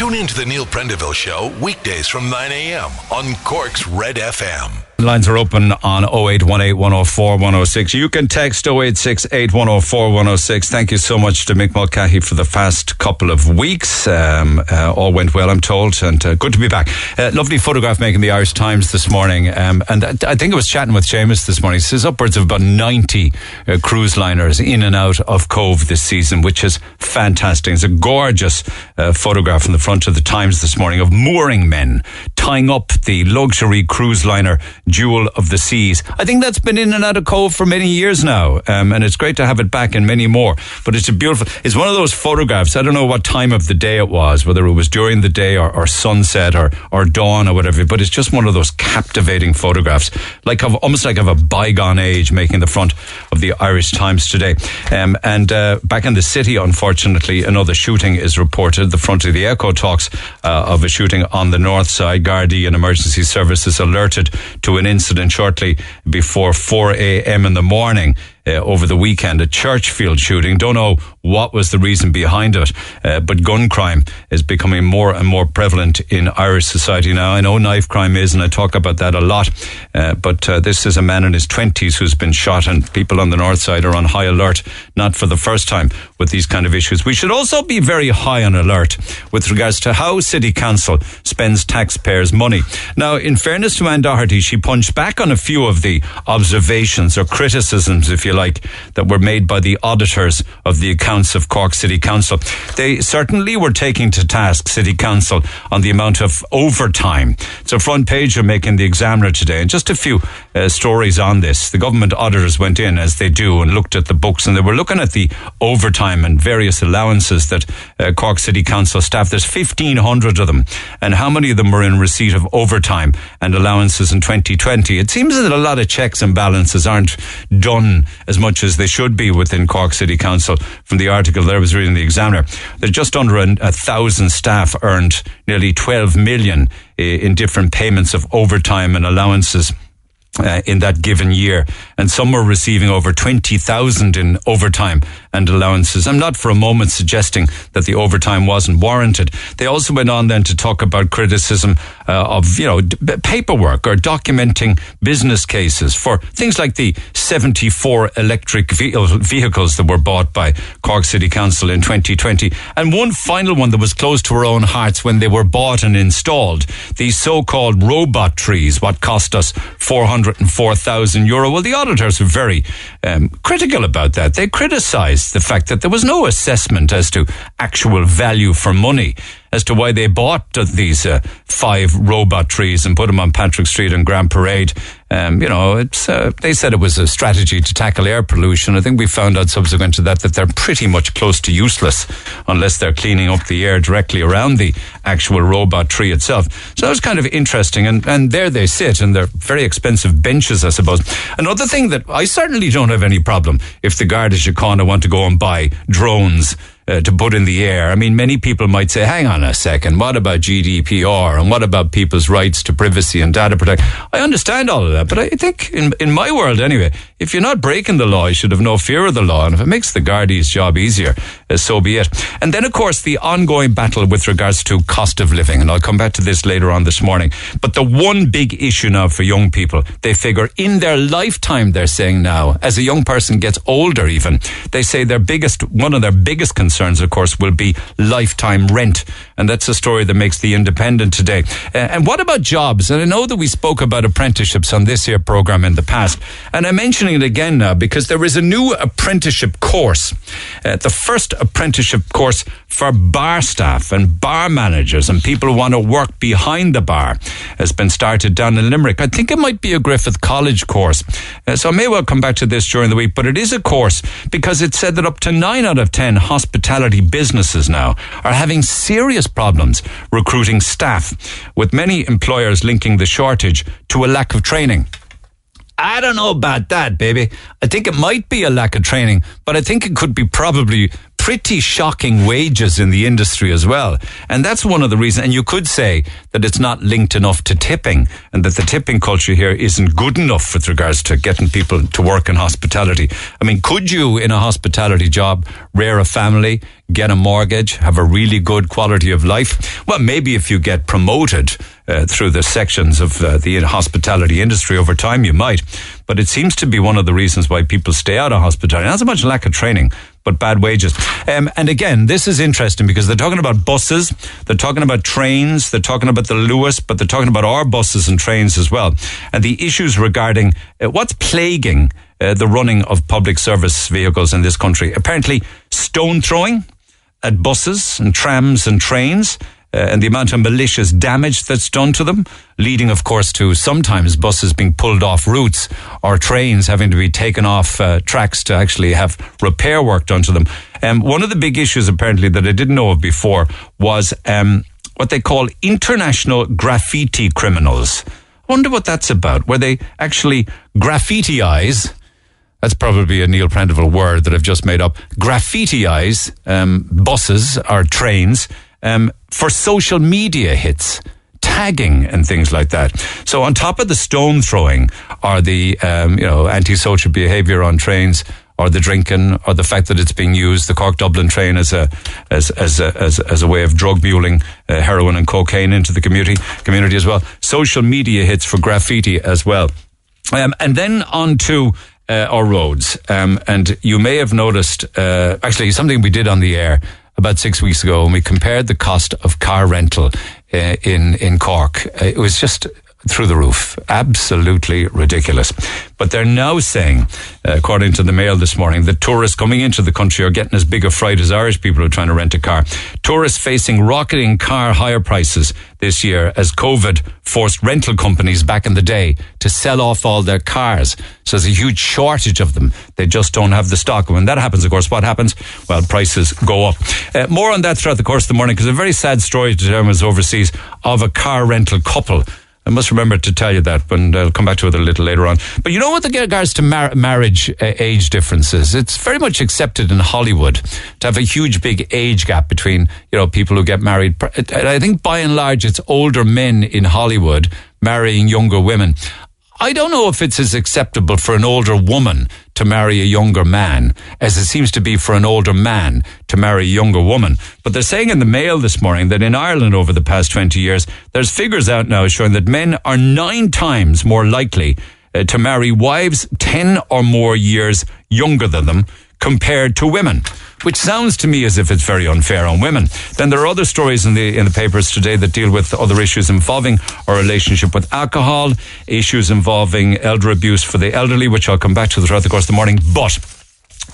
Tune in to the Neil Prendeville Show weekdays from 9 a.m. on Cork's Red FM. Lines are open on 0818 104 106. You can text 0868 104 106. Thank you so much to Mick Mulcahy for the past couple of weeks. Um, uh, all went well, I'm told, and uh, good to be back. Uh, lovely photograph making the Irish Times this morning. Um, and I think I was chatting with Seamus this morning. There's upwards of about 90 uh, cruise liners in and out of Cobh this season, which is fantastic. It's a gorgeous uh, photograph in the front of the Times this morning of mooring men tying up the luxury cruise liner Jewel of the Seas. I think that's been in and out of Cobh for many years now, um, and it's great to have it back and many more. But it's a beautiful, it's one of those photographs. I don't know what time of the day it was, whether it was during the day or, or sunset or, or dawn or whatever, but it's just one of those captivating photographs, like of, almost like of a bygone age making the front of the Irish Times today. Um, and uh, back in the city, unfortunately, another shooting is reported. The front of the Echo talks uh, of a shooting on the north side. Gardaí and emergency services alerted to an incident shortly before 4 a.m. in the morning uh, over the weekend, a Churchfield shooting. Don't know what was the reason behind it, uh, but gun crime is becoming more and more prevalent in Irish society now. I know knife crime is, and I talk about that a lot, uh, but uh, this is a man in his 20s who's been shot, and people on the north side are on high alert, not for the first time with these kind of issues. We should also be very high on alert with regards to how City Council spends taxpayers' money. Now, in fairness to Ann Doherty, she punched back on a few of the observations or criticisms, if you like, that were made by the auditors of the accounts of Cork City Council. They certainly were taking to task City Council on the amount of overtime. It's a front page of making the Examiner today, and just a few uh, stories on this. The government auditors went in, as they do, and looked at the books, and they were looking at the overtime and various allowances that uh, Cork City Council staff. There's 1,500 of them, and how many of them were in receipt of overtime and allowances in 2020? It seems that a lot of checks and balances aren't done as much as they should be within Cork City Council. From the article that I was reading, the Examiner, there's just under a, a thousand staff earned nearly 12 million in different payments of overtime and allowances. Uh, in that given year, and some were receiving over 20,000 in overtime and allowances. I'm not for a moment suggesting that the overtime wasn't warranted. They also went on then to talk about criticism uh, of, you know, d- paperwork or documenting business cases for things like the 74 electric vehicles that were bought by Cork City Council in 2020. And one final one that was close to our own hearts when they were bought and installed, these so-called robot trees, what cost us 404,000 euro. Well, the auditors were very um, critical about that. They criticized the fact that there was no assessment as to actual value for money as to why they bought these uh, five robot trees and put them on Patrick Street and Grand Parade. Um, you know, it's uh, they said it was a strategy to tackle air pollution. I think we found out subsequent to that that they're pretty much close to useless unless they're cleaning up the air directly around the actual robot tree itself. So that was kind of interesting. And, and there they sit, and they're very expensive benches, I suppose. Another thing that I certainly don't have any problem if the Garda Síochána want to go and buy drones uh, to put in the air. I mean, many people might say, hang on a second, what about GDPR and what about people's rights to privacy and data protection? I understand all of that, but I think in, in my world anyway, if you're not breaking the law, you should have no fear of the law. And if it makes the Gardaí's job easier, uh, so be it. And then, of course, the ongoing battle with regards to cost of living. And I'll come back to this later on this morning. But the one big issue now for young people, they figure in their lifetime, they're saying now, as a young person gets older even, they say their biggest, one of their biggest concerns, of course, will be lifetime rent. And that's a story that makes the independent today. Uh, and what about jobs? And I know that we spoke about apprenticeships on this here program in the past. And I'm mentioning it again now because there is a new apprenticeship course. Uh, the first apprenticeship course for bar staff and bar managers and people who want to work behind the bar has been started down in Limerick. I think it might be a Griffith College course. Uh, so I may well come back to this during the week, but it is a course because it said that up to nine out of 10 hospitality businesses now are having serious problems recruiting staff, with many employers linking the shortage to a lack of training. I don't know about that, baby. I think it might be a lack of training, but I think it could be probably pretty shocking wages in the industry as well. And that's one of the reasons. And you could say that it's not linked enough to tipping and that the tipping culture here isn't good enough with regards to getting people to work in hospitality. I mean, could you in a hospitality job rear a family, get a mortgage, have a really good quality of life? Well, maybe if you get promoted uh, through the sections of uh, the hospitality industry over time, you might. But it seems to be one of the reasons why people stay out of hospitality. Not so much lack of training, but bad wages. Um, and again, this is interesting because they're talking about buses, they're talking about trains, they're talking about the Luas, but they're talking about our buses and trains as well. And the issues regarding uh, what's plaguing uh, the running of public service vehicles in this country. Apparently, stone throwing at buses and trams and trains uh, and the amount of malicious damage that's done to them, leading, of course, to sometimes buses being pulled off routes or trains having to be taken off uh, tracks to actually have repair work done to them. Um, one of the big issues, apparently, that I didn't know of before was um, what they call international graffiti criminals. I wonder what that's about, where they actually graffitiize that's probably a Neil Prendeville word that I've just made up. Graffitiize um, buses or trains um, for social media hits, tagging and things like that. So on top of the stone throwing are the um, you know antisocial behaviour on trains. Or the drinking, or the fact that it's being used, the Cork Dublin train as a as as a, as, as a way of drug muling uh, heroin and cocaine into the community community as well. Social media hits for graffiti as well, um, and then on to uh, our roads. Um, and you may have noticed, uh, actually, something we did on the air about six weeks ago, and we compared the cost of car rental uh, in in Cork. Uh, it was just through the roof. Absolutely ridiculous. But they're now saying, uh, according to the Mail this morning, that tourists coming into the country are getting as big a fright as Irish people are trying to rent a car. Tourists facing rocketing car hire prices this year as COVID forced rental companies back in the day to sell off all their cars. So there's a huge shortage of them. They just don't have the stock. And when that happens, of course, what happens? Well, prices go up. Uh, more on that throughout the course of the morning because a very sad story to tell overseas of a car rental couple I must remember to tell you that, but I'll come back to it a little later on. But you know what, the regards to mar- marriage uh, age differences, it's very much accepted in Hollywood to have a huge, big age gap between you know people who get married. I think by and large, it's older men in Hollywood marrying younger women. I don't know if it's as acceptable for an older woman to marry a younger man as it seems to be for an older man to marry a younger woman. But they're saying in the mail this morning that in Ireland over the past 20 years, there's figures out now showing that men are nine times more likely uh, to marry wives 10 or more years younger than them compared to women which sounds to me as if it's very unfair on women. Then there are other stories in the in the papers today that deal with other issues involving our relationship with alcohol, issues involving elder abuse for the elderly, which I'll come back to throughout the course of the morning. But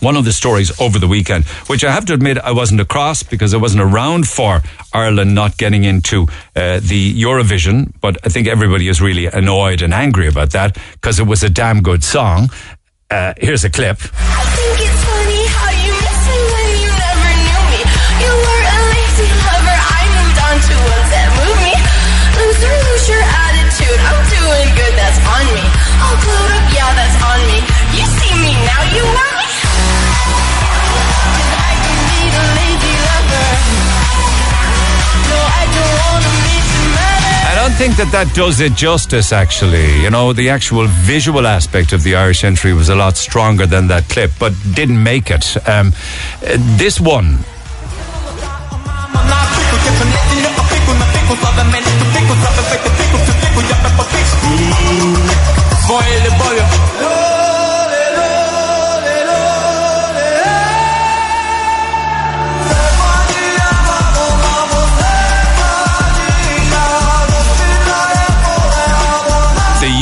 one of the stories over the weekend, which I have to admit I wasn't across because I wasn't around for Ireland not getting into uh, the Eurovision, but I think everybody is really annoyed and angry about that because it was a damn good song. Uh, here's a clip. Think that that does it justice, actually. You know, the actual visual aspect of the Irish entry was a lot stronger than that clip, but didn't make it. Um, this one.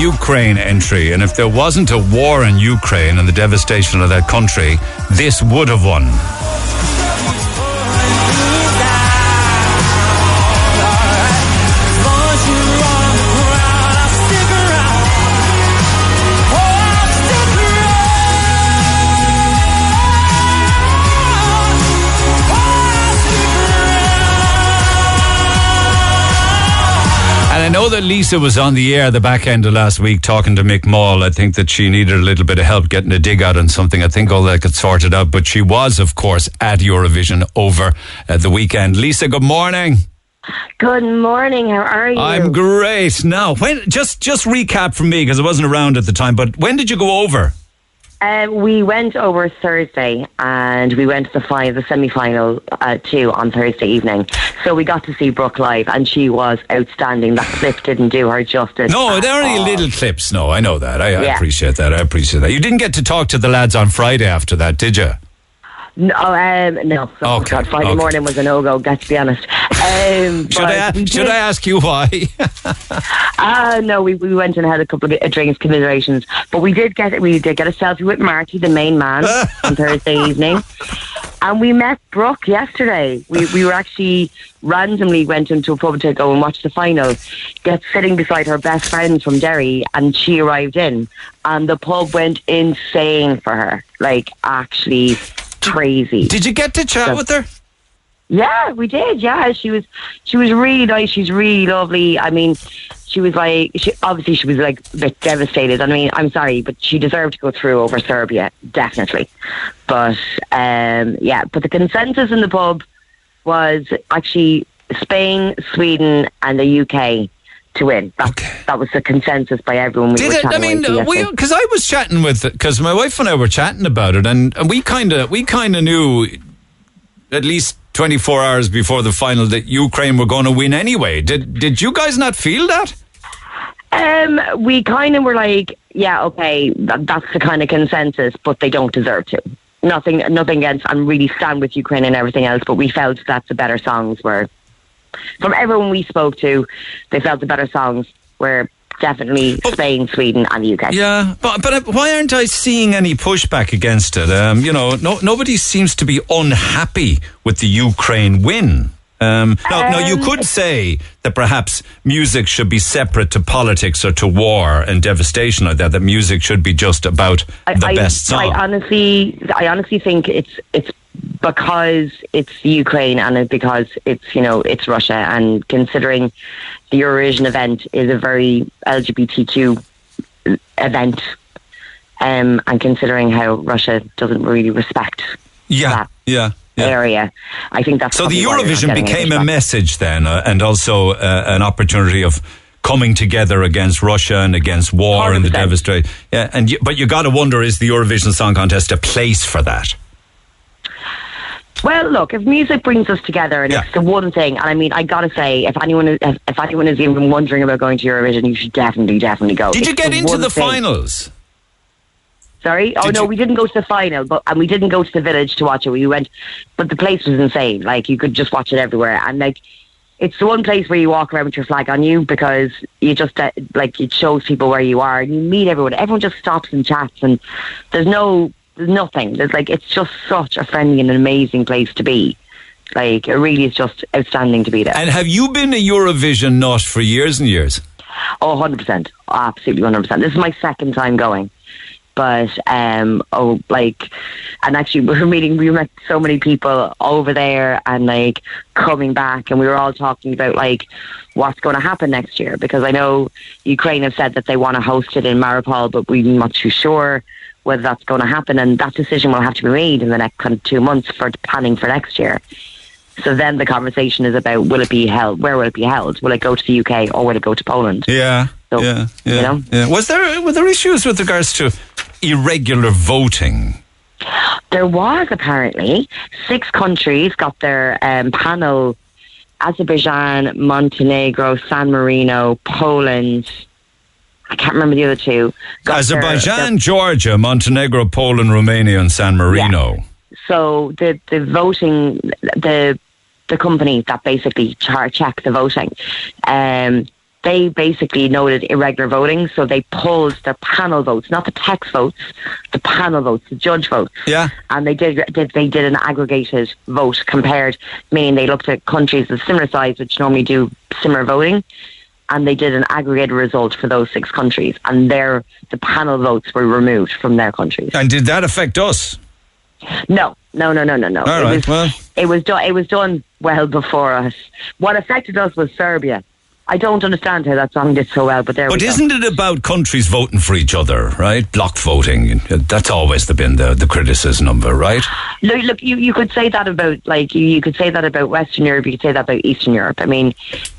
Ukraine entry. And if there wasn't a war in Ukraine and the devastation of that country, this would have won. Know that Lisa was on the air the back end of last week talking to Mick Mall. I think that she needed a little bit of help getting a dig out on something. I think all that got sorted out, but she was, of course, at Eurovision over uh, the weekend. Lisa, good morning. Good morning. How are you? I'm great. Now, when just just recap for me because I wasn't around at the time. But when did you go over? Um, we went over Thursday and we went to the final, the semi-final uh, too on Thursday evening. So we got to see Brooke live, and she was outstanding. That clip didn't do her justice. No, they're only all. little clips. No, I know that. I, I appreciate that. I appreciate that. You didn't get to talk to the lads on Friday after that, did you? No, um, no. Oh, Okay, God, Friday okay. morning was a no-go. Let's be honest. Um, Should I should did- I ask you why? Ah, no, we, we went and had a couple of uh, drinks, commiserations, but we did get we did get a selfie with Marty, the main man, on Thursday evening, and we met Brooke yesterday. We we were actually randomly went into a pub to go and watch the final, get sitting beside her best friends from Derry, and she arrived in, and the pub went insane for her, like actually crazy. did you get to chat Yeah. with her? Yeah, we did. Yeah, she was she was really nice. She's really lovely. I mean, she was like she obviously she was like a bit devastated. I mean, I'm sorry, but she deserved to go through over Serbia, definitely. But um yeah, but the consensus in the pub was actually Spain, Sweden, and the UK to win. That, Okay. that was the consensus by everyone. We Did were it? I mean, with uh, because I was chatting with because my wife and I were chatting about it, and, and we kind of we kind of knew at least twenty four hours before the final that Ukraine were going to win anyway. Did did you guys not feel that? Um, we kind of were like, yeah, okay, that, that's the kind of consensus, but they don't deserve to. Nothing, nothing against. I'm really stand with Ukraine and everything else, but we felt that the better songs were from everyone we spoke to. They felt the better songs were definitely Spain, Sweden, and the UK. Yeah, but but why aren't I seeing any pushback against it? Um, you know, no, nobody seems to be unhappy with the Ukraine win. Um, now, now, you Um, could say that perhaps music should be separate to politics or to war and devastation like that. That music should be just about I, the I, best song. I honestly, I honestly think it's it's because it's Ukraine and because it's you know it's Russia and considering the Eurovision event is a very LGBTQ event, um, and considering how Russia doesn't really respect yeah, that yeah, yeah. area, I think that's So the probably why they're not Eurovision became a message then, uh, and also uh, an opportunity of coming together against Russia and against war and the devastation. Yeah, and you, but you got to wonder: is the Eurovision Song Contest a place for that? Well, look, if music brings us together and Yeah. it's the one thing, and I mean, I gotta say, if anyone is, if, if anyone is even wondering about going to Eurovision, you should definitely, definitely go. Did you get the into the thing. finals? Sorry, oh no, you- we didn't go to the final, but and we didn't go to the village to watch it. We went, but the place was insane. Like you could just watch it everywhere, and like it's the one place where you walk around with your flag on you because you just uh, like it shows people where you are and you meet everyone. Everyone just stops and chats, and there's no, there's nothing. There's like it's just such a friendly and an amazing place to be. Like it really is just outstanding to be there. And have you been a Eurovision nut for years and years? Oh, 100%. Absolutely 100%. This is my second time going. But, um, oh, like, and actually, we were meeting, we met so many people over there and, like, coming back, and we were all talking about, like, what's going to happen next year. Because I know Ukraine have said that they want to host it in Mariupol, but we're not too sure whether that's going to happen. And that decision will have to be made in the next kind of two months for planning for next year. So then the conversation is about will it be held? Where will it be held? Will it go to the UK or will it go to Poland? Yeah, So, yeah, yeah, you know? yeah. Was there were there issues with regards to irregular voting? There was apparently six countries got their um, panel: Azerbaijan, Montenegro, San Marino, Poland. I can't remember the other two. got their- Azerbaijan, their- Georgia, Montenegro, Poland, Romania, and San Marino. so the the voting the the company that basically char- check the voting um they basically noted irregular voting so they pulled their panel votes not the text votes the panel votes the judge votes Yeah. and they did, did they did an aggregated vote compared meaning they looked at countries of similar size which normally do similar voting and they did an aggregated result for those six countries and their the panel votes were removed from their countries And did that affect us? no, no, no, no, no, no. All it right, was well. it was done. It was done well before us. What affected us was Serbia. I don't understand how that song did so well, but there But we go. isn't it about countries voting for each other, right? Block voting. That's always the, been the, the criticism of it, right? Look, look you, you could say that about like you, you could say that about Western Europe. You could say that about Eastern Europe. I mean,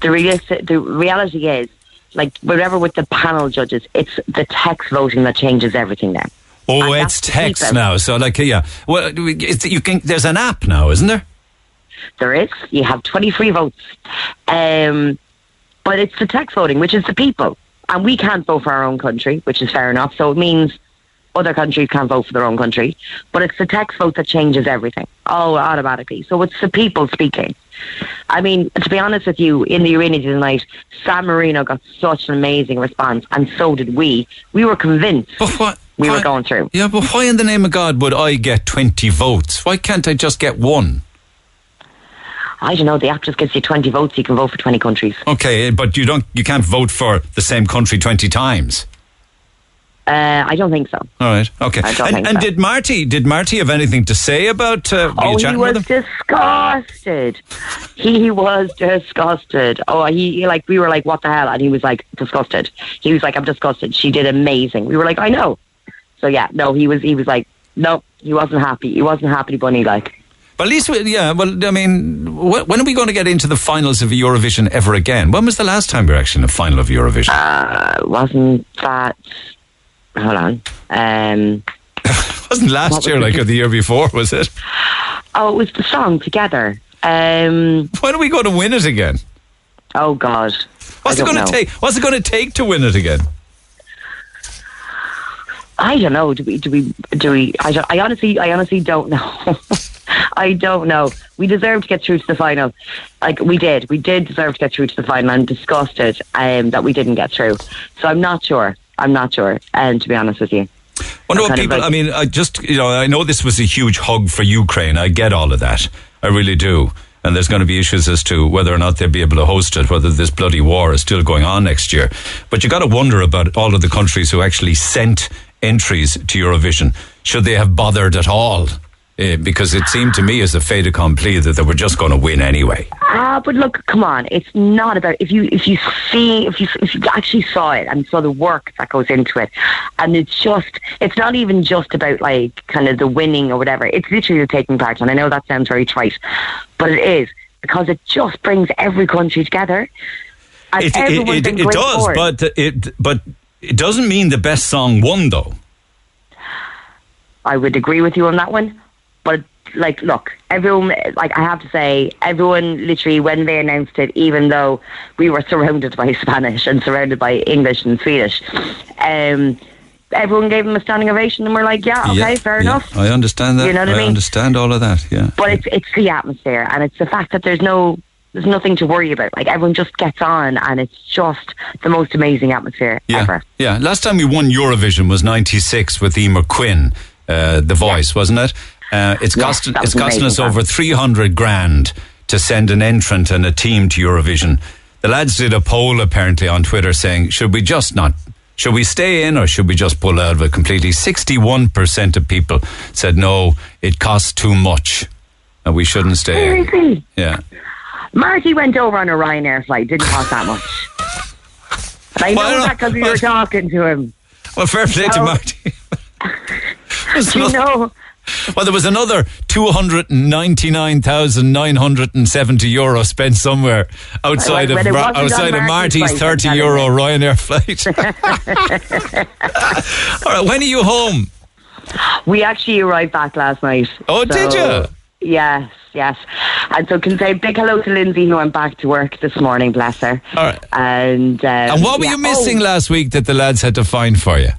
the reali- the reality is, like whatever with the panel judges, it's the text voting that changes everything now. Oh, And it's text now. So, like, yeah. Well, it's, you can. There's an app now, isn't there? There is. You have 23 votes. Um, but it's the text voting, which is the people. And we can't vote for our own country, which is fair enough. So it means other countries can't vote for their own country. But it's the text vote that changes everything. Oh, automatically. So it's the people speaking. I mean, to be honest with you, in the arena tonight, San Marino got such an amazing response, and so did we. We were convinced But what? we why- were going through. Yeah, but why in the name of God would I get 20 votes? Why can't I just get one? I don't know. The actress gives you 20 votes. You can vote for 20 countries. Okay, but you don't. You can't vote for the same country 20 times. Uh, I don't think so. All right. Okay. And and so. did Marty? Did Marty have anything to say about? Uh, Oh, he was disgusted. He was disgusted. Oh, he, he like we were like, what the hell? And he was like disgusted. He was like, I'm disgusted. She did amazing. We were like, I know. So yeah, no, he was he was like, no, he wasn't happy. He wasn't happy, bunny. Like, But at least, we, yeah. Well, I mean, wh- when are we going to get into the finals of Eurovision ever again? When was the last time we were actually in a final of Eurovision? uh, wasn't that? Hold on. Um, wasn't last what year was like or the year before? Was it? oh, it was the song together. Um, When are we going to win it again? oh God. What's it going know. to take? What's it going to take to win it again? I don't know. Do we? Do we? Do we? I, I honestly, I honestly don't know. I don't know. We deserve to get through to the final. Like we did, we did deserve to get through to the final. I'm disgusted um, that we didn't get through. So I'm not sure. I'm not sure. And to be honest with you, Wonder I'm what people. like- I mean, I just you know, I know this was a huge hug for Ukraine. I get all of that. I really do. And there's going to be issues as to whether or not they'll be able to host it, whether this bloody war is still going on next year. But you got to wonder about all of the countries who actually sent entries to Eurovision. Should they have bothered at all? Uh, because it seemed to me as a fait accompli that they were just going to win anyway. Ah, but look, come on. It's not about if you if you see if you if you actually saw it and saw the work that goes into it, and it's just it's not even just about like kind of the winning or whatever. It's literally the taking part, and I know that sounds very trite, but it is because it just brings every country together. And It, it, it, it does, for it. but it but it doesn't mean the best song won though. I would agree with you on that one. But like, look, everyone, like I have to say, everyone literally when they announced it, even though we were surrounded by Spanish and surrounded by English and Swedish, um, everyone gave them a standing ovation, and we're like, yeah, okay, Yeah, fair yeah, enough. I understand that. You know what I mean? understand all of that. Yeah. But it's it's the atmosphere, and it's the fact that there's no. There's nothing to worry about. Like everyone just gets on, and it's just the most amazing atmosphere Yeah, ever. yeah. Last time we won Eurovision was '96 with Eimear Quinn, uh, The Voice, wasn't it? Uh, it's Yeah, costing it's costing us over 300 grand to send an entrant and a team to Eurovision. The lads did a poll apparently on Twitter saying, should we just not? Should we stay in or should we just pull out of it completely? 61% of people said no, it costs too much and we shouldn't stay in. Yeah. Marty went over on a Ryanair flight. Didn't cost that much. And I know Well, that because we were talking to him. Well, fair play to No. Marty. You know? Well, there was another 299,970 euro spent somewhere outside Well, of well, it Mar- wasn't on outside of Marty's Marty's flight, 30 telling euro. Ryanair flight. All right, when are you home? We actually arrived back last night. Oh, did you? Yes, yes. And so can say big hello to Lindsay who went back to work this morning, bless her. All right. And um, And what were yeah. you missing Oh, last week that the lads had to find for you?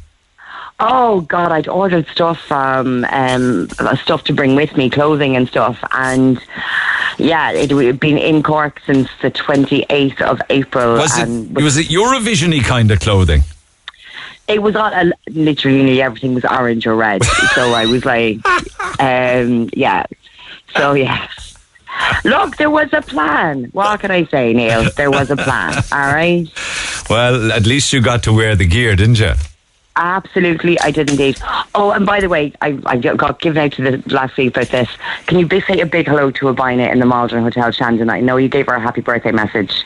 Oh God, I'd ordered stuff from um, stuff to bring with me, clothing and stuff, and yeah, it had been in Cork since the twenty eighth of April. Was and it was it Eurovision-y kind of clothing? it was all, uh, literally everything was orange or red. so I was like, um, yeah. So yeah. Look, there was a plan. What can I say, Neil? There was a plan. All right. Well, at least you got to wear the gear, didn't you? Absolutely, I did indeed. Oh, and by the way, I, I got given out to the last week about this. Can you big, say a big hello to Abina in the Maldron Hotel, Shandon? I know you gave her a happy birthday message.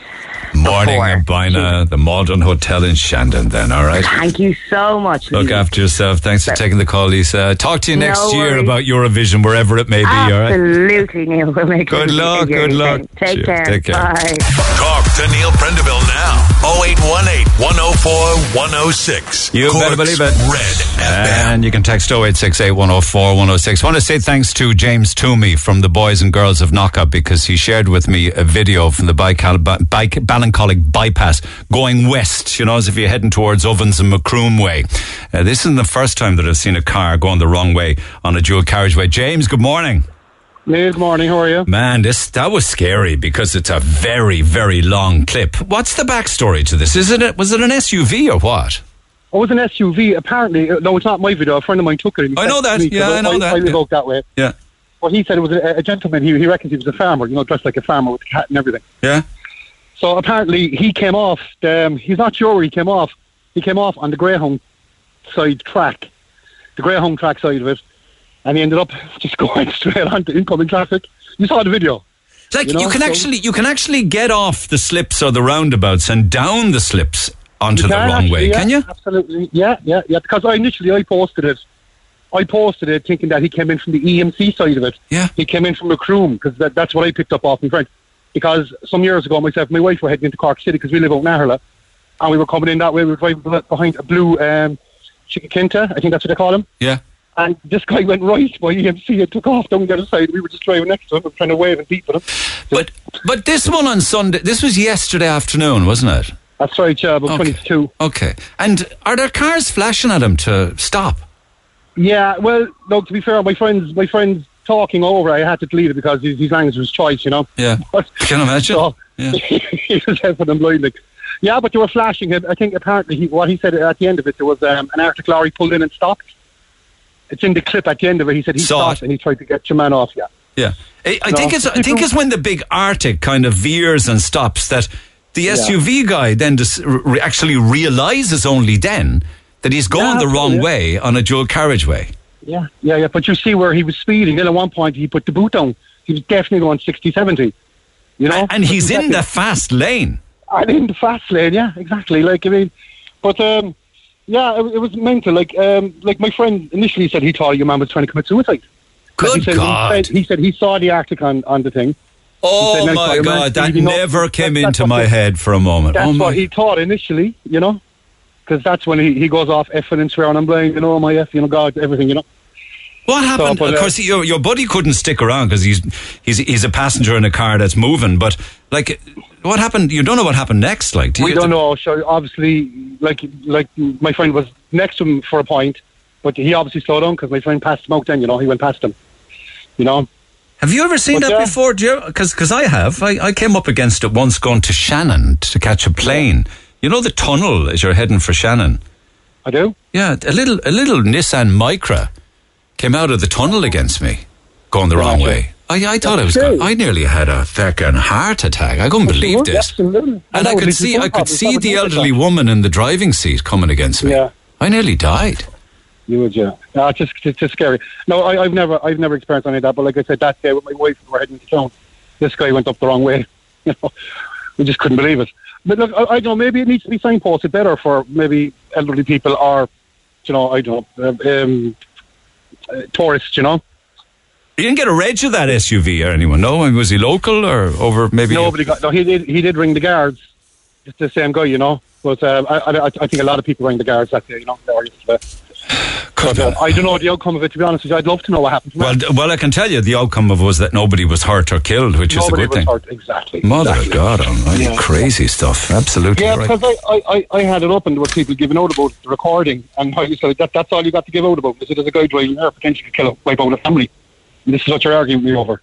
morning before. in Bina, the Maldron Hotel in Shandon. Then, all right. Thank you so much. Look Lee. after yourself. Thanks for taking the call, Lisa. Talk to you No next year about Eurovision, wherever it may be. All right. Absolutely, Neil. We'll make Good it luck, good luck. Take Cheers. care. Take care. Bye. Talk to Neil Prendeville now. 0818 104 106. You better believe it. Red FM. And you can text 0868 104 106. I want to say thanks to James Toomey from the Boys and Girls of Knockup because he shared with me a video from the Ballincollig bypass going west, you know, as if you're heading towards Ovens and Macroom way. Uh, this isn't the first time that I've seen a car going the wrong way on a dual carriageway. James, good morning. Good morning. How are you? Man, this that was scary because it's a very, very long clip. What's the backstory to this? Is it was it an SUV or what? It was an SUV. Apparently, uh, no, it's not my video. A friend of mine took it. I know sent it to that. me, Yeah, I know that. I live Yeah. out that way. Yeah. Well, he said it was a, a gentleman. He, he reckons he was a farmer. You know, dressed like a farmer with a cat and everything. Yeah. So apparently, he came off. The, um, he's not sure where he came off. He came off on the Greyhound side track, the Greyhound track side of it, and he ended up just going straight onto incoming traffic. You saw the video. Like you, You can so- actually you can actually get off the slips or the roundabouts and down the slips onto the wrong actually, way, yeah, can you? Absolutely. Yeah, yeah, yeah. Because I initially I posted it. I posted it thinking that he came in from the EMC side of it. Yeah. He came in from Macroom because that, that's what I picked up off my friend. Because some years ago, myself and my wife were heading into Cork City because we live out in Aherla, and we were coming in that way. We were driving behind a blue um, Chiquinta, I think that's what they call him. Yeah. And this guy went right by EMC and took off down the other side. We were just driving next to him, and trying to wave and beep at him. But but this one on Sunday, this was yesterday afternoon, wasn't it? That's right, yeah, about Okay. 22. Okay. And are there cars flashing at him to stop? Yeah, well, no. To be fair, my friends, my friends talking over, I had to delete it because his, his language was choice, you know. Yeah. But, Can imagine? so, Yeah. he was helping them blind. Yeah, but they were flashing him. I think apparently he, what he said at the end of it, there was um, an Arctic lorry pulled in and stopped. It's in the clip at the end of it. He said he Saw stopped it. and he tried to get your man off. Yeah, Yeah. I, I No. think it's I think it's when the big Arctic kind of veers and stops that the SUV guy then just re- actually realizes only then that he's going Yeah, the wrong yeah. way on a dual carriageway. yeah, yeah, yeah. But you see where he was speeding. Then at one point he put the boot down. He was definitely going 60, 70. You know, And he's in the fast lane. And in the fast lane, yeah, exactly. Like I mean, but um, yeah, it, it was mental. Like um, like my friend initially said he thought your man was trying to commit suicide. Good he said, God. He said, he said he saw the Arctic on, on the thing. Oh said, my God, that speeding up." never came That- into my he- head for a moment. That's oh my. what he thought initially, you know, because that's when he, he goes off effing and swearing and blind, you know, my F, you know, God, everything, you know. What happened? but, of uh, course, your your buddy couldn't stick around because he's he's he's a passenger in a car that's moving. But like, what happened? You don't know what happened next. Like, do we you, don't know. So obviously, like like my friend was next to him for a point, but he obviously slowed down because my friend passed him out. Then you know he went past him. You know, Have you ever seen But, that yeah. before? Because I have. I, I came up against it once going to Shannon to catch a plane. You know the tunnel as you're heading for Shannon. I do. Yeah, a little a little Nissan Micra came out of the tunnel against me, going the wrong way. I, I thought I was. Going, I nearly had a fucking heart attack. I couldn't believe this. Absolutely. And I could see, I could see the elderly woman in the driving seat coming against me. Yeah. I nearly died. You would, yeah. No, it's just, it's just scary. No, I, I've never, I've never experienced any of that. But like I said, that day with my wife, we were heading to town. This guy went up the wrong way. You know, we just couldn't believe it. But look, I, I don't know. Maybe it needs to be signposted better for maybe elderly people or, you know, I don't know, um, uh, tourists. You know, You didn't get a reg of that SUV or anyone? No, I mean, was he local or over maybe? nobody got. No, he did. He did ring the guards. It's the same guy, you know. But um, I, I, I think a lot of people rang the guards that day. You know, yesterday. Could But, uh, I don't know the outcome of it. To be honest with you, I'd love to know what happened. Well, d- well, I can tell you the outcome of it was that nobody was hurt or killed, which Nobody is a good was thing. hurt. Exactly. Mother exactly. of God Almighty, Yeah. crazy stuff. Absolutely Yeah, right. because I, I, I, I had it up and there were people giving out about the recording and how you said that that's all you got to give out about. Said there's a guy driving there potentially could kill a, wipe out a family. And this is what you're arguing with me over.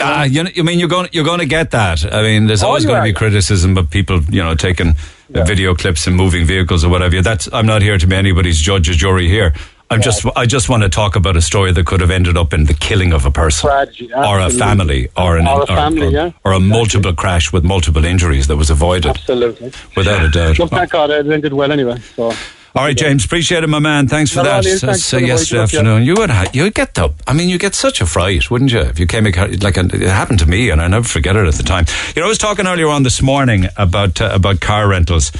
Ah, you, know, you mean you're going you're going to get that? I mean, there's Oh, always you going to are. be criticism of people, you know, taking Yeah. video clips and moving vehicles or whatever. That's I'm not here to be anybody's judge or jury here. I'm just I just want to talk about a story that could have ended up in the killing of a person. Or a family, or, an, Or a family, or, yeah. or a Exactly. multiple crash with multiple injuries that was avoided, Absolutely. without a doubt. Look, thank God it ended well anyway. So All right, James, appreciate it, my man. Thanks for that. Thanks That's, for uh, yesterday wake up, yeah. afternoon. You would have, you get the. I mean, you get such a fright, wouldn't you? If you came like it happened to me, and I never forget it at the time. You know, I was talking earlier on this morning about uh, about car rentals.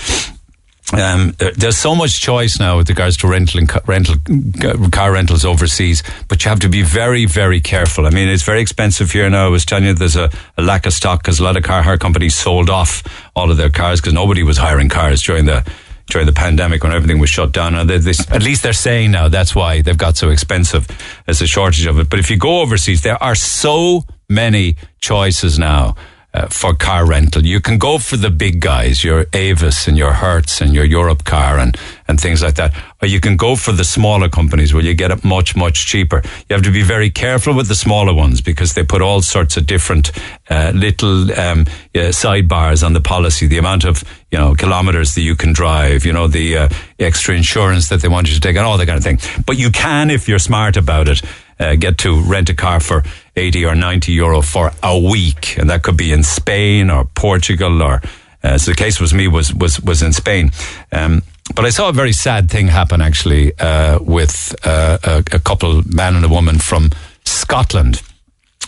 Um, there's so much choice now with regards to rental and ca- rental uh, car rentals overseas, but you have to be very, very careful. I mean, it's very expensive here now. I was telling you there's a, a lack of stock because a lot of car hire companies sold off all of their cars because nobody was hiring cars during the during the pandemic when everything was shut down. They, they, at least they're saying now that's why they've got so expensive. There's a shortage of it. But if you go overseas, there are so many choices now uh, for car rental. You can go for the big guys, your Avis and your Hertz and your Europcar and, and things like that. Or you can go for the smaller companies where you get it much, much cheaper. You have to be very careful with the smaller ones because they put all sorts of different uh, little um, uh, sidebars on the policy, the amount of you know kilometers that you can drive, you know the uh, extra insurance that they want you to take, and all that kind of thing. But you can, if you're smart about it, uh, get to rent a car for 80 or 90 euro for a week. And that could be in Spain or Portugal or, uh, so the case was me was, was, was in Spain. Um, but I saw a very sad thing happen actually, uh, with, uh, a, a couple, man and a woman from Scotland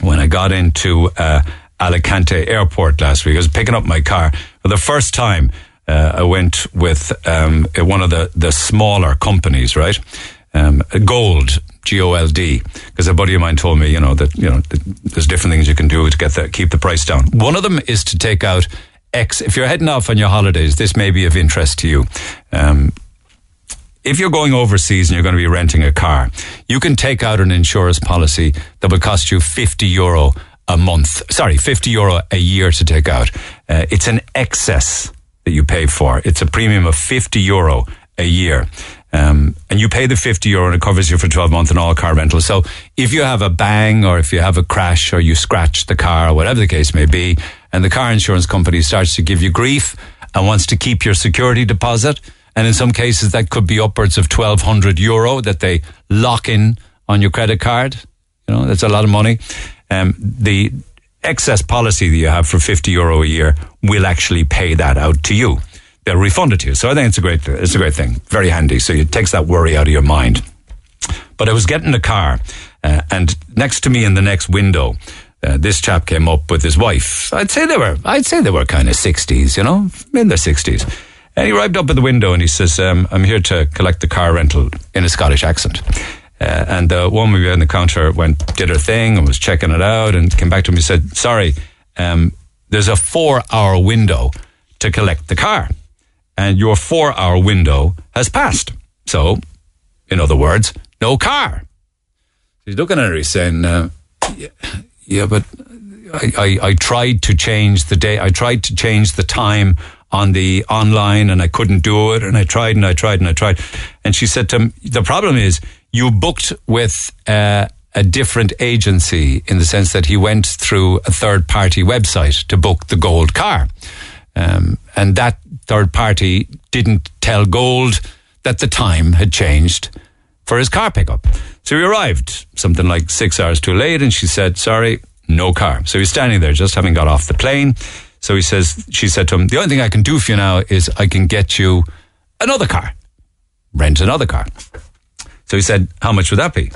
when I got into, uh, Alicante airport last week. I was picking up my car for the first time. Uh, I went with um, one of the, the smaller companies, right? Um, Gold, G O L D, because a buddy of mine told me, you know, that you know that there's different things you can do to get the keep the price down. One of them is to take out X. If you're heading off on your holidays, this may be of interest to you. Um, if you're going overseas and you're going to be renting a car, you can take out an insurance policy that will cost you 50 euro a month. Sorry, 50 euro a year to take out. Uh, it's an excess that you pay for. It's a premium of 50 euro a year. Um, and you pay the 50 euro and it covers you for 12 months in all car rentals. So if you have a bang or if you have a crash or you scratch the car or whatever the case may be, and the car insurance company starts to give you grief and wants to keep your security deposit, and in some cases that could be upwards of 1200 euro that they lock in on your credit card. You know, that's a lot of money. Um, the excess policy that you have for 50 euro a year will actually pay that out to you. They'll refund it to you. So I think it's a great, it's a great thing. Very handy. So it takes that worry out of your mind. But I was getting the car, uh, and next to me in the next window, uh, this chap came up with his wife. I'd say they were, I'd say they were kind of sixties, you know, in their sixties. And he arrived up at the window and he says, um, "I'm here to collect the car rental" in a Scottish accent. Uh, and the woman behind the counter went, did her thing and was checking it out, and came back to me and said, "Sorry, um, there's a four-hour window to collect the car, and your four-hour window has passed. So, in other words, no car." He's looking at her. He's saying, uh, yeah, "Yeah, but I, I, I tried to change the day. I tried to change the time on the online, and I couldn't do it. And I tried and I tried and I tried." And she said to him, "The problem is you booked with." Uh, a different agency in the sense that he went through a third party website to book the Goldcar. Um, and that third party didn't tell Gold that the time had changed for his car pickup. So he arrived something like six hours too late, and she said, "Sorry, no car." So he's standing there, just having got off the plane. So he says, she said to him, "The only thing I can do for you now is I can get you another car, rent another car." So he said, "How much would that be?"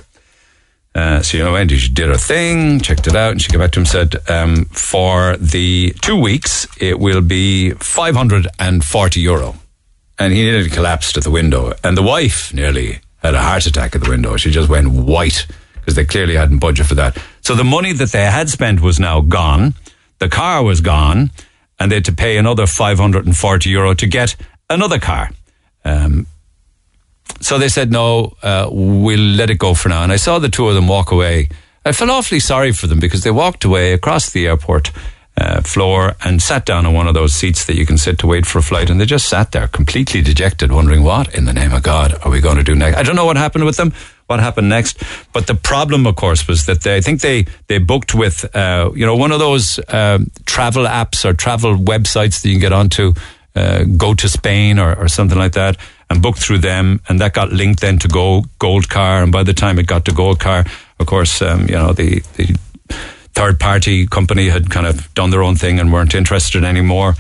Uh, so you know, and she did her thing, checked it out, and she came back to him and said, um, "For the two weeks, it will be five hundred and forty euro." And he nearly collapsed at the window, and the wife nearly had a heart attack at the window. She just went white because they clearly hadn't budgeted for that. So the money that they had spent was now gone. The car was gone, and they had to pay another five hundred and forty euro to get another car. Um, so they said, no, uh, we'll let it go for now. And I saw the two of them walk away. I felt awfully sorry for them because they walked away across the airport uh, floor and sat down on one of those seats that you can sit to wait for a flight. And they just sat there completely dejected, wondering what in the name of God are we going to do next? I don't know what happened with them, what happened next. But the problem, of course, was that they, I think they, they booked with, uh, you know, one of those um, travel apps or travel websites that you can get onto, uh, go to Spain or, or something like that and booked through them, and that got linked then to Go Goldcar. And by the time it got to Goldcar, of course, um, you know the, the third party company had kind of done their own thing and weren't interested anymore.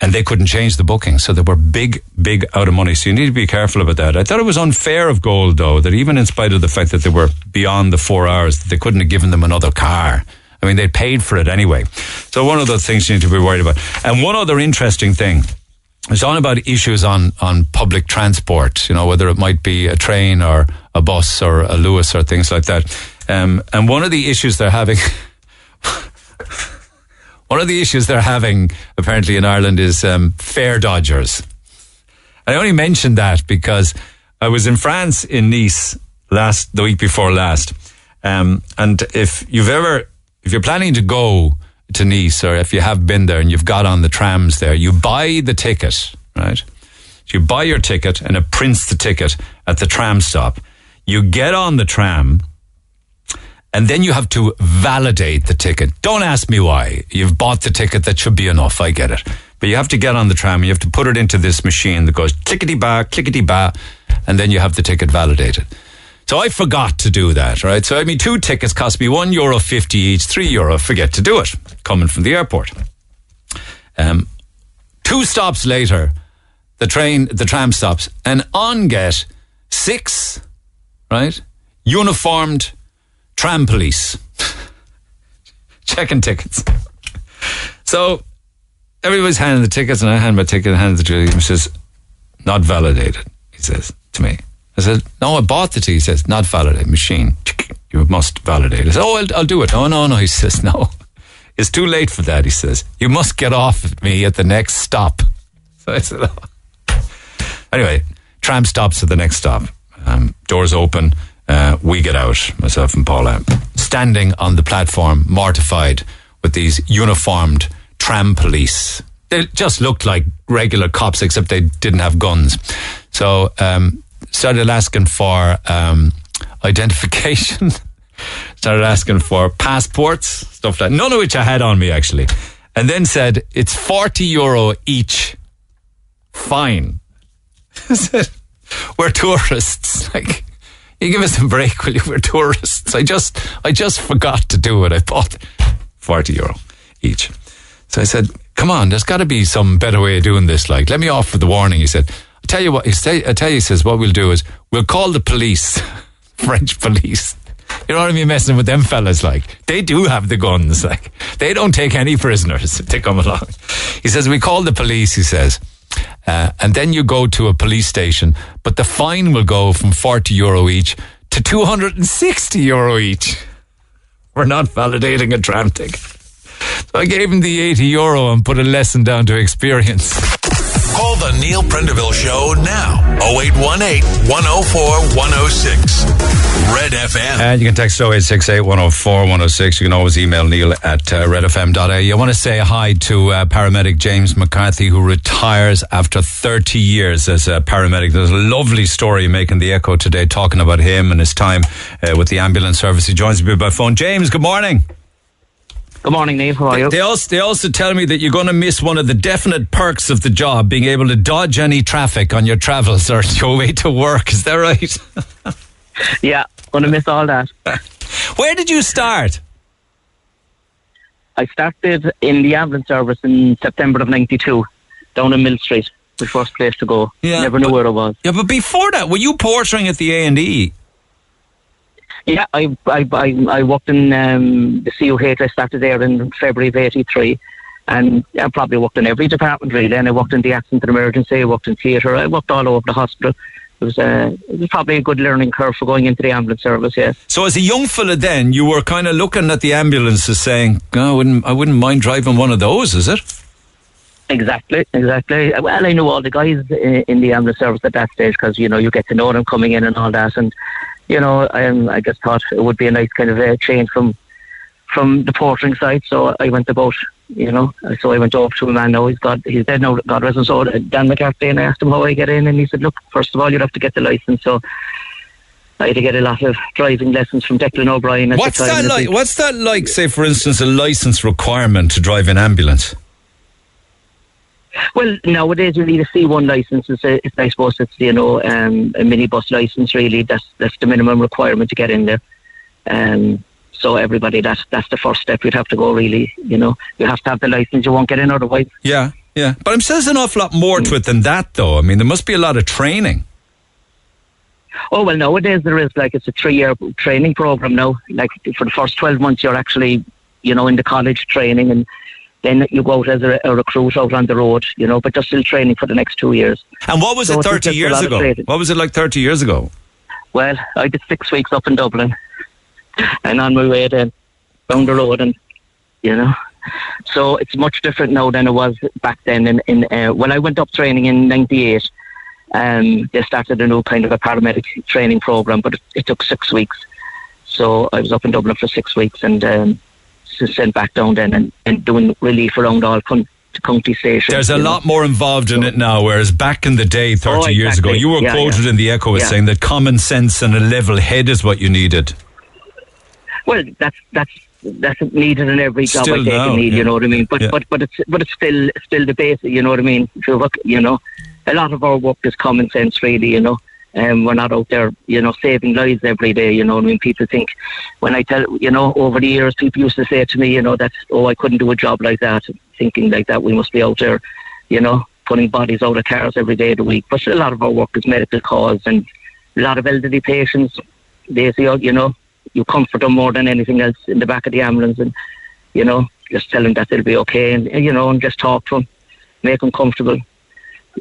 and they couldn't change the booking. So they were big, big out of money. So you need to be careful about that. I thought it was unfair of Gold, though, that even in spite of the fact that they were beyond the four hours, they couldn't have given them another car. I mean, they paid for it anyway. So one of the things you need to be worried about. And one other interesting thing. It's on about issues on, on public transport, you know, whether it might be a train or a bus or a Luas or things like that. Um, and one of the issues they're having, one of the issues they're having apparently in Ireland is um, fare dodgers. I only mentioned that because I was in France in Nice last the week before last, um, and if you've ever if you're planning to go to Nice or if you have been there and you've got on the trams there, you buy the ticket, right? So you buy your ticket and it prints the ticket at the tram stop. You get on the tram and then you have to validate the ticket. Don't ask me why. You've bought the ticket. That should be enough. I get it. But you have to get on the tram. You have to put it into this machine that goes clickety ba, clickety ba, and then you have the ticket validated. So I forgot to do that, right? So I mean, two tickets cost me one euro fifty each, three euro. Forget to do it. Coming from the airport. Um, two stops later, the train, the tram stops, and on get six, right, uniformed tram police checking tickets. So everybody's handing the tickets, and I hand my ticket and hand to him. He says, "Not validated." He says to me. I said, "No, I bought the ticket." He says, "Not validated. Machine. You must validate." I said, "Oh, I'll, I'll do it." Oh no, no. He says, "No, it's too late for that." He says, "You must get off at me at the next stop." So I said, oh. "Anyway, tram stops at the next stop. Um, doors open." Uh, we get out, myself and Paula, standing on the platform, mortified with these uniformed tram police. They just looked like regular cops, except they didn't have guns. So, um, started asking for um, identification, started asking for passports, stuff like none of which I had on me actually. And then said, it's 40 euro each. Fine. I said, we're tourists. Like, you give us a break, will you? We're tourists. I just, I just forgot to do it. I bought 40 euro each. So I said, come on, there's got to be some better way of doing this. Like, let me offer the warning. He said, I tell you what, he say, I tell you, he says, what we'll do is we'll call the police, French police. You know what I mean? Messing with them fellas, like they do have the guns. Like they don't take any prisoners if they come along. He says we call the police. He says, uh, and then you go to a police station, but the fine will go from 40 euro each to 260 euro each. We're not validating a tram ticket. So I gave him the 80 euro and put a lesson down to experience. Call the Neil Prendeville Show now. 0818 104 106. Red FM. And you can text 0868 104 106. You can always email neil at uh, redfm.a. I want to say hi to uh, paramedic James McCarthy, who retires after 30 years as a paramedic. There's a lovely story making the echo today, talking about him and his time uh, with the ambulance service. He joins me by phone. James, good morning. Good morning, Neve. How are you? They also, they also tell me that you're going to miss one of the definite perks of the job, being able to dodge any traffic on your travels or your way to work. Is that right? yeah, gonna miss all that. Where did you start? I started in the ambulance service in September of '92, down in Millstreet, the first place to go. Yeah, Never knew but- where it was. Yeah, but before that, were you portering at the A and E? Yeah, I I I, I worked in um, the CUH. I started there in February of '83, and I probably worked in every department really. And I worked in the accident and emergency. I worked in theatre. I worked all over the hospital. It was uh, it was probably a good learning curve for going into the ambulance service. Yeah. So as a young fella, then you were kind of looking at the ambulances, saying, oh, "I wouldn't, I wouldn't mind driving one of those." Is it? Exactly, exactly. Well, I knew all the guys in the ambulance service at that stage because you know you get to know them coming in and all that, and you know um, I just thought it would be a nice kind of a change from from the portering side. So I went about, you know, so I went over to a man now. He's got he's dead now. God rest his soul. Dan McCarthy, and I asked him how I get in, and he said, "Look, first of all, you'd have to get the license." So. I had to get a lot of driving lessons from Declan O'Brien. At What's that like? What's that like? Say, for instance, a license requirement to drive an ambulance. Well, nowadays you need a C1 license. It's, a, it's I suppose it's you know um, a minibus license. Really, that's that's the minimum requirement to get in there. Um, so everybody, that's that's the first step you'd have to go. Really, you know, you have to have the license. You won't get in otherwise. Yeah. Yeah, but I'm saying there's an awful lot more to it than that, though. I mean, there must be a lot of training. Oh well, nowadays there is like it's a three-year training program now. Like for the first twelve months, you're actually, you know, in the college training, and then you go out as a, a recruit out on the road, you know. But you're still training for the next two years. And what was So it 30 just years ago? What was it like 30 years ago? Well, I did six weeks up in Dublin, and on my way then down the road, and you know. So it's much different now than it was back then. In, in uh, when I went up training in '98, um, they started a new kind of a paramedic training program, but it, it took six weeks. So I was up in Dublin for six weeks, and um, sent back down then and, and doing relief around all con- county stations. There's a you know. lot more involved in it now, whereas back in the day, 30 Oh, years ago, you were Yeah, quoted yeah. in the Echo as Yeah. saying that common sense and a level head is what you needed. Well, that's that's that's needed in every job Still I take now, need. You know what I mean? But but but it's but it's still still the basic. You know what I mean? If you look, you know, a lot of our work is common sense, really. You know. Um, we're not out there, you know, saving lives every day. You know, I mean, people think when I tell, you know, over the years, people used to say to me, you know, that oh, I couldn't do a job like that, thinking like that. We must be out there, you know, putting bodies out of cars every day of the week. But a lot of our work is medical cause, and a lot of elderly patients. They say, oh, you know, you comfort them more than anything else in the back of the ambulance, and you know, just tell them that they'll be okay, and you know, and just talk to them, make them comfortable.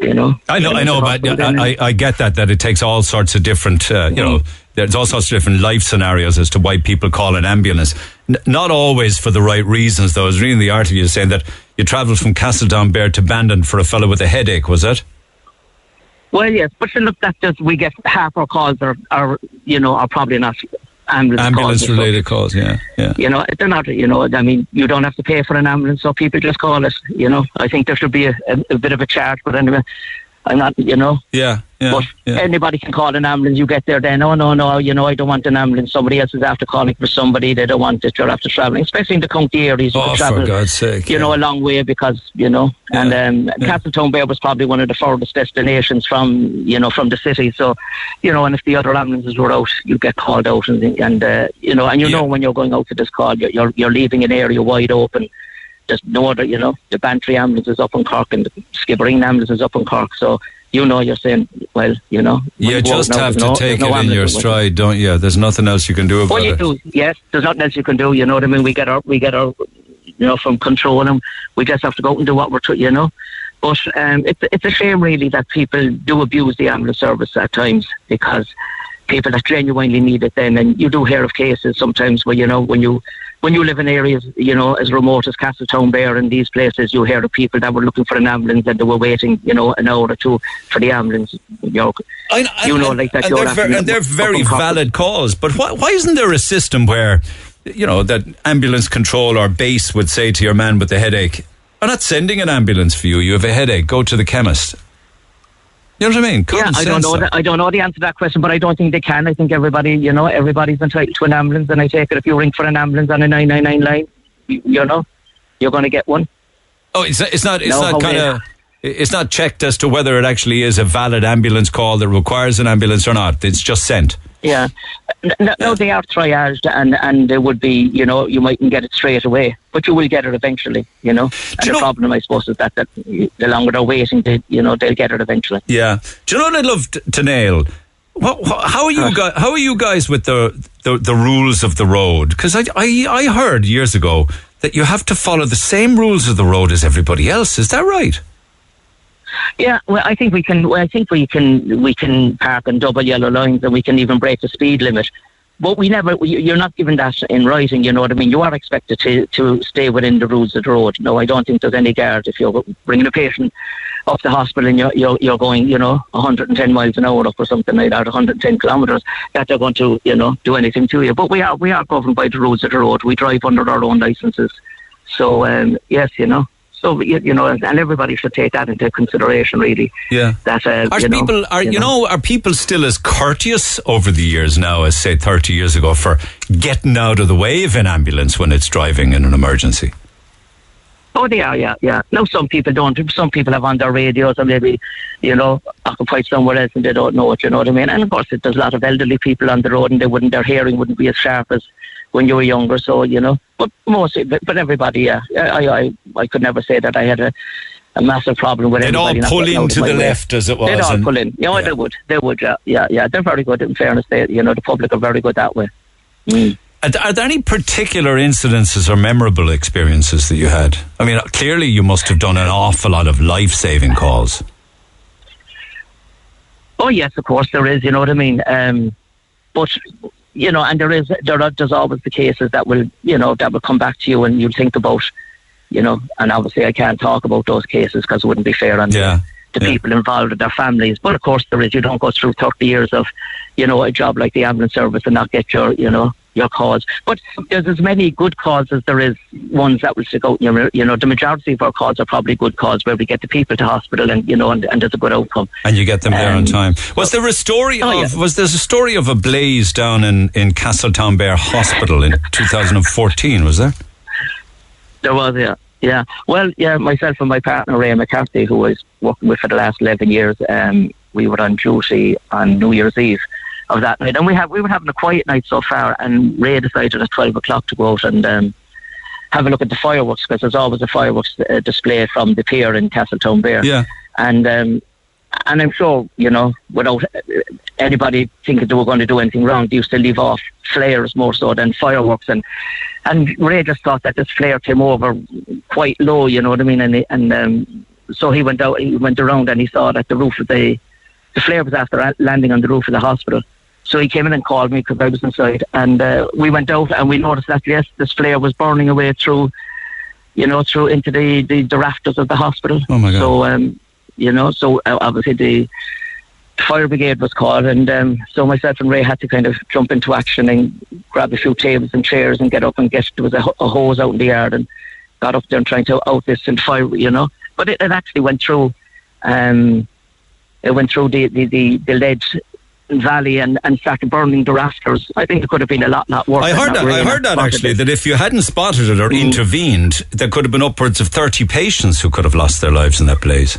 You know, I know, I know, but I, I, get that, that it takes all sorts of different, uh, you know, there's all sorts of different life scenarios as to why people call an ambulance. N- not always for the right reasons, though. I was reading the article saying that you travelled from Castletownbere to Bandon for a fellow with a headache, was it? Well, yes, but look, that just we get half our calls are, are you know, are probably not ambulance, Ambulance related calls, yeah, yeah. You know, they're not. You know, I mean, you don't have to pay for an ambulance, so people just call it. You know, I think there should be a, a, a bit of a charge, but anyway, I'm not. You know, Yeah, yeah, but yeah. anybody can call an ambulance. You get there, then oh no, no, you know, I don't want an ambulance. Somebody else is after calling for somebody. They don't want it. You're after traveling, especially in the county areas. Oh, can for God's sake, you yeah. know, a long way because you know, and um. Castletownbere was probably one of the furthest destinations from you know from the city. So, you know, and if the other ambulances were out, you get called out, and and uh, you know, and you know when you're going out to this call, you're you're, you're leaving an area wide open. There's no other, you know, the Bantry ambulance is up in Cork and the Skibbereen ambulance is up in Cork. So you know, you're saying, well, you know, You just have to no- take no it in your ambulance with you. stride, don't you? There's nothing else you can do about Well, you it. do. Yes, there's nothing else you can do. You know what I mean? We get our, we get our, you know, from control, and we just have to go out and do what we're, tr- you know. But um, it's it's a shame really that people do abuse the ambulance service at times because people that genuinely need it then, and you do hear of cases sometimes where you know when you when you live in areas, you know, as remote as Castletownbere and these places, you hear of people that were looking for an ambulance and they were waiting, you know, an hour or two for the ambulance. You know, I, You know, like that and they're, ver- and they're very valid calls. But why, why isn't there a system where, you know, that ambulance control or base would say to your man with the headache, "I'm not sending an ambulance for you. You have a headache. Go to the chemist." You know what I mean? Yeah, Common I don't know. The, I don't know the answer to that question, but I don't think they can. I think everybody, you know, everybody's entitled to an ambulance, and I take it if you ring for an ambulance on a nine nine nine line, you, you know, you're going to get one. Oh, it's not. It's not. It's No, not kind of. It's not checked as to whether it actually is a valid ambulance call that requires an ambulance or not. It's just sent. Yeah, no, no, they are triaged, and and they would be, you know, you mightn't get it straight away, but you will get it eventually, you know. And you the know- problem, I suppose, is that, that the longer they're waiting, they, you know, they'll get it eventually. Yeah. Do you know what I'd love to nail? How are you guys? How are you guys with the the, the rules of the road? Because I, I I heard years ago that you have to follow the same rules of the road as everybody else. Is that right? Yeah, well, I think we can. Well, I think we can. We can park on double yellow lines, and we can even break the speed limit. But we never. you- You're not given that in writing. You know what I mean. You are expected to to stay within the rules of the road. No, I don't think there's any guard if you're bringing a patient up the hospital and you're you're, you're going, you know, 110 miles an hour up or something like that, 110 kilometres. That they're going to, you know, do anything to you. But we are we are governed by the rules of the road. We drive under our own licences. So um, yes, you know. So you, you know, and everybody should take that into consideration, really. Yeah. That uh, Are you know, people are you know are people still as courteous over the years now as say thirty years ago for getting out of the way of an ambulance when it's driving in an emergency? Oh, they are, yeah, yeah. Now, some people don't. Some people have on their radios or maybe, you know, occupied somewhere else and they don't know it, you know what I mean? And of course, there's a lot of elderly people on the road and they wouldn't, their hearing wouldn't be as sharp as when you were younger, so, you know. But mostly, but, but everybody, yeah. I, I, I could never say that I had a, a massive problem with They'd all pull into of the way. left as it was. They'd all pull in. You know, Yeah. they would. They would, yeah. Yeah, yeah. They're very good, in fairness. They, you know, the public are very good that way. Mm. Are are there any particular incidences or memorable experiences that you had? I mean, clearly you must have done an awful lot of life-saving calls. Oh yes, of course there is. You know what I mean. Um, but you know, and there is there are, there's always the cases that will you know that will come back to you and you'll think about, you know, and obviously I can't talk about those cases because it wouldn't be fair on Yeah, the, the yeah. people involved and their families. But of course there is. You don't go through 30 years of, you know, a job like the ambulance service and not get your you know your cause. But there's as many good causes as there is ones that will stick out. You know, you know, the majority of our calls are probably good calls where we get the people to hospital and you know and, and there's a good outcome. And you get them there on Um, time. Was there a story Oh, of? yeah. Was there a story of a blaze down in in Castletownbere Hospital in 2014? Was there? There was, yeah. Yeah. Well, yeah, myself and my partner, Ray McCarthy, who I was working with for the last 11 years, um, we were on duty on New Year's Eve of that night. And we have we were having a quiet night so far, and Ray decided at 12 o'clock to go out and um, have a look at the fireworks, because there's always a fireworks uh, display from the pier in Castletownbere. Yeah. And um, and I'm sure, you know, without uh, anybody thinking they were going to do anything wrong, they used to leave off flares more so than fireworks. And and Ray just thought that this flare came over quite low, you know what I mean? And and um, so he went out, he went around and he saw that the roof of the the flare was after landing on the roof of the hospital. So he came in and called me because I was inside, and uh, we went out and we noticed that yes, this flare was burning away through, you know, through into the the, the rafters of the hospital. Oh, my God. So um, you know, so uh, obviously the fire brigade was called, and um, so myself and Ray had to kind of jump into action and grab a few tables and chairs and get up and get there was a, a hose out in the yard and got up there and trying to out this and fire, you know. But it, it actually went through. Um, it went through the the the, the lead valley and, and started burning the rafters. I think it could have been a lot lot worse. I heard not that. I heard that actually. it. That if you hadn't spotted it or Mm. intervened, there could have been upwards of 30 patients who could have lost their lives in that blaze.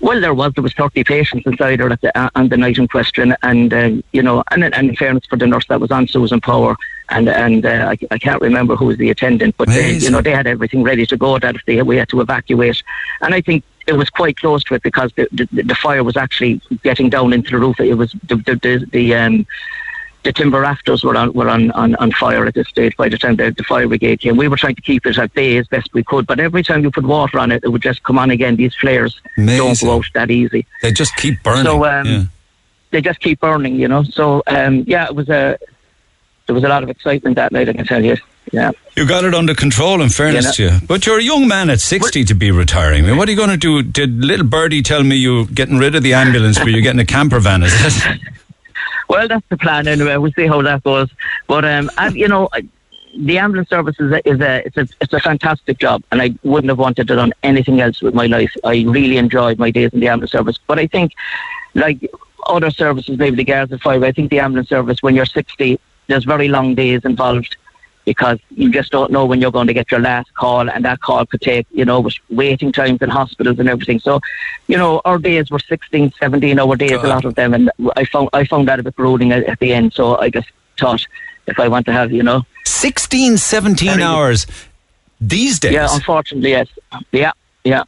Well, there was there was thirty patients inside her at the, uh, on the night in question, and um, you know, and, and in fairness for the nurse that was on Susan Power, and and uh, I, I can't remember who was the attendant, but they, you know they had everything ready to go. That if they we had to evacuate, and I think it was quite close to it because the the, the fire was actually getting down into the roof. It was the the the, the um, the timber rafters were on were on, on, on fire at this stage by the time the, the fire brigade came. We were trying to keep it at bay as best we could, but every time you put water on it, it would just come on again. These flares don't go out that easy. They just keep burning. So, um, yeah. They just keep burning, you know. So um, yeah, it was a there was a lot of excitement that night. I can tell you. Yeah. You got it under control, in fairness Yeah, to you. But you're a young man at 60 to be retiring. I mean, what are you going to do? Did little Birdie tell me you're getting rid of the ambulance, but you're getting a camper van? Is it? Well, that's the plan anyway. We'll see how that goes. But um, and, you know, the ambulance service is a, is a it's a it's a fantastic job, and I wouldn't have wanted to done anything else with my life. I really enjoyed my days in the ambulance service. But I think, like other services, maybe the guards and fire, I think the ambulance service, when you're 60, there's very long days involved because you just don't know when you're going to get your last call, and that call could take, you know, waiting times in hospitals and everything. So, you know, our days were 16, 17 hour days, God. a lot of them, and I found I found that a bit grueling at, at the end. So I just thought if I want to have, you know, 16, 17 Very- hours these days. yeah, unfortunately, yes, yeah, yeah.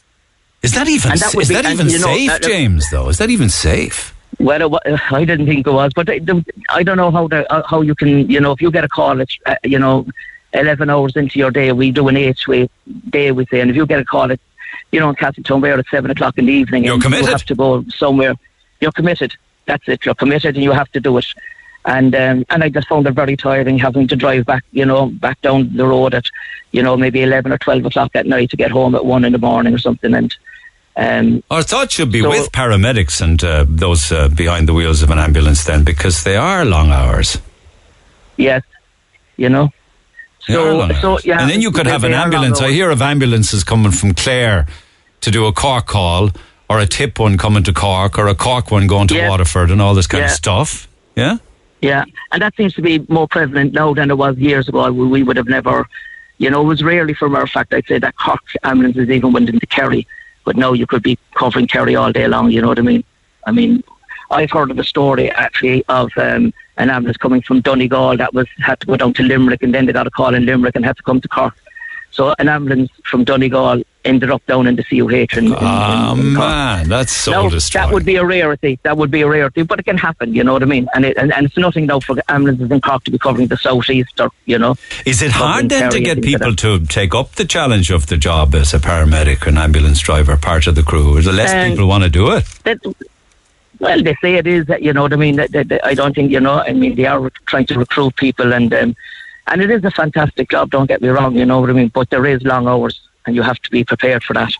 is that even, And that is be- that and, even you know, safe, that- James, though? Is that even safe? Well, it I didn't think it was, but I, I don't know how the, uh, how you can, you know, if you get a call, it's, uh, you know, 11 hours into your day, we do an eight-way day, we say, and if you get a call at, you know, in Castletownbere at 7 o'clock in the evening, You're and committed. you have to go somewhere, you're committed. That's it, you're committed and you have to do it. And um, and I just found it very tiring having to drive back, you know, back down the road at, you know, maybe 11 or 12 o'clock at night to get home at 1 in the morning or something. And um, Our thought should be So- with paramedics and uh, those uh, behind the wheels of an ambulance then, because they are long hours. yes, you know. They are long So, so yeah. and then you could have an ambulance. I hear of ambulances coming from Clare to do a Cork call, or a tip one coming to Cork, or a Cork one going to Yeah. Waterford, and all this kind of stuff. Yeah. Yeah, and that seems to be more prevalent now than it was years ago. We, we would have never, you know, it was rarely from our fact. I'd say that Cork ambulances even went into Kerry, but now you could be covering Kerry all day long. You know what I mean? I mean, I've heard of a story actually of um, an ambulance coming from Donegal that was had to go down to Limerick, and then they got a call in Limerick and had to come to Cork. So an ambulance from Donegal ended up down in the CUH. And, oh, man, that's so now, destroying. That would be a rarity. That would be a rarity, but it can happen, you know what I mean? And, it, and, and it's nothing now for ambulances in Cork to be covering the southeast or, you know. Is it hard then to get people to take up the challenge of the job as a paramedic or an ambulance driver, part of the crew? Is there less um, people want to do it? That, well, they say it is, you know what I mean? I don't think, you know, I mean, they are trying to recruit people and, um, and it is a fantastic job, don't get me wrong, you know what I mean? But there is long hours and you have to be prepared for that.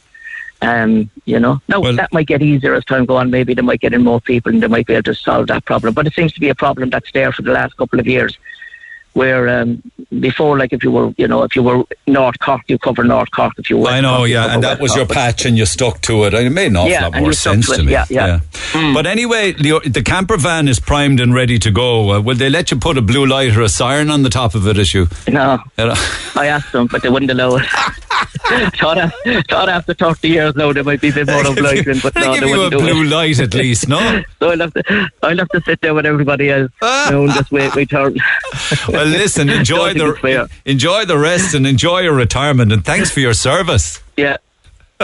Um, you know, now well, that might get easier as time go on. Maybe they might get in more people and they might be able to solve that problem. But it seems to be a problem that's there for the last couple of years where um, before, like if you were, you know, if you were North Cork, you cover North Cork. If you were, I know, Cork, yeah, and that was Cork, your patch, and you stuck to it. It made an awful Yeah, lot more sense to to me. yeah, yeah. Mm. But anyway, the, the camper van is primed and ready to go. Uh, will they let you put a blue light or a siren on the top of it as you? No, You know? I asked them, but they wouldn't allow it. thought, thought after 30 years now there might be a bit more obliging, but they no, give they you a blue it. light at least, no? So I'll have to, I'll have to sit there with everybody else. no, and just wait my turn. Well, listen, enjoy Don't think it's fair. the enjoy the rest and enjoy your retirement, and thanks for your service. Yeah.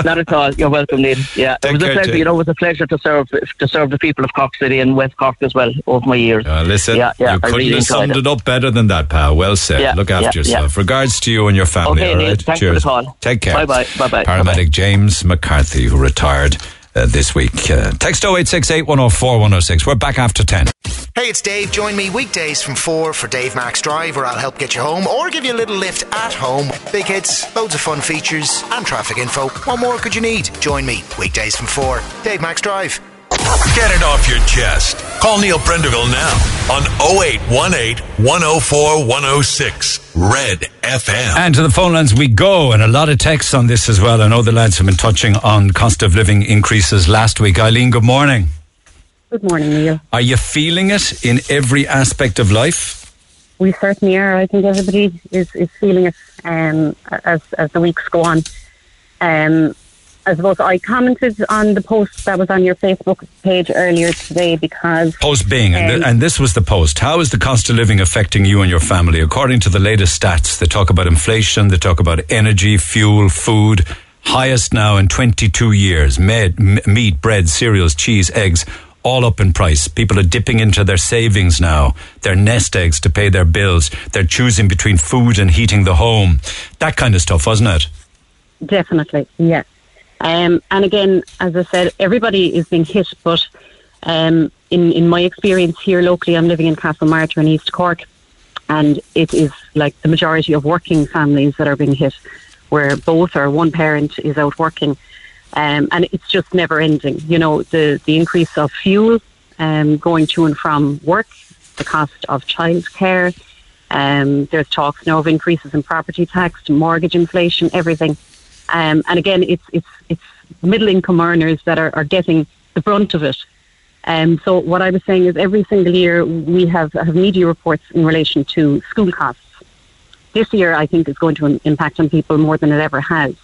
Not at all. You're welcome, Neil. Yeah, Take it was a pleasure. Jay. You know, it was a pleasure to serve to serve the people of Cork City and West Cork as well over my years. Uh, listen, yeah, yeah, you I couldn't really have summed it. it up better than that, pal. Well said. Yeah, Look after yeah, yourself. Regards to you and your family. Okay, all Neil, right? for Cheers. Take care. Bye-bye, bye-bye, Paramedic bye-bye. James McCarthy, who retired uh, this week. Uh, text 0868 104 106. We're back after 10. Hey, it's Dave. Join me weekdays from 4 for Dave Max Drive, where I'll help get you home or give you a little lift at home. Big hits, loads of fun features, and traffic info. What more could you need? Join me weekdays from 4. Dave Max Drive. Get it off your chest. Call Neil Prendeville now on 0818 104 106 Red FM. And to the phone lines we go, and a lot of texts on this as well. I know the lads have been touching on cost of living increases last week. Eileen, good morning. Good morning, Neil. Are you feeling it in every aspect of life? We certainly are. I think everybody is, is feeling it um, as as the weeks go on. Um, I suppose I commented on the post that was on your Facebook page earlier today because Post being, and, Um, th- and this was the post. How is the cost of living affecting you and your family? According to the latest stats, they talk about inflation, they talk about energy, fuel, food, highest now in 22 years. Med, m- meat, bread, cereals, cheese, eggs, all up in price. People are dipping into their savings now, their nest eggs to pay their bills. They're choosing between food and heating the home. That kind of stuff, wasn't it? Definitely, yeah. Um, and again, as I said, everybody is being hit, but um, in in my experience here locally, I'm living in Castlemartyr in East Cork, and it is like the majority of working families that are being hit, where both or one parent is out working, um, and it's just never ending. You know, the the increase of fuel um, going to and from work, the cost of childcare. Um, there's talks now of increases in property tax, mortgage inflation, everything. Um, and again, it's it's it's middle income earners that are, are getting the brunt of it. Um, so what I was saying is every single year we have, have media reports in relation to school costs. This year I think is going to impact on people more than it ever has,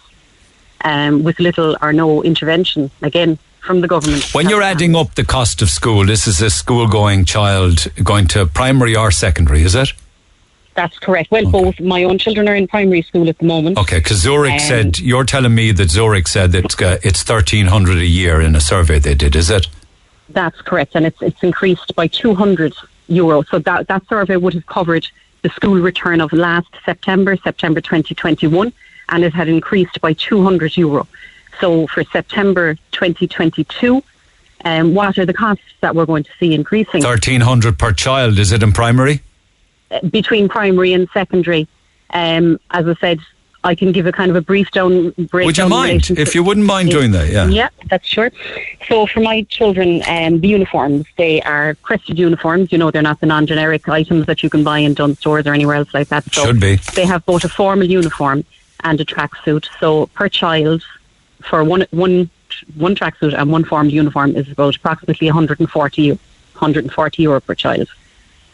um, with little or no intervention again from the government. When you're adding up the cost of school, this is a school going child going to primary or secondary, is it? That's correct. Well, both my own children are in primary school at the moment. Okay, because Zurich Um, said you're telling me that Zurich said that it's, uh, it's thirteen hundred a year in a survey they did. Is it? That's correct, and it's it's increased by 200 euro. So that that survey would have covered the school return of last September, September 2021, and it had increased by 200 euro. So for September 2022, um, what are the costs that we're going to see increasing Thirteen hundred per child. Is it in primary? Between primary and secondary? Um, as I said, I can give a kind of a brief down breakdown. Would you in mind if you wouldn't mind doing that? Yeah. yeah, that's sure. So for my children, um, the uniforms, they are crested uniforms. You know, they're not the non-generic items that you can buy in Dunnes Stores or anywhere else like that. So Should be. They have both a formal uniform and a tracksuit. So per child, for one one one tracksuit and one formal uniform is about approximately 140 140 euro per child.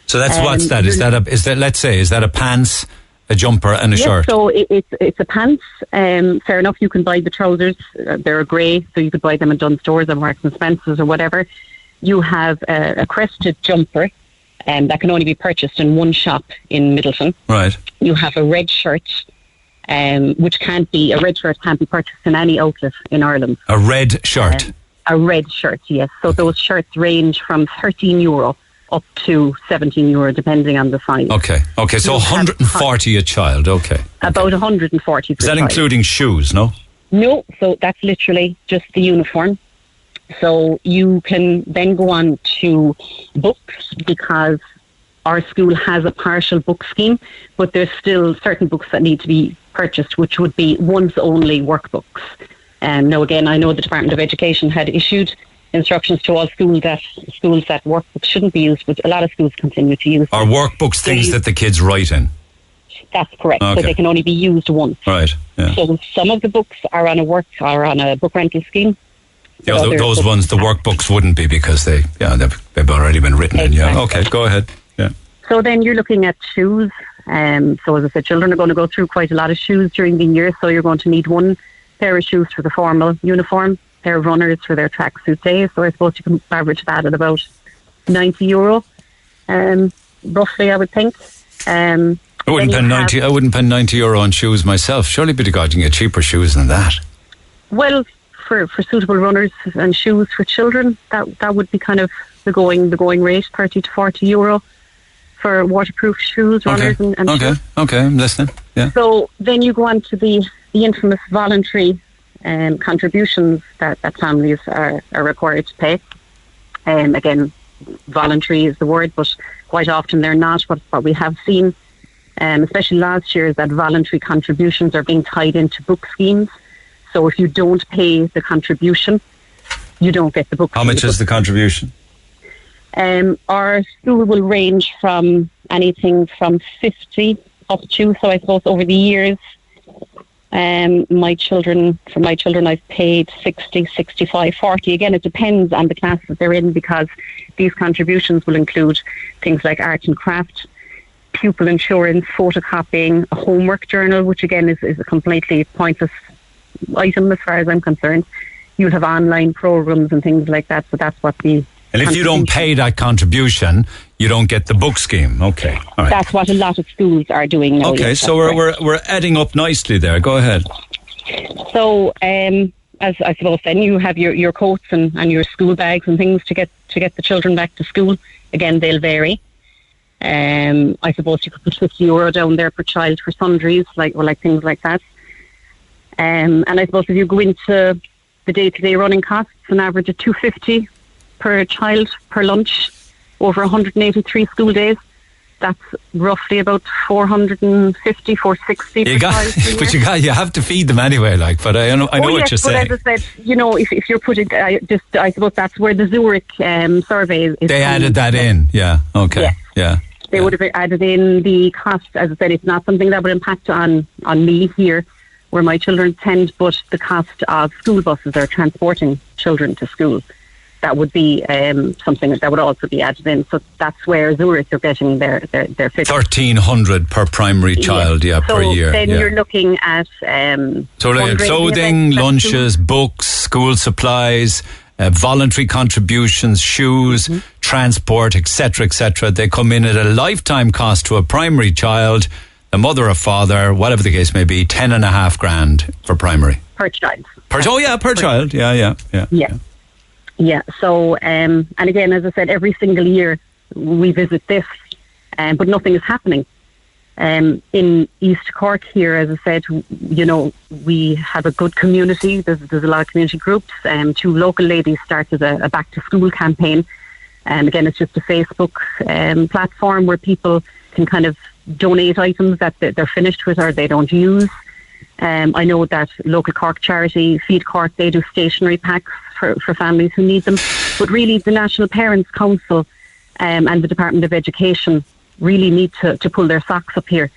So that's Um, what's that? Is that a is that let's say is that a pants, a jumper, and a Yes, shirt? so it, it's it's a pants. Um, fair enough. You can buy the trousers. Uh, they're grey, so you could buy them in Dunnes Stores or Marks and Spencers or whatever. You have a, a crested jumper, um, that can only be purchased in one shop in Midleton. Right. You have a red shirt, um, which can't be a red shirt can't be purchased in any outlet in Ireland. A red shirt. Um, a red shirt, yes. So those shirts range from 13 euro up to 17 euro, depending on the size. Okay, okay, so You 140 a child, okay. About 140. per Is that including shoes, no? No, so that's literally just the uniform. So you can then go on to books because our school has a partial book scheme, but there's still certain books that need to be purchased, which would be once only workbooks. Um, now, again, I know the Department of Education had issued instructions to all schools that schools that workbooks shouldn't be used, but a lot of schools continue to use. Are workbooks, things you- that the kids write in. That's correct, Okay. but they can only be used once. Right, yeah. So some of the books are on a work are on a book rental scheme. Yeah, So those ones, the workbooks wouldn't be because they, yeah, they've, they've already been written in. Yeah, okay, go ahead. Yeah. So then you're looking at shoes. Um, so as I said, children are going to go through quite a lot of shoes during the year. So you're going to need one pair of shoes for the formal uniform, of runners for their tracksuit day. So I suppose you can average that at about 90 euro, um, roughly, I would think. Um, I wouldn't spend ninety. I wouldn't spend ninety euro on shoes myself. Surely, be the God, you can get cheaper shoes than that. Well, for, for suitable runners and shoes for children, that that would be kind of the going the going rate, thirty to forty euro for waterproof shoes, Okay, runners and, and okay, shoes. okay. I'm listening. Yeah. So then you go on to the, the infamous voluntary um, contributions that, that families are, are required to pay. Um, again, voluntary is the word, but quite often they're not. But what we have seen, um, especially last year, is that voluntary contributions are being tied into book schemes. So if you don't pay the contribution, you don't get the book. How much is the contribution? Um, our school will range from anything from 50 up to, so I suppose over the years, um, my children, for my children, I've paid 60, 65, 40. Again, it depends on the class that they're in because these contributions will include things like art and craft, pupil insurance, photocopying, a homework journal, which again is, is a completely pointless item as far as I'm concerned. You'll have online programs and things like that, so that's what the And if you don't pay that contribution, you don't get the book scheme. Okay. All right. That's what a lot of schools are doing now. Okay, yes, so we're, we're we're adding up nicely there. Go ahead. so um, as I suppose then you have your, your coats and, and your school bags and things to get to get the children back to school. Again, they'll vary. Um, I suppose you could put fifty euro down there per child for sundries, like or like things like that. Um, and I suppose if you go into the day-to-day running costs, an average of two fifty per child per lunch over 183 school days. That's roughly about 450, 460 You got, but you got you have to feed them anyway. Like, but I know I know oh, what yes, you're saying. But as I said, you know, if, if you're putting, I just I suppose that's where the Zurich um, survey is. They added that in. Yeah. Okay. Yes. Yeah. They would have added in the cost. As I said, it's not something that would impact on on me here, where my children attend, but the cost of school buses or transporting children to school. That would be um, something that would also be added in. So that's where Zurich are getting their their, their. Thirteen hundred per primary child. Yeah, so per year. Then yeah. you're looking at um, So like clothing, events lunches, books, school supplies, uh, voluntary contributions, shoes, Mm-hmm. transport, etc., etc. They come in at a lifetime cost to a primary child, a mother or father, whatever the case may be, ten and a half grand for primary. per child. Per, oh yeah, per child. Yeah, yeah, yeah. Yeah. Yeah. So, um, and again, as I said, every single year we visit this, um, but nothing is happening. Um, in East Cork here, as I said, you know, we have a good community. There's, there's a lot of community groups. Um, two local ladies started a, a back to school campaign. And again, it's just a Facebook um, platform where people can kind of donate items that they- they're finished with or they don't use. Um, I know that local Cork charity, Feed Cork, they do stationery packs for, for families who need them. But really, the National Parents Council um, and the Department of Education really need to, to pull their socks up here.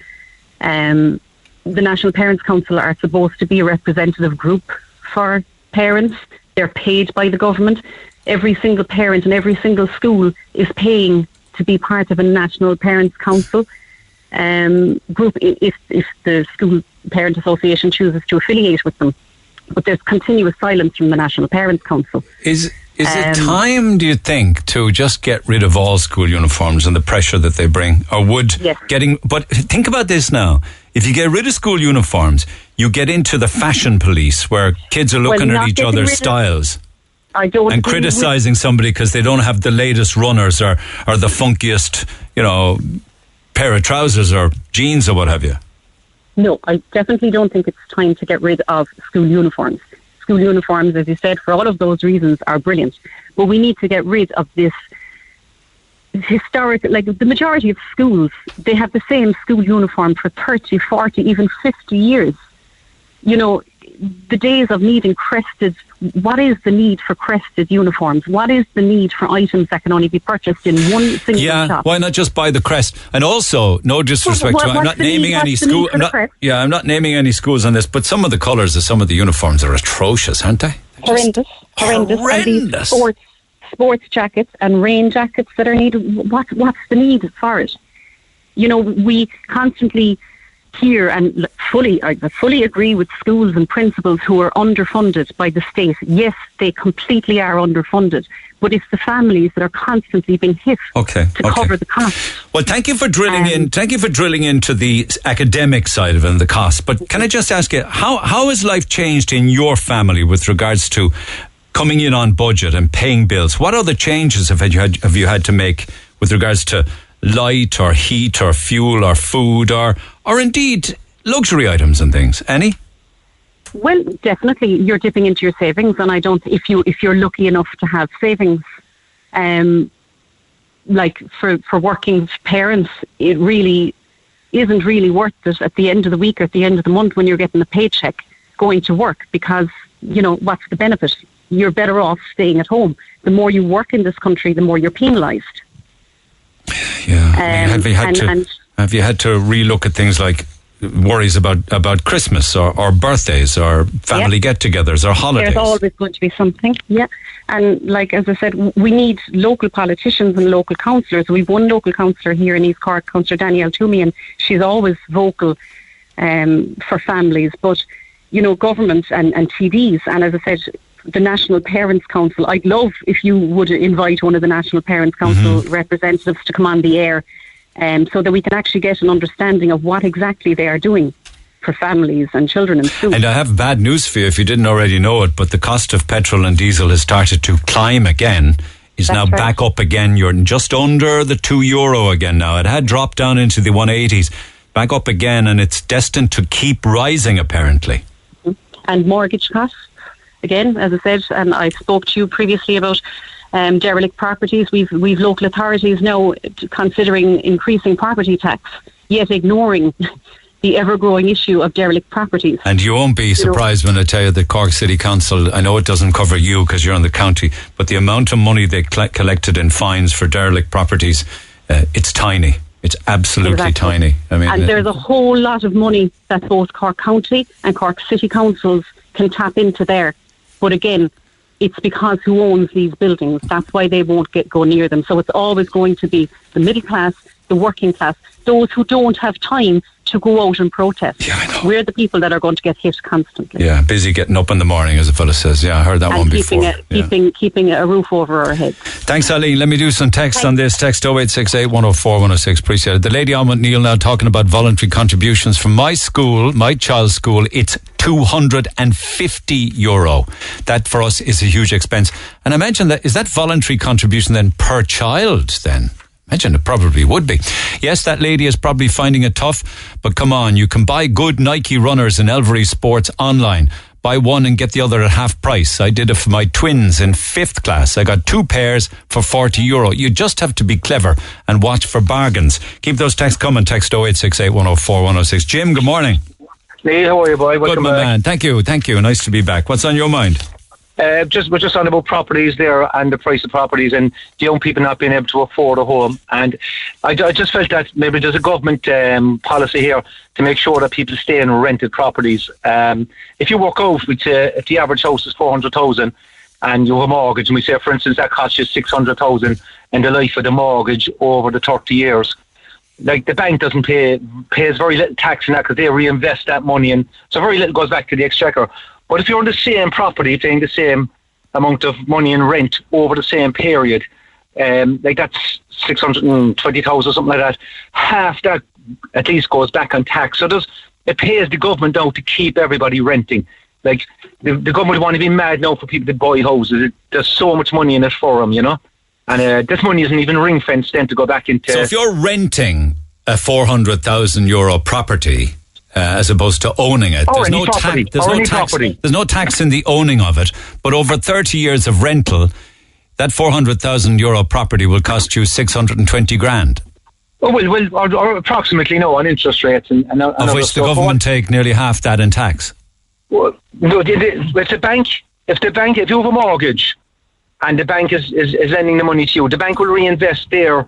Um, the National Parents Council are supposed to be a representative group for parents. They're paid by the government. Every single parent and every single school is paying to be part of a National Parents Council um, group if, if the school parent association chooses to affiliate with them. But there's continuous silence from the National Parents Council. Is is it Um, time, do you think, to just get rid of all school uniforms and the pressure that they bring, or would Yes. getting? But think about this now: if you get rid of school uniforms, you get into the fashion police where kids are looking Well, at each other's styles I don't and criticizing somebody because they don't have the latest runners or, or the funkiest, you know, pair of trousers or jeans or what have you. No, I definitely don't think it's time to get rid of school uniforms. School uniforms, as you said, for all of those reasons, are brilliant. But we need to get rid of this historic, like the majority of schools, they have the same school uniform for 30, 40, even 50 years. You know, the days of needing crested, what is the need for crested uniforms? What is the need for items that can only be purchased in one single Yeah, shop? why not just buy the crest? And also, no disrespect Well, to, I'm not need- naming any need school. I'm not, yeah, I'm not naming any schools on this, but some of the colours of some of the uniforms are atrocious, aren't they? horrendous, horrendous, And these horrendous. sports sports jackets and rain jackets that are needed. What what's the need for it? You know, we constantly hear and fully I fully agree with schools and principals who are underfunded by the state. Yes, they completely are underfunded, but it's the families that are constantly being hit Okay, to okay. cover the cost. Well, thank you for drilling Um, in. Thank you for drilling into the academic side of it and the cost. But can I just ask you how how has life changed in your family with regards to coming in on budget and paying bills? What other changes have you had have you had to make with regards to light or heat or fuel or food or or indeed luxury items and things? Any? Well, definitely, you're dipping into your savings, and I don't. If you if you're lucky enough to have savings, um, like for for working parents, it really isn't really worth it at the end of the week or at the end of the month when you're getting a paycheck going to work because you know what's the benefit? You're better off staying at home. The more you work in this country, the more you're penalised. Yeah. I mean, Um, have you had and- to and- have you had to relook at things like worries about about Christmas or, or birthdays or family get-togethers or holidays? There's always going to be something, yeah. And like as I said, we need local politicians and local councillors. We've one local councillor here in East Cork, Councillor Danielle Twomey, and she's always vocal um, for families. But you know, government and, and TDs, and as I said, the National Parents Council. I'd love if you would invite one of the National Parents Council representatives to come on the air, um, so that we can actually get an understanding of what exactly they are doing for families and children in school. And I have bad news for you if you didn't already know it, but the cost of petrol and diesel has started to climb again. Is That's now right. back up again. You're just under the two euro again now. It had dropped down into the 180s, back up again, and it's destined to keep rising apparently. and mortgage costs. Again, as I said, and I spoke to you previously about um, derelict properties. We've we've local authorities now considering increasing property tax, yet ignoring the ever-growing issue of derelict properties. And you won't be surprised when I tell you that Cork City Council, I know it doesn't cover you because you're in the county, but the amount of money they cl- collected in fines for derelict properties, uh, it's tiny. It's absolutely Exactly. tiny. I mean, and uh, there's a whole lot of money that both Cork County and Cork City councils can tap into there. But again, it's because who owns these buildings. That's why they won't get go near them. So it's always going to be the middle class, the working class, those who don't have time to go out and protest. Yeah, I know. We're the people that are going to get hit constantly. yeah, busy getting up in the morning, as a fellow says. Yeah, I heard that one And before. keeping a, Yeah. keeping keeping a roof over our heads. Thanks, Eileen. Let me do some text on this. Text 0868 104 106. Appreciate it. The lady on with Neil now talking about voluntary contributions from my school, my child's school. It's 250 euro. That for us is a huge expense. And I mentioned that, is that voluntary contribution then per child then? Imagine it probably would be. Yes, that lady is probably finding it tough, but come on, you can buy good Nike runners in Elverys Sports online. Buy one and get the other at half price. I did it for my twins in fifth class. I got two pairs for 40 euro. You just have to be clever and watch for bargains. Keep those texts coming. Text 0868 104 106. Jim, good morning. Hey, how are you, boy? Good, Welcome my back. man. Thank you. Thank you. Nice to be back. What's on your mind? Uh, just we're just on about properties there and the price of properties and the young people not being able to afford a home. And I, I just felt that maybe there's a government um, policy here to make sure that people stay in rented properties. Um, if you work out, which uh, if the average house is four hundred thousand and you have a mortgage, and we say, for instance, that costs you six hundred thousand in the life of the mortgage over the thirty years. Like the bank doesn't pay pays very little tax in that because they reinvest that money, and so very little goes back to the exchequer. But if you're on the same property, paying the same amount of money in rent over the same period, um, like that's six hundred and twenty thousand, or something like that. Half that at least goes back on tax. So there's, it pays the government now to keep everybody renting. Like the, the government want to be mad now for people to buy houses. There's so much money in it for them, you know. And uh, this money isn't even ring fenced then to go back into. So if you're renting a four hundred thousand euro property. Uh, as opposed to owning it, Or there's no property. tax. There's Or no tax. property. There's no tax in the owning of it. But over 30 years of rental, that 400,000 euro property will cost you 620 grand, oh well, well, or, or approximately no on interest rates and, and, and of which the government take nearly half that in tax. Well, no, if the bank, if the bank, if you have a mortgage, and the bank is, is, is lending the money to you, the bank will reinvest their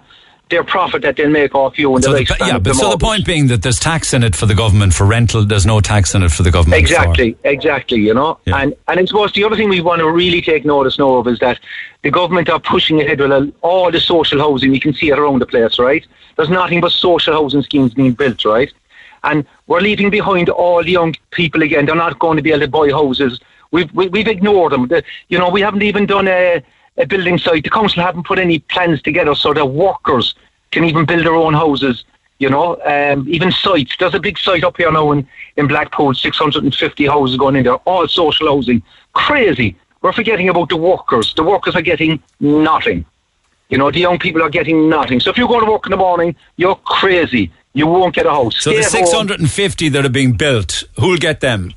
their profit that they'll make off you in So the yeah, but so the point being that there's tax in it for the government for rental. There's no tax in it for the government. for- Exactly, exactly. You know, Yeah. and and I suppose the other thing we want to really take notice now of is that the government are pushing ahead with all the social housing. You can see it around the place, right? There's nothing but social housing schemes being built, right? And we're leaving behind all the young people again. They're not going to be able to buy houses. We've we, we've ignored them. The, you know, we haven't even done a, a building site. The council haven't put any plans together so that workers can even build their own houses. You know, um, even sites. There's a big site up here now in, in Blackpool, 650 houses going in there, all social housing. Crazy. We're forgetting about the workers. The workers are getting nothing. You know, the young people are getting nothing. So if you go to work in the morning, you're crazy. You won't get a house. So Stay the at home. 650 that are being built, who'll get them?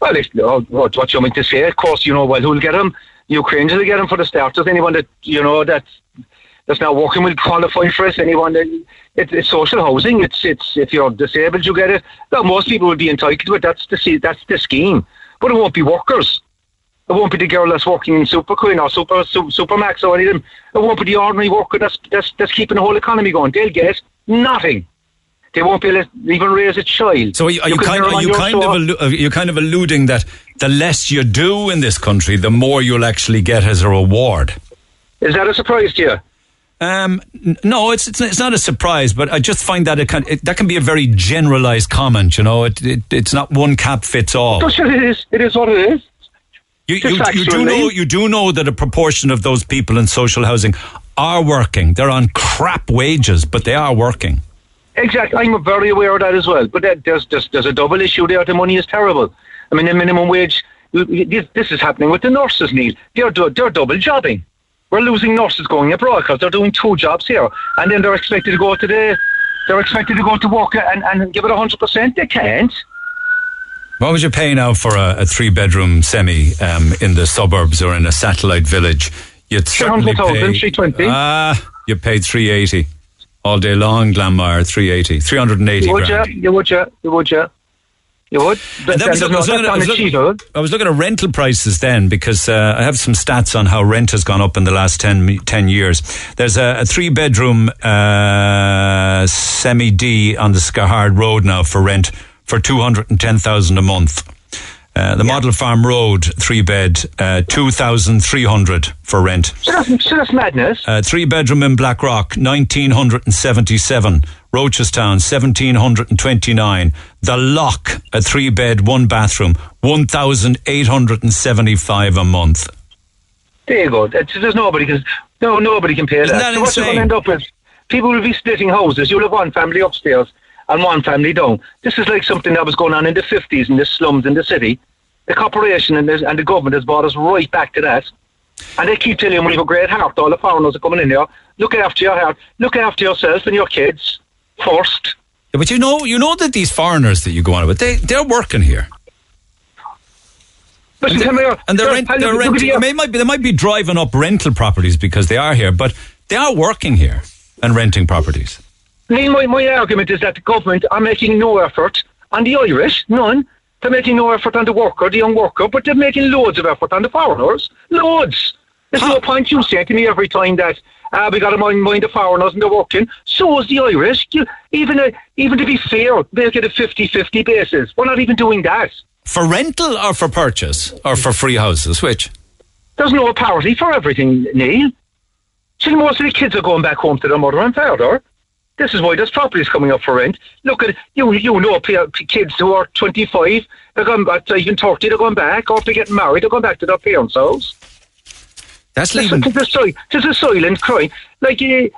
Well, if, oh, what, what you mean to say? Of course, you know well who'll get them. Ukrainians them for the starters. Anyone that you know that's that's not working will qualify for it. Anyone that it, it's social housing. It's it's if you're disabled, you get it. Well, most people will be entitled to it. That's the that's the scheme. But it won't be workers. It won't be the girl that's working in Super Queen or Super Supermax or any of them. It won't be the ordinary worker that's that's that's keeping the whole economy going. They'll get nothing. They won't be able to even raise a child. So are you, are you kind, are you kind of allu- are you kind of alluding that the less you do in this country, the more you'll actually get as a reward? Is that a surprise to you? Um, no, it's, it's it's not a surprise, but I just find that it can it, that can be a very generalized comment. You know, it, it it's not one cap fits all. Sure, it is. It is what it is. You, you, you do know you do know that a proportion of those people in social housing are working. They're on crap wages, but they are working. Exactly. I'm very aware of that as well. But that, there's, there's there's a double issue there. The money is terrible. I mean, the minimum wage. This, this is happening with the nurses, Neil. They're they're double jobbing. We're losing nurses going abroad because they're doing two jobs here, and then they're expected to go to the. They're expected to go to work and, and give it hundred percent. They can't. What would you pay now for a, a three bedroom semi um, in the suburbs or in a satellite village? You'd certainly 300,000, pay 320. Ah, you paid three eighty all day long. Glanmire three eighty, three hundred and eighty You would, grand. you? You would, you? You would, you? You would. But that was- I was looking at- I was looking- unachievable. I was looking at rental prices then because uh, I have some stats on how rent has gone up in the last 10, 10 years. There's a, a three bedroom uh, semi D on the Skehard Road now for rent for 210,000 a month. Uh, the Model Farm Road three bed, uh, 2,300 for rent. So that's, so that's madness. Uh, three bedroom in Blackrock, 1977. Rochestown, 1729. The Lough, a three bed, one bathroom, 1,875 a month. There you go. There's nobody can. No, nobody can pay Isn't that. that so what you're going to end up with? People will be splitting houses. You'll have one family upstairs and one family down. This is like something that was going on in the 50s in the slums in the city. The corporation and the, and the government has brought us right back to that. And they keep telling you we have a great heart. All the foreigners are coming in here. Look after your heart. Look after yourself and your kids first. Yeah, but you know, you know that these foreigners that you go on with, they, they're working here. Listen, And, they, and they're, rent, they're look at renting, the- they might, be, they might be driving up rental properties because they are here, but they are working here and renting properties. Neil, my, my argument is that the government are making no effort on the Irish, none. They're making no effort on the worker, the young worker, but they're making loads of effort on the foreigners. Loads. There's no point you saying to me every time that uh, we got to mind, mind the foreigners and they're working. So is the Irish. You, even, uh, even to be fair, make it a 50-50 basis. We're not even doing that. For rental or for purchase or for free houses? Which? There's no parity for everything, Neil. See, most of the kids are going back home to their mother and father. This is why there's properties coming up for rent. Look at you. You know, kids who are 25, they're going back, even 30, they're going back. Or if they get married, they're going back to their parents' house. That's leaving. a, it's a, a silent cry. Like, uh,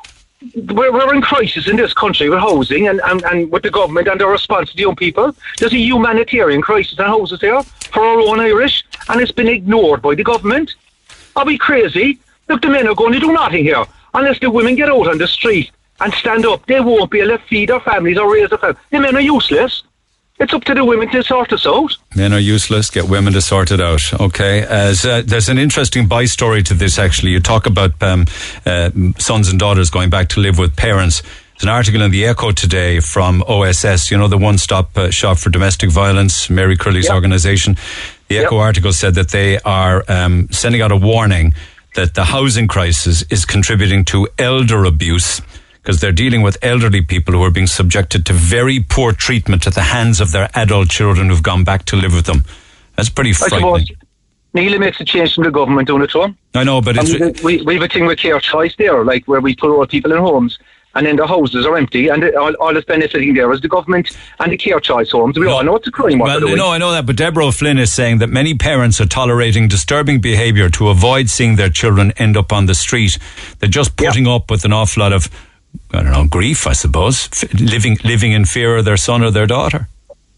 we're, we're in crisis in this country with housing and, and, and with the government and their response to the young people. There's a humanitarian crisis in houses here for our own Irish, and it's been ignored by the government. Are we crazy? Look, the men are going to do nothing here unless the women get out on the street and stand up. They won't be able to feed their families or raise their families. The men are useless. It's up to the women to sort us out. Men are useless. Get women to sort it out. Okay. As uh, there's an interesting by story to this. Actually, you talk about um, uh, sons and daughters going back to live with parents. There's an article in the Echo today from OSS. You know the one-stop uh, shop for domestic violence, Mary Crilly's Yep. organisation. The Echo Yep. article said that they are um, sending out a warning that the housing crisis is contributing to elder abuse because they're dealing with elderly people who are being subjected to very poor treatment at the hands of their adult children who've gone back to live with them. That's pretty frightening. Nearly makes a change from the government doing it to 'em. I know, but it's we, we have a thing with care choice there, like where we put old people in homes and then the houses are empty and all, all that's benefiting there is the government and the care choice homes. We all know it's a crime. Well, no, I know that, but Deborah O'Flynn is saying that many parents are tolerating disturbing behaviour to avoid seeing their children end up on the street. They're just putting up with an awful lot of, I don't know, grief, I suppose, living living in fear of their son or their daughter.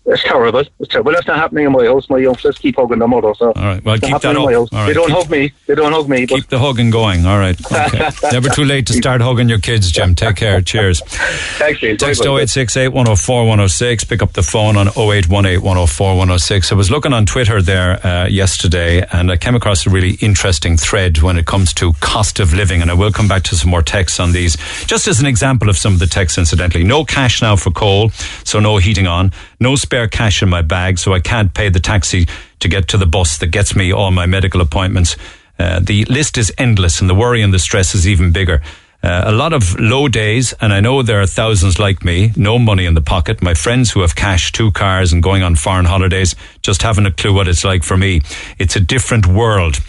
It's terrible. It's terrible. That's not happening in my house. My youngsters keep hugging their mother. So All right, well, keep that up. my house. All right, They don't keep- hug me. They don't hug me. But Keep the hugging going. All right. Okay. Never too late to start hugging your kids, Jim. Take care. Cheers. thanks. Text Bye-bye. 0868 104 106. Pick up the phone on 0818 104 106. I was looking on Twitter there uh, yesterday and I came across a really interesting thread when it comes to cost of living. And I will come back to some more texts on these. Just as an example of some of the texts, incidentally. No cash now for coal, so no heating on. No spare cash in my bag, so I can't pay the taxi to get to the bus that gets me all my medical appointments. Uh, the list is endless and the worry and the stress is even bigger. Uh, a lot of low days, and I know there are thousands like me, no money in the pocket. My friends who have cash, two cars, and going on foreign holidays just haven't a clue what it's like for me. It's a different world.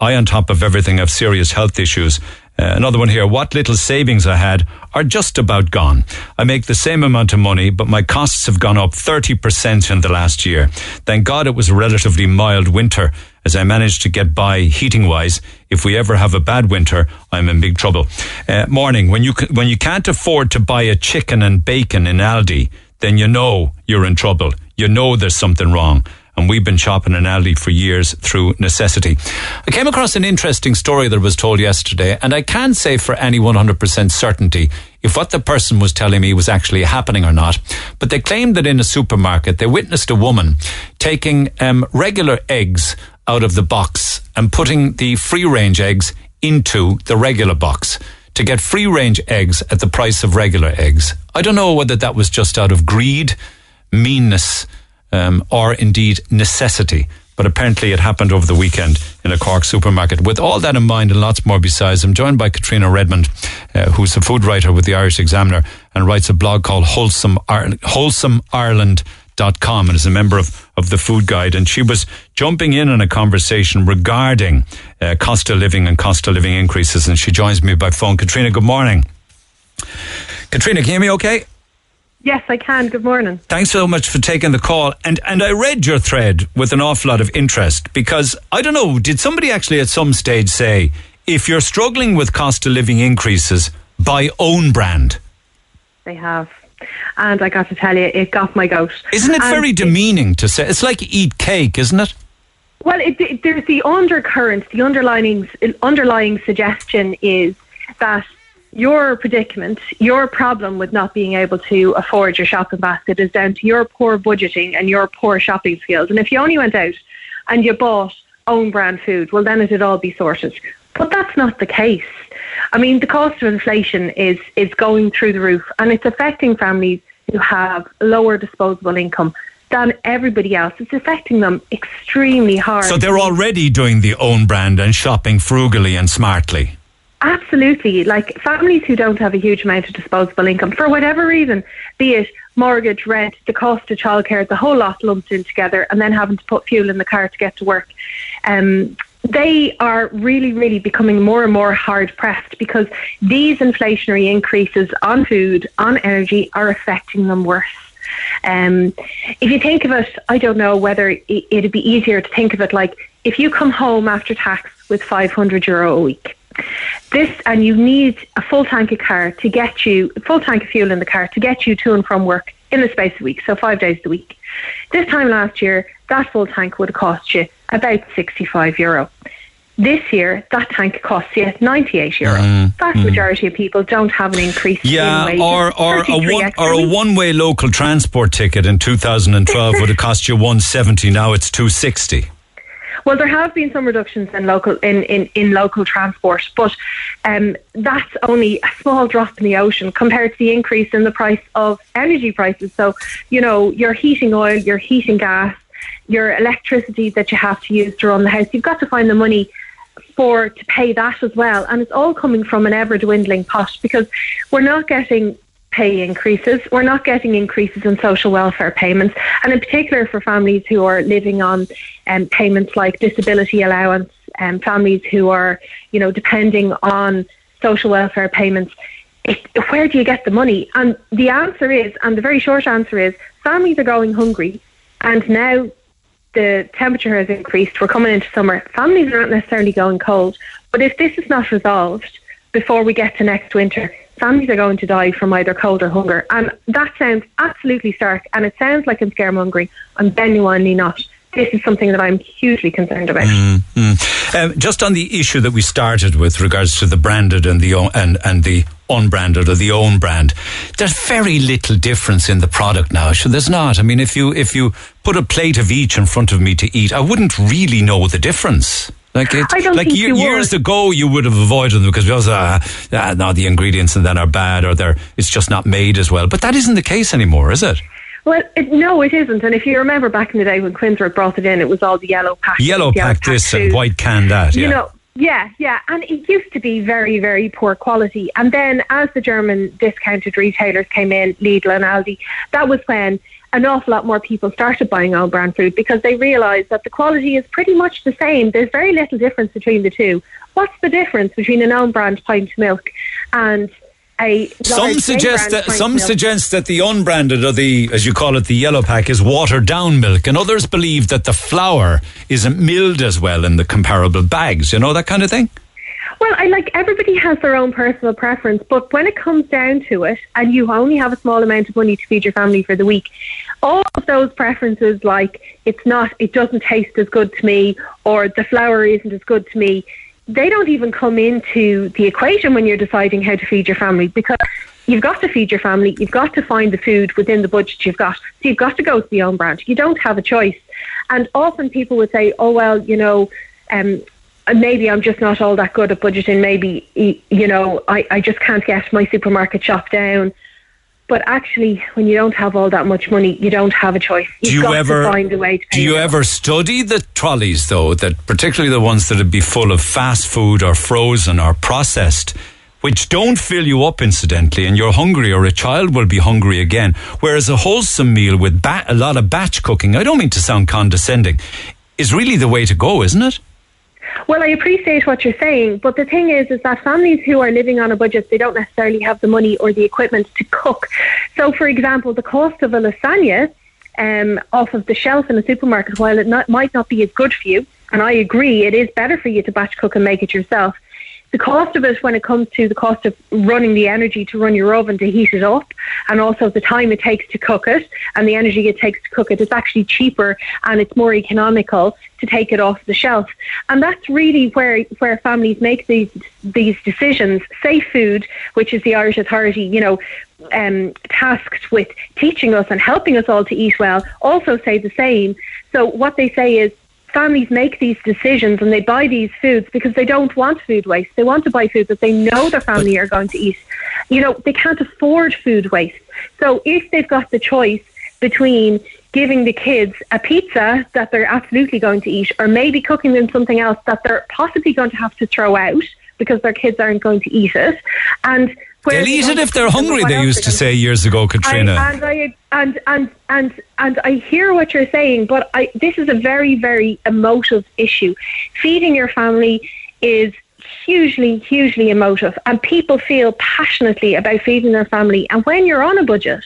I, on top of everything, have serious health issues. Uh, another one here. What little savings I had are just about gone. I make the same amount of money, but my costs have gone up 30% in the last year. Thank God it was a relatively mild winter as I managed to get by heating wise. If we ever have a bad winter, I'm in big trouble. Uh, morning, when you, when you can't afford to buy a chicken and bacon in Aldi, then you know you're in trouble. You know there's something wrong and we've been shopping in Aldi for years through necessity. I came across an interesting story that was told yesterday, and I can't say for any 100% certainty if what the person was telling me was actually happening or not. But they claimed that in a supermarket they witnessed a woman taking um, regular eggs out of the box and putting the free range eggs into the regular box to get free range eggs at the price of regular eggs. I don't know whether that was just out of greed, meanness, um, or indeed necessity. But apparently it happened over the weekend in a Cork supermarket. With all that in mind and lots more besides, I'm joined by Caitríona Redmond, uh, who's a food writer with the Irish Examiner and writes a blog called Wholesome, Ireland, Wholesome com and is a member of, of the food guide. And she was jumping in on a conversation regarding uh, cost of living and cost of living increases. And she joins me by phone. Caitríona good morning. Caitríona can you hear me okay Yes, I can. Good morning. Thanks so much for taking the call. And and I read your thread with an awful lot of interest because I don't know, did somebody actually at some stage say if you're struggling with cost of living increases, buy own brand? They have. And I got to tell you, it got my goat. Isn't it And very demeaning to say? It's like eat cake, isn't it? Well, it, it, there's the undercurrent, the underlying underlying suggestion is that your predicament, your problem with not being able to afford your shopping basket is down to your poor budgeting and your poor shopping skills. And if you only went out and you bought own brand food, well, then it'd all be sorted. But that's not the case. I mean, the cost of inflation is is going through the roof, and it's affecting families who have lower disposable income than everybody else. It's affecting them extremely hard. So they're already doing the own brand and shopping frugally and smartly. Absolutely. Like families who don't have a huge amount of disposable income, for whatever reason, be it mortgage, rent, the cost of childcare, the whole lot lumped in together, and then having to put fuel in the car to get to work. Um, they are really, really becoming more and more hard pressed because these inflationary increases on food, on energy, are affecting them worse. Um, if you think of it, I don't know whether it, it'd be easier to think of it like if you come home after tax with 500 euro a week, this and you need a full tank of car to get you full tank of fuel in the car to get you to and from work in the space of a week, so five days a week. This time last year, that full tank would have cost you about 65 euro. This year, that tank costs you 98 euro. Mm, Vast majority of people don't have an increase Yeah, in wages. or or a one or a one way local transport ticket in 2012 would have cost you 170. Now it's 260. Well, there have been some reductions in local in, in, in local transport, but um, that's only a small drop in the ocean compared to the increase in the price of energy prices. So, you know, your heating oil, your heating gas, your electricity that you have to use to run the house, you've got to find the money for to pay that as well, and it's all coming from an ever dwindling pot because we're not getting pay increases. We're not getting increases in social welfare payments, and in particular for families who are living on um, payments like disability allowance, and families who are, you know, depending on social welfare payments. It, where do you get the money? And the answer is, and the very short answer is, families are going hungry, and now the temperature has increased. We're coming into summer. Families are not necessarily going cold, but if this is not resolved before we get to next winter, families are going to die from either cold or hunger. And that sounds absolutely stark, and it sounds like I'm scaremongering. I'm genuinely not. This is something that I'm hugely concerned about. Mm. Um, just on the issue that we started with regards to the branded and the and and the unbranded or the own brand, there's very little difference in the product now. So there's not. I mean, if you if you put a plate of each in front of me to eat, I wouldn't really know the difference. Like it, like think ye- would. years ago, you would have avoided them because we was uh, ah, no, the ingredients and then are bad or they're it's just not made as well. But that isn't the case anymore, is it? Well, it, no, it isn't. And if you remember back in the day when Quinnsworth brought it in, it was all the yellow pack. Yellow pack this and white can that. Yeah. You know, yeah, yeah. And it used to be very, very poor quality. And then as the German discounted retailers came in, Lidl and Aldi, that was when an awful lot more people started buying own brand food because they realised that the quality is pretty much the same. There's very little difference between the two. What's the difference between an own brand pint of milk and a Some suggest that some milk? suggest that the unbranded or the, as you call it, the yellow pack is watered down milk, and others believe that the flour isn't milled as well in the comparable bags. You know that kind of thing. Well, I like everybody has their own personal preference, but when it comes down to it, and you only have a small amount of money to feed your family for the week, all of those preferences, like it's not, it doesn't taste as good to me, or the flour isn't as good to me, they don't even come into the equation when you're deciding how to feed your family because you've got to feed your family, you've got to find the food within the budget you've got. So you've got to go to the own brand. You don't have a choice. And often people would say, oh, well, you know, um, Uh, maybe I'm just not all that good at budgeting. Maybe, you know, I, I just can't get my supermarket shop down. But actually, when you don't have all that much money, you don't have a choice. You've do you got ever to find a way to pay do you it. ever study the trolleys though? That particularly the ones that would be full of fast food or frozen or processed. Which don't fill you up, incidentally, and you're hungry, or a child will be hungry again. Whereas a wholesome meal with ba- a lot of batch cooking, I don't mean to sound condescending, is really the way to go, isn't it? Well, I appreciate what you're saying, but the thing is, is that families who are living on a budget, they don't necessarily have the money or the equipment to cook. So, for example, the cost of a lasagna um, off of the shelf in a supermarket, while it not, might not be as good for you, and I agree, it is better for you to batch cook and make it yourself. The cost of it, when it comes to the cost of running the energy to run your oven to heat it up, and also the time it takes to cook it, and the energy it takes to cook it, it's actually cheaper and it's more economical to take it off the shelf. And that's really where where families make these these decisions. Safe Food, which is the Irish Authority, you know, um, tasked with teaching us and helping us all to eat well, also say the same. So what they say is families make these decisions and they buy these foods because they don't want food waste. They want to buy food that they know their family are going to eat. You know, they can't afford food waste. So if they've got the choice between giving the kids a pizza that they're absolutely going to eat or maybe cooking them something else that they're possibly going to have to throw out because their kids aren't going to eat it and They'll eat it if they're hungry, they used to say years ago, Caitríona. I, and I and and and and I hear what you're saying, but I this is a very very emotive issue. Feeding your family is hugely hugely emotive, and people feel passionately about feeding their family. And when you're on a budget,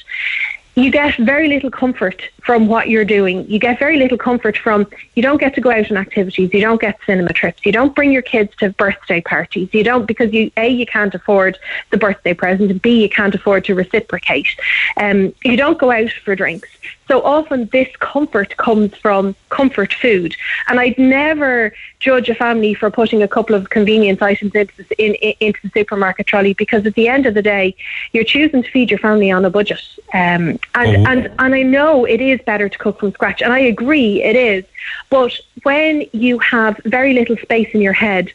you get very little comfort from what you're doing. You get very little comfort from you don't get to go out on activities, you don't get cinema trips, you don't bring your kids to birthday parties, you don't because you a you can't afford the birthday present, and b you can't afford to reciprocate. Um, you don't go out for drinks. So often this comfort comes from comfort food. And I'd never judge a family for putting a couple of convenience items into the, in, in, into the supermarket trolley because at the end of the day, you're choosing to feed your family on a budget. Um, and, oh. and, and I know it is better to cook from scratch. And I agree it is. But when you have very little space in your head,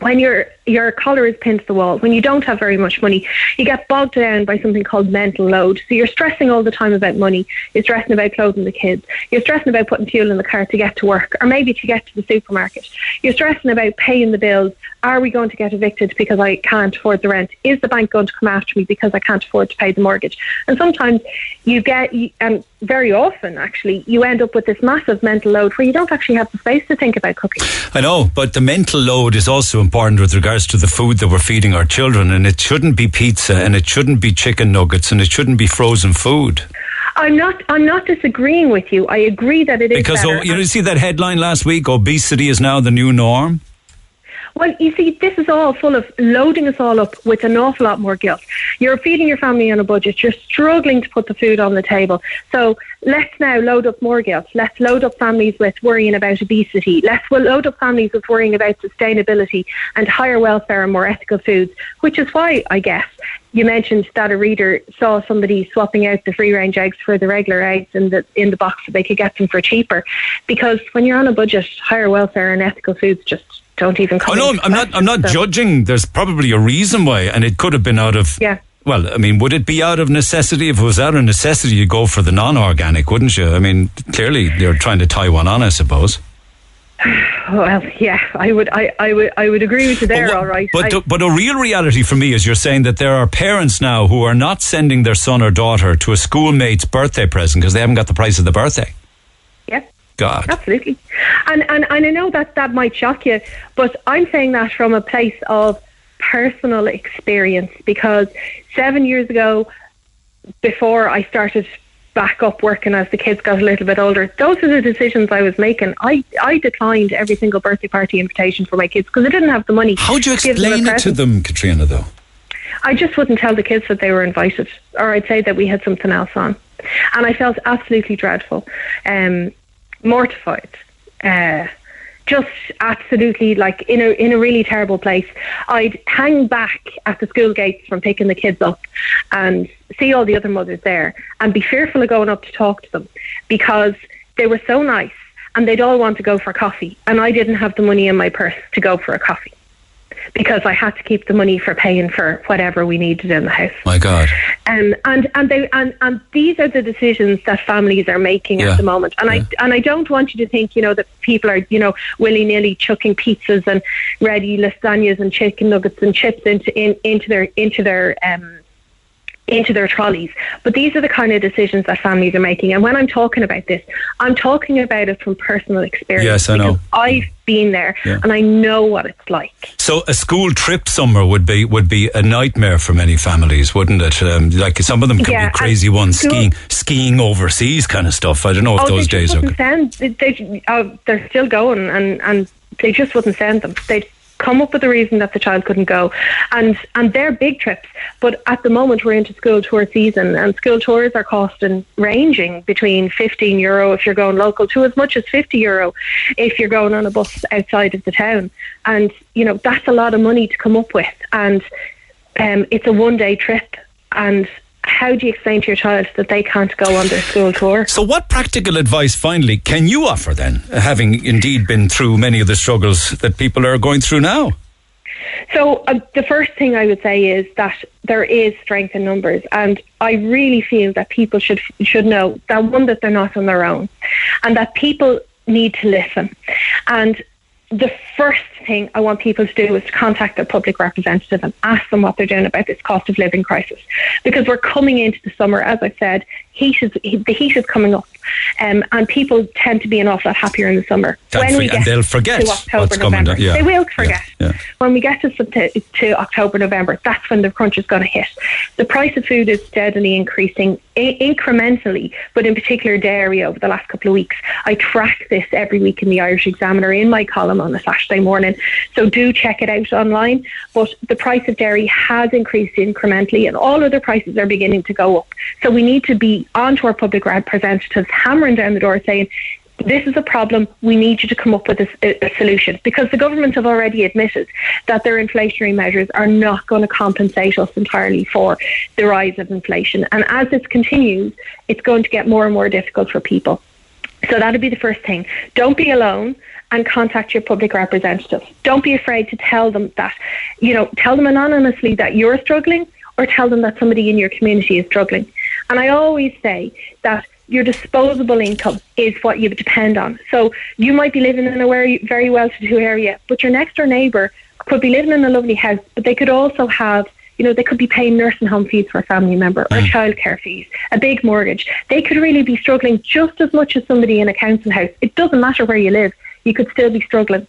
when your your collar is pinned to the wall, when you don't have very much money, you get bogged down by something called mental load. So you're stressing all the time about money. You're stressing about clothing the kids. You're stressing about putting fuel in the car to get to work, or maybe to get to the supermarket. You're stressing about paying the bills. Are we going to get evicted because I can't afford the rent? Is the bank going to come after me because I can't afford to pay the mortgage? And sometimes you get, and very often actually, you end up with this massive mental load where you don't actually have the space to think about cooking. I know, but the mental load is also important with regards to the food that we're feeding our children, and it shouldn't be pizza, and it shouldn't be chicken nuggets, and it shouldn't be frozen food. I'm not. I'm not disagreeing with you. I agree that it is because oh, you know, you see that headline last week: obesity is now the new norm. Well, you see, this is all full of loading us all up with an awful lot more guilt. You're feeding your family on a budget. You're struggling to put the food on the table. So let's now load up more guilt. Let's load up families with worrying about obesity. Let's load up families with worrying about sustainability and higher welfare and more ethical foods, which is why, I guess, you mentioned that a reader saw somebody swapping out the free range eggs for the regular eggs in the in the box so they could get them for cheaper. Because when you're on a budget, higher welfare and ethical foods just don't even come. Oh no, I'm not. I'm not so. judging. There's probably a reason why, and it could have been out of. Yeah. Well, I mean, would it be out of necessity? If it was out of necessity, you'd go for the non-organic, wouldn't you? I mean, clearly you're trying to tie one on, I suppose. Well, yeah, I would, I, I would, I would agree with you there. But, all right, but I, but a real reality for me is you're saying that there are parents now who are not sending their son or daughter to a schoolmate's birthday present because they haven't got the price of the birthday. God. Absolutely. And, and, and I know that that might shock you, but I'm saying that from a place of personal experience because seven years ago, before I started back up working as the kids got a little bit older, those are the decisions I was making. I, I declined every single birthday party invitation for my kids because I didn't have the money. How would you explain it to them, Caitríona, though? I just wouldn't tell the kids that they were invited, or I'd say that we had something else on. And I felt absolutely dreadful. Um, mortified. Uh, just absolutely like in a in a really terrible place. I'd hang back at the school gates from picking the kids up and see all the other mothers there and be fearful of going up to talk to them because they were so nice and they'd all want to go for coffee and I didn't have the money in my purse to go for a coffee because I had to keep the money for paying for whatever we needed in the house. My God. Um, and and they and, and these are the decisions that families are making yeah. at the moment. And yeah. I and I don't want you to think, you know, that people are, you know, willy nilly chucking pizzas and ready lasagnas and chicken nuggets and chips into in, into their into their um into their trolleys. But these are the kind of decisions that families are making. And when I'm talking about this, I'm talking about it from personal experience. Yes, I know. I've been there yeah. and I know what it's like. So a school trip summer would be would be a nightmare for many families, wouldn't it? Um, like some of them can yeah, be crazy ones, school, skiing skiing overseas kind of stuff. I don't know if oh, those days are. They, they, oh, they're still going and and they just wouldn't send them. They come up with a reason that the child couldn't go. And and they're big trips. But at the moment we're into school tour season and school tours are costing ranging between fifteen euro if you're going local to as much as fifty euro if you're going on a bus outside of the town. And, you know, that's a lot of money to come up with and um, it's a one day trip and how do you explain to your child that they can't go on their school tour? So, what practical advice, finally, can you offer then, having indeed been through many of the struggles that people are going through now? So, uh, the first thing I would say is that there is strength in numbers, and I really feel that people should should know that one that they're not on their own, and that people need to listen, and the first thing I want people to do is to contact their public representative and ask them what they're doing about this cost of living crisis. Because we're coming into the summer, as I said, heat is the heat is coming up, um, and people tend to be an awful lot happier in the summer. That when we for- and get they'll forget to October, what's November, yeah. they will forget. Yeah, yeah. When we get to, to to October, November, that's when the crunch is going to hit. The price of food is steadily increasing I- incrementally, but in particular dairy over the last couple of weeks. I track this every week in the Irish Examiner in my column on a Saturday morning, so do check it out online. But the price of dairy has increased incrementally, and all other prices are beginning to go up. So we need to be on to our public representatives, hammering down the door, saying this is a problem. We need you to come up with a, a- solution because the government have already admitted that their inflationary measures are not going to compensate us entirely for the rise of inflation. And as this continues, it's going to get more and more difficult for people. So that'd be the first thing. Don't be alone and contact your public representative. Don't be afraid to tell them that, you know, tell them anonymously that you're struggling or tell them that somebody in your community is struggling. And I always say that your disposable income is what you depend on. So you might be living in a very, very well-to-do area, but your next door neighbour could be living in a lovely house, but they could also have you know, they could be paying nursing home fees for a family member or mm. childcare fees, a big mortgage. They could really be struggling just as much as somebody in a council house. It doesn't matter where you live; you could still be struggling.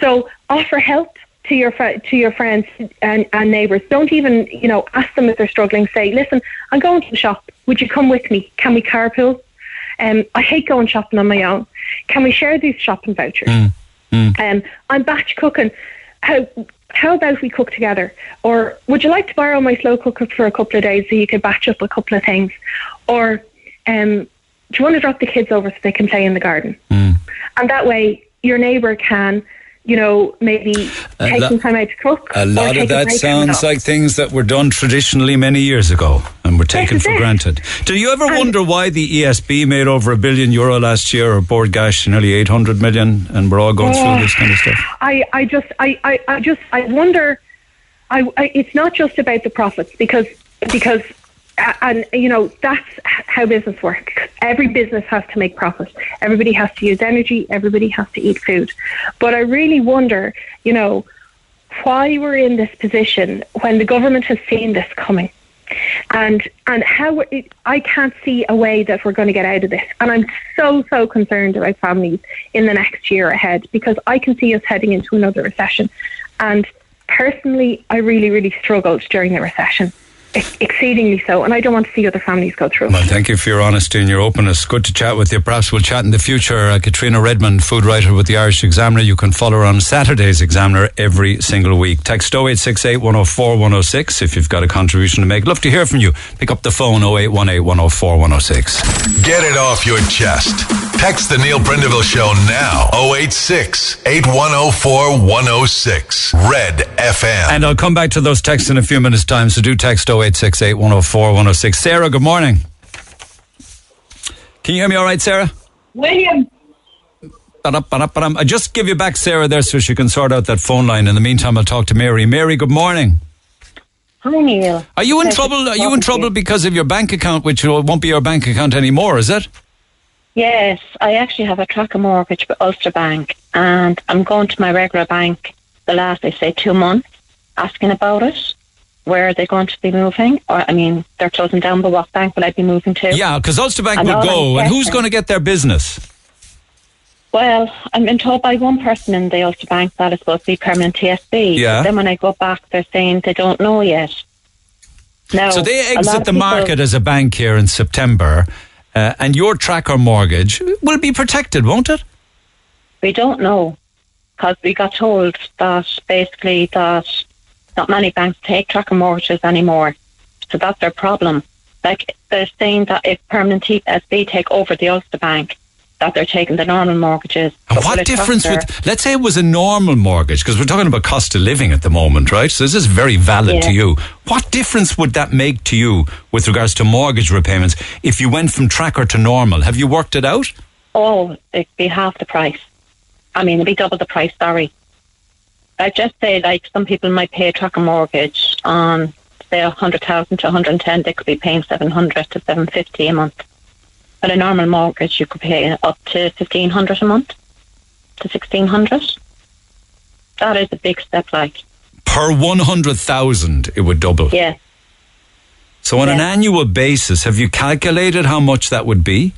So, offer help to your fri- to your friends and, and neighbours. Don't even, you know, ask them if they're struggling. Say, listen, I'm going to the shop. Would you come with me? Can we carpool? Um, I hate going shopping on my own. Can we share these shopping vouchers? Um, I'm batch cooking. How how about we cook together? Or would you like to borrow my slow cooker for a couple of days so you could batch up a couple of things? Or um, do you want to drop the kids over so they can play in the garden? And that way, your neighbour can, you know, maybe A take lo- some time out to cook. A lot of that break from it sounds like things that were done traditionally many years ago and were taken for it. granted. Do you ever wonder why the ESB made over a billion euro last year or Bord Gáis nearly 800 million and we're all going Oh. through this kind of stuff? I, I just I, I, I just I wonder I, I it's not just about the profits because because uh, and you know that's how business works. Every business has to make profit. Everybody has to use energy. Everybody has to eat food. But I really wonder you know why we're in this position when the government has seen this coming. And and how I can't see a way that we're going to get out of this. And I'm so so concerned about families in the next year ahead because I can see us heading into another recession. And personally, I really really struggled during the recession, exceedingly so. And I don't want to see other families go through. Well, thank you for your honesty and your openness. Good to chat with you. Perhaps we'll chat in the future. Uh, Caitríona Redmond, food writer with the Irish Examiner. You can follow her on Saturday's Examiner every single week. Text 0868 104 106 if you've got a contribution to make. Love to hear from you. Pick up the phone 0818 104 106. Get it off your chest. Text the Neil Prendeville Show now. 086 8104 106. Red FM. And I'll come back to those texts in a few minutes' time, so do text 0868 104 106. Sarah, good morning. Can you hear me all right, Sarah? William, Ba-dum-ba-dum-ba-dum. I just give you back Sarah there so she can sort out that phone line. In the meantime, I'll talk to Mary. Mary, good morning. hi Neil. Are you in Pleasure trouble? Are you in to trouble because of your bank account, which won't be your bank account anymore? Is it? Yes, I actually have a tracker mortgage with Ulster Bank, and I'm going to my regular bank the last, I say, two months, asking about it. Where are they going to be moving? Or, I mean, they're closing down, but what bank will I'd be moving to? Yeah, because Ulster Bank And would go, and who's going to get their business? Well, I'm been told by one person in the Ulster Bank that it's supposed to be permanent TSB. Yeah. Then when I go back, they're saying they don't know yet. Now, So they exit the market as a bank here in September, uh, and your tracker mortgage will be protected, won't it? We don't know because we got told that basically that not many banks take tracker mortgages anymore. So that's their problem. Like they're saying that if permanent TSB take over the Ulster Bank, that they're taking the normal mortgages. And what difference would, let's say it was a normal mortgage, because we're talking about cost of living at the moment, right? So this is very valid to you. What difference would that make to you with regards to mortgage repayments if you went from tracker to normal? Have you worked it out? Oh, it'd be half the price. I mean, it'd be double the price, sorry. I just say, like, some people might pay a tracker mortgage on, say, 100,000 to 110, they could be paying 700 to 750 a month. But a normal mortgage, you could pay up to 1500 a month to 1600 That is a big step, like, Per 100,000, it would double. yeah. So on an annual basis, have you calculated how much that would be?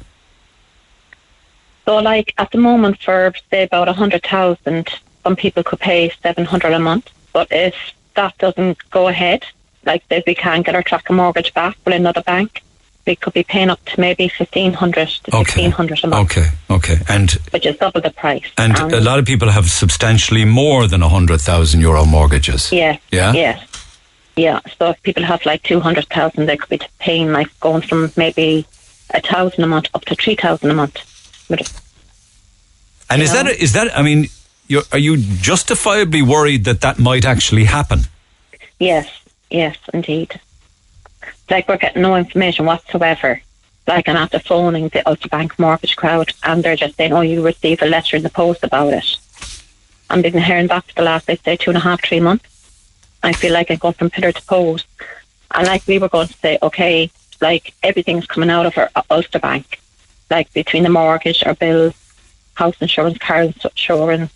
So, like at the moment, for say about a hundred thousand, some people could pay seven hundred a month. But if that doesn't go ahead, like if we can't get our tracker mortgage back with another bank, we could be paying up to maybe fifteen hundred to sixteen hundred a month, Okay, okay. And which is double the price. and Um, a lot of people have substantially more than a hundred thousand euro mortgages. Yeah. Yeah? Yeah. Yeah. So if people have like 200,000, they could be paying like going from maybe a thousand a month up to 3,000 a month. And is know? that is that? I mean, you're, are you justifiably worried that that might actually happen? yes, yes, indeed. Like we're getting no information whatsoever. Like I'm after phoning the Ulster Bank mortgage crowd and they're just saying, oh, you received a letter in the post about it. I'm been hearing back for the last, I'd say, two and a half, three months. I feel like I go from pillar to post. And like we were going to say, okay, like everything's coming out of our uh, Ulster Bank, like between the mortgage, our bills, house insurance, car insurance,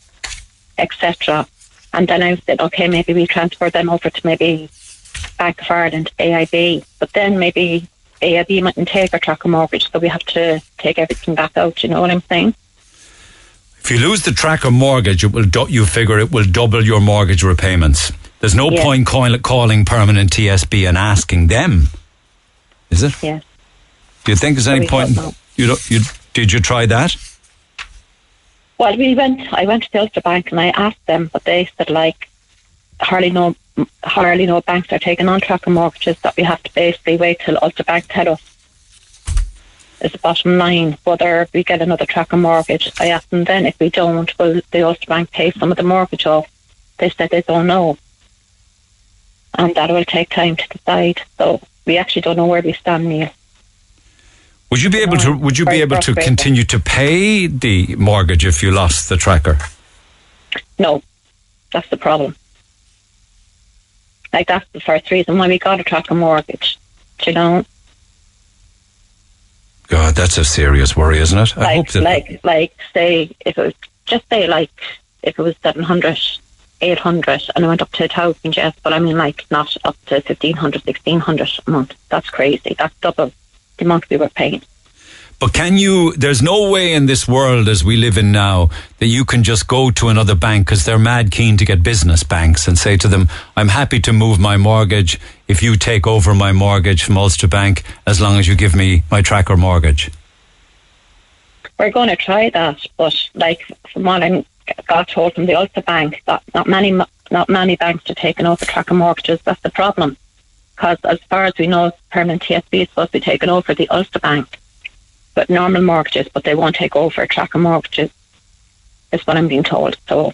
etc. And then I said, okay, maybe we transfer them over to maybe Bank of Ireland, AIB. But then maybe AIB mightn't take our tracker mortgage, so we have to take everything back out. You know what I'm saying? If you lose the tracker mortgage, it will you figure it will double your mortgage repayments. There's no Yeah. point coil- calling permanent TSB and asking them, is it? Yeah. Do you think there's any point? You don't, you did you try that? Well, we went. I went to the Ulster Bank and I asked them, but they said like hardly no, hardly no banks are taking on tracker mortgages. That we have to basically wait till Ulster Bank tell us. Is the bottom line whether we get another tracker mortgage? I asked them then if we don't, will the Ulster Bank pay some of the mortgage off? They said they don't know, and that will take time to decide. So we actually don't know where we stand, Neil. Would you be able to? Would you be able to continue to pay the mortgage if you lost the tracker? No, that's the problem. Like that's the first reason why we got a tracker mortgage. Do You know, God, that's a serious worry, isn't it? I hope like that. like like say if it was just say like if it was 700, 800 and it went up to a thousand, yes, but I mean like not up to 1500, 1600 a month. That's crazy. That's double we were paying. But can you? There's no way in this world as we live in now that you can just go to another bank because they're mad keen to get business banks and say to them, "I'm happy to move my mortgage if you take over my mortgage from Ulster Bank as long as you give me my tracker mortgage." We're going to try that, but like from what I got told from the Ulster Bank, that not many not many banks are taking over tracker mortgages. That's the problem, because as far as we know, permanent TSB is supposed to be taking over the Ulster Bank, but normal mortgages, but they won't take over tracker mortgages. Is what I'm being told. So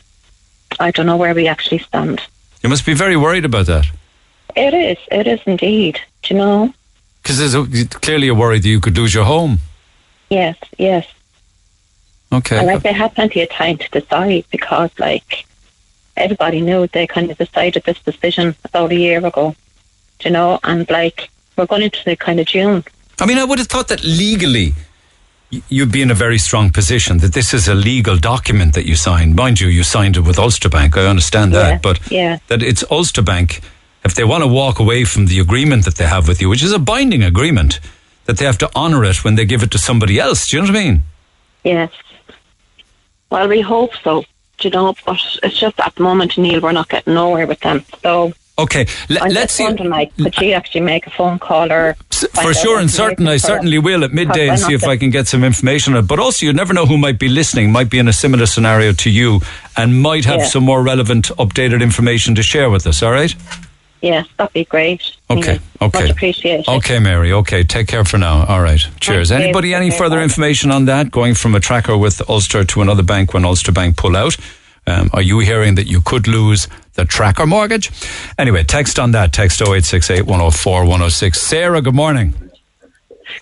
I don't know where we actually stand. You must be very worried about that It is. It is indeed. Do you know? because there's a, clearly a worry that you could lose your home. Yes. Yes. Okay. And like they had plenty of time to decide because like everybody knew they kind of decided this decision about a year ago. Do You know, and like we're going into the kind of June. I mean, I would have thought that legally you'd be in a very strong position that this is a legal document that you signed. Mind you, you signed it with Ulster Bank. I understand that, Yeah, but yeah. that it's Ulster Bank. If they want to walk away from the agreement that they have with you, which is a binding agreement, that they have to honour it when they give it to somebody else. Do you know what I mean? Yes. Well, we hope so. do You know, but it's just at the moment, Neil, we're not getting nowhere with them. So Okay, le- I'm let's see. wondering, like, could she actually make a phone call or For sure and certain, I certainly will at midday and see if I can get some information on it. But also, you never know who might be listening, might be in a similar scenario to you, and might have Yeah. some more relevant, updated information to share with us. All right? Yes, that'd be great. Okay, Neil. okay. Much appreciated. Okay, Mary. Okay, take care for now. All right. Cheers. Okay, Anybody any further information on that? Going from a tracker with Ulster to another bank when Ulster Bank pull out? Um, are you hearing that you could lose the tracker mortgage? Anyway, text on that. Text 0868 104 106. Sarah, good morning.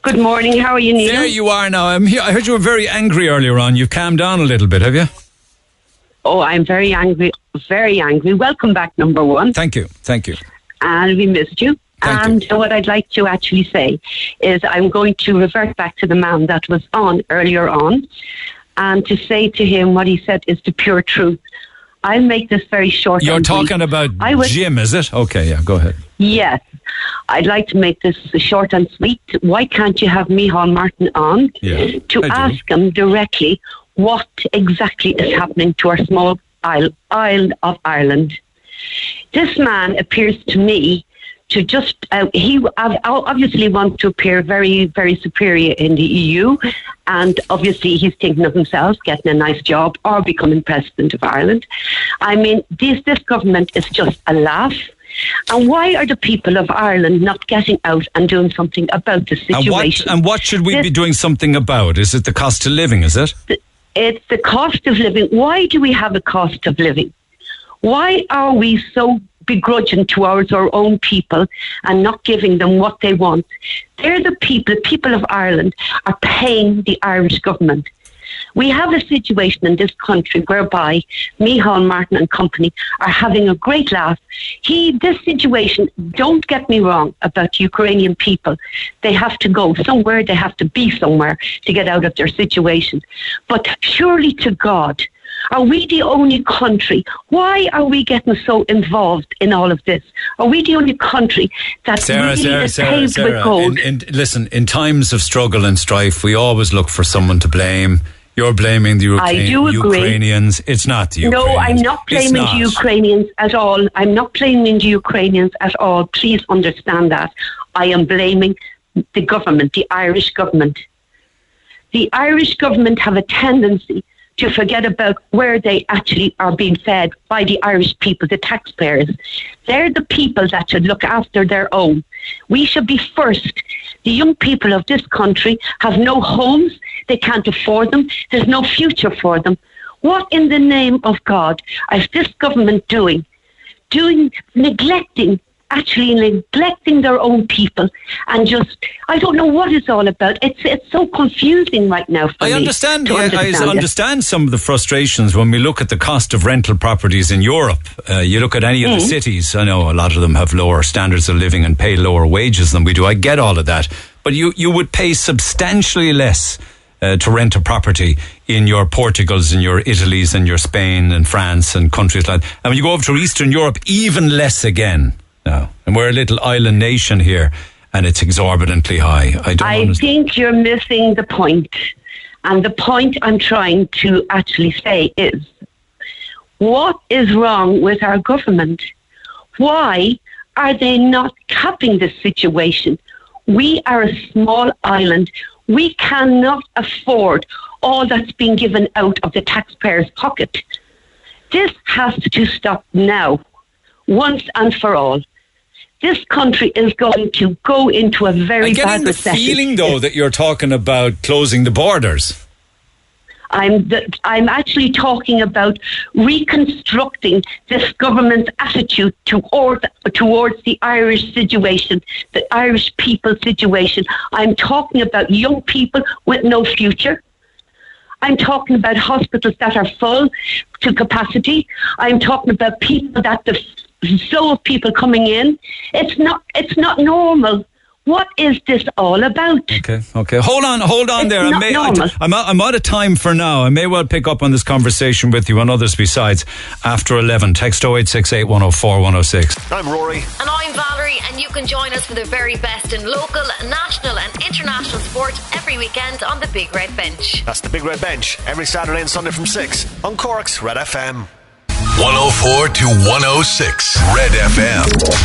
Good morning. How are you, Neil? There you are now. I'm here. I heard you were very angry earlier on. You've calmed down a little bit, have you? Oh, I'm very angry. Very angry. Welcome back, number one. Thank you. Thank you. And we missed you. Thank and what I'd like to actually say is I'm going to revert back to the man that was on earlier on and to say to him what he said is the pure truth. I'll make this very short. You're brief. talking about I was, Jim, is it? Okay, yeah, go ahead. Yes. I'd like to make this short and sweet. Why can't you have Micheál Martin on Yeah, to I do. ask him directly what exactly is happening to our small isle, isle of Ireland? This man appears to me to just uh, he obviously wants to appear very very superior in the EU, and obviously he's thinking of himself getting a nice job or becoming president of Ireland. I mean, this this government is just a laugh. And why are the people of Ireland not getting out and doing something about the And what, situation? and what should we be doing something about? Is it the cost of living, is it? it's the cost of living. Why do we have a cost of living? Why are we so begrudging towards our own people and not giving them what they want? They're the people, the people of Ireland are paying the Irish government. We have a situation in this country whereby Micheál Martin and company are having a great laugh. He, this situation, don't get me wrong about Ukrainian people. They have to go somewhere, they have to be somewhere to get out of their situation. But surely to God, are we the only country? Why are we getting so involved in all of this? Are we the only country that Sarah, really Sarah, is paved Sarah. with gold? In, in, listen, in times of struggle and strife, we always look for someone to blame. You're blaming the agree. Ukrainians. It's not the Ukrainians. No, I'm not blaming not. the Ukrainians at all. I'm not blaming the Ukrainians at all. Please understand that. I am blaming the government, the Irish government. The Irish government have a tendency to forget about where they actually are being fed by the Irish people, the taxpayers. They're the people that should look after their own. We should be first. The young people of this country have no homes. They can't afford them. There's no future for them. What in the name of God is this government doing? Doing, neglecting, actually neglecting their own people and just, I don't know what it's all about. It's, it's so confusing right now for I me understand. yeah, I understand it. understand some of the frustrations when we look at the cost of rental properties in Europe. Uh, you look at any of the Mm. cities. I know a lot of them have lower standards of living and pay lower wages than we do. I get all of that, but you you would pay substantially less. Uh, to rent a property in your Portugals and your Italies and your Spain and France and countries like that. and when you go over to Eastern Europe, even less again now. And we're a little island nation here, and it's exorbitantly high. I don't I understand. think you're missing the point. And the point I'm trying to actually say is what is wrong with our government? Why are they not capping this situation? We are a small island. We cannot afford all that's being given out of the taxpayer's pocket. This has to stop now, once and for all. This country is going to go into a very I'm getting bad the recession. feeling, though, that you're talking about closing the borders. I'm the, I'm actually talking about reconstructing this government's attitude toward towards the Irish situation, the Irish people situation. I'm talking about young people with no future. I'm talking about hospitals that are full to capacity. I'm talking about people that the flow of people coming in. It's not it's not normal. What is this all about? Okay, okay. Hold on, hold on It's there. I may, normal. I, am out, I'm out of time for now. I may well pick up on this conversation with you and others besides after 11. Text 0868 104 106. I'm Rory. And I'm Valerie, and you can join us for the very best in local, national, and international sport every weekend on the Big Red Bench. That's the Big Red Bench every Saturday and Sunday from 6 on Cork's Red FM. 104 to 106 Red FM.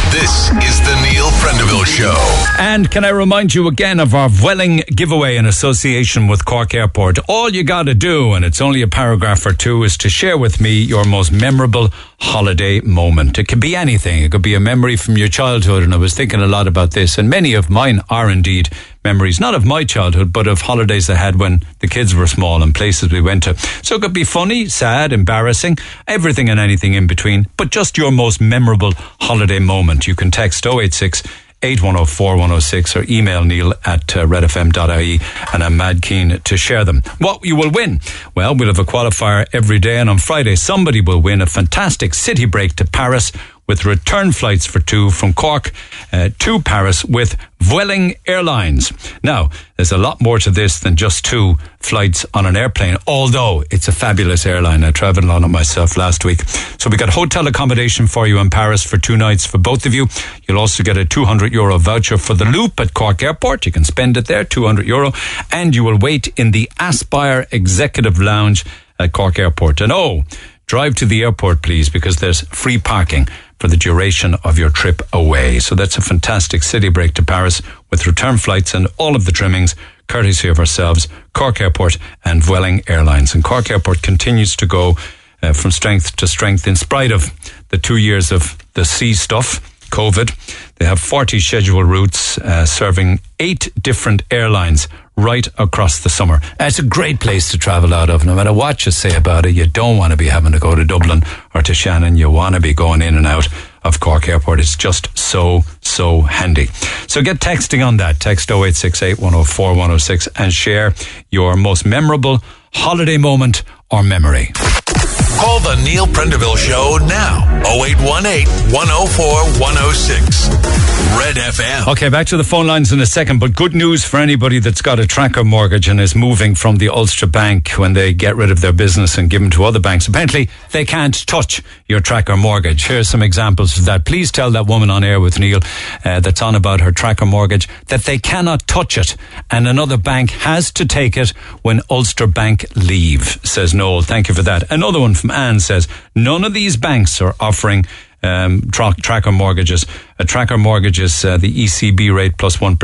This is the Neil Prendeville Show. And can I remind you again of our Vueling giveaway in association with Cork Airport? All you got to do, and it's only a paragraph or two, is to share with me your most memorable holiday moment. It could be anything. It could be a memory from your childhood, and I was thinking a lot about this, and many of mine are indeed memories, not of my childhood, but of holidays I had when the kids were small and places we went to. So it could be funny, sad, embarrassing, everything and anything in between, but just your most memorable holiday moment. You can text 086 8104 106 or email neil at uh, redfm.ie and I'm mad keen to share them. What you will win? Well, we'll have a qualifier every day and on Friday somebody will win a fantastic city break to Paris with return flights for two from Cork uh, to Paris with Vueling Airlines. Now, there's a lot more to this than just two flights on an airplane, although it's a fabulous airline. I travelled on it myself last week. So we got hotel accommodation for you in Paris for two nights for both of you. You'll also get a 200 euro voucher for the loop at Cork Airport. You can spend it there, 200 euro, and you will wait in the Aspire Executive Lounge at Cork Airport. And oh, drive to the airport, please, because there's free parking for the duration of your trip away. So that's a fantastic city break to Paris with return flights and all of the trimmings courtesy of ourselves, Cork Airport and Vueling Airlines. And Cork Airport continues to go uh, from strength to strength in spite of the two years of the sea stuff. COVID. They have 40 scheduled routes uh, serving eight different airlines right across the summer. It's a great place to travel out of. No matter what you say about it, you don't want to be having to go to Dublin or to Shannon. You want to be going in and out of Cork Airport. It's just so, so handy. So get texting on that. Text 0868 104 106 and share your most memorable holiday moment or memory. Call the Neil Prendeville Show now. 0818 104 106. Red FM. Okay, back to the phone lines in a second, but good news for anybody that's got a tracker mortgage and is moving from the Ulster Bank when they get rid of their business and give them to other banks. Apparently, they can't touch your tracker mortgage. Here's some examples of that. Please tell that woman on air with Neil uh, that's on about her tracker mortgage that they cannot touch it and another bank has to take it when Ulster Bank leave, says Noel. Thank you for that. Another one from Anne says, none of these banks are offering um, tra- tracker mortgages. A tracker mortgage is uh, the ECB rate plus 1.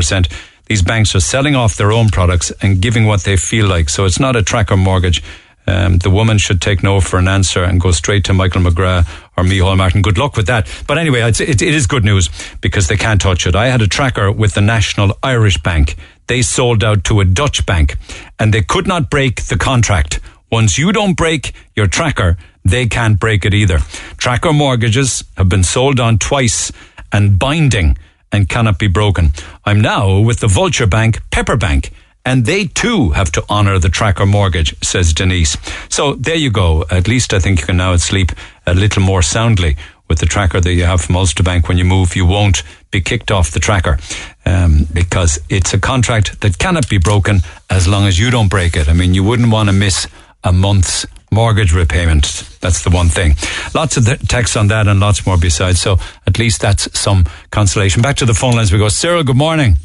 These banks are selling off their own products and giving what they feel like. So it's not a tracker mortgage. Um, the woman should take no for an answer and go straight to Michael McGrath or Micheál Martin. Good luck with that. But anyway, it, it is good news because they can't touch it. I had a tracker with the National Irish Bank. They sold out to a Dutch bank and they could not break the contract. Once you don't break your tracker, they can't break it either. Tracker mortgages have been sold on twice and binding and cannot be broken. I'm now with the Vulture Bank, Pepper Bank, and they too have to honour the tracker mortgage, says Denise. So there you go. At least I think you can now sleep a little more soundly with the tracker that you have from Ulster Bank. When you move, you won't be kicked off the tracker um, because it's a contract that cannot be broken as long as you don't break it. I mean, you wouldn't want to miss a month's mortgage repayment. That's the one thing. Lots of texts on that and lots more besides. So at least that's some consolation. Back to the phone lines we go. Cyril, good morning.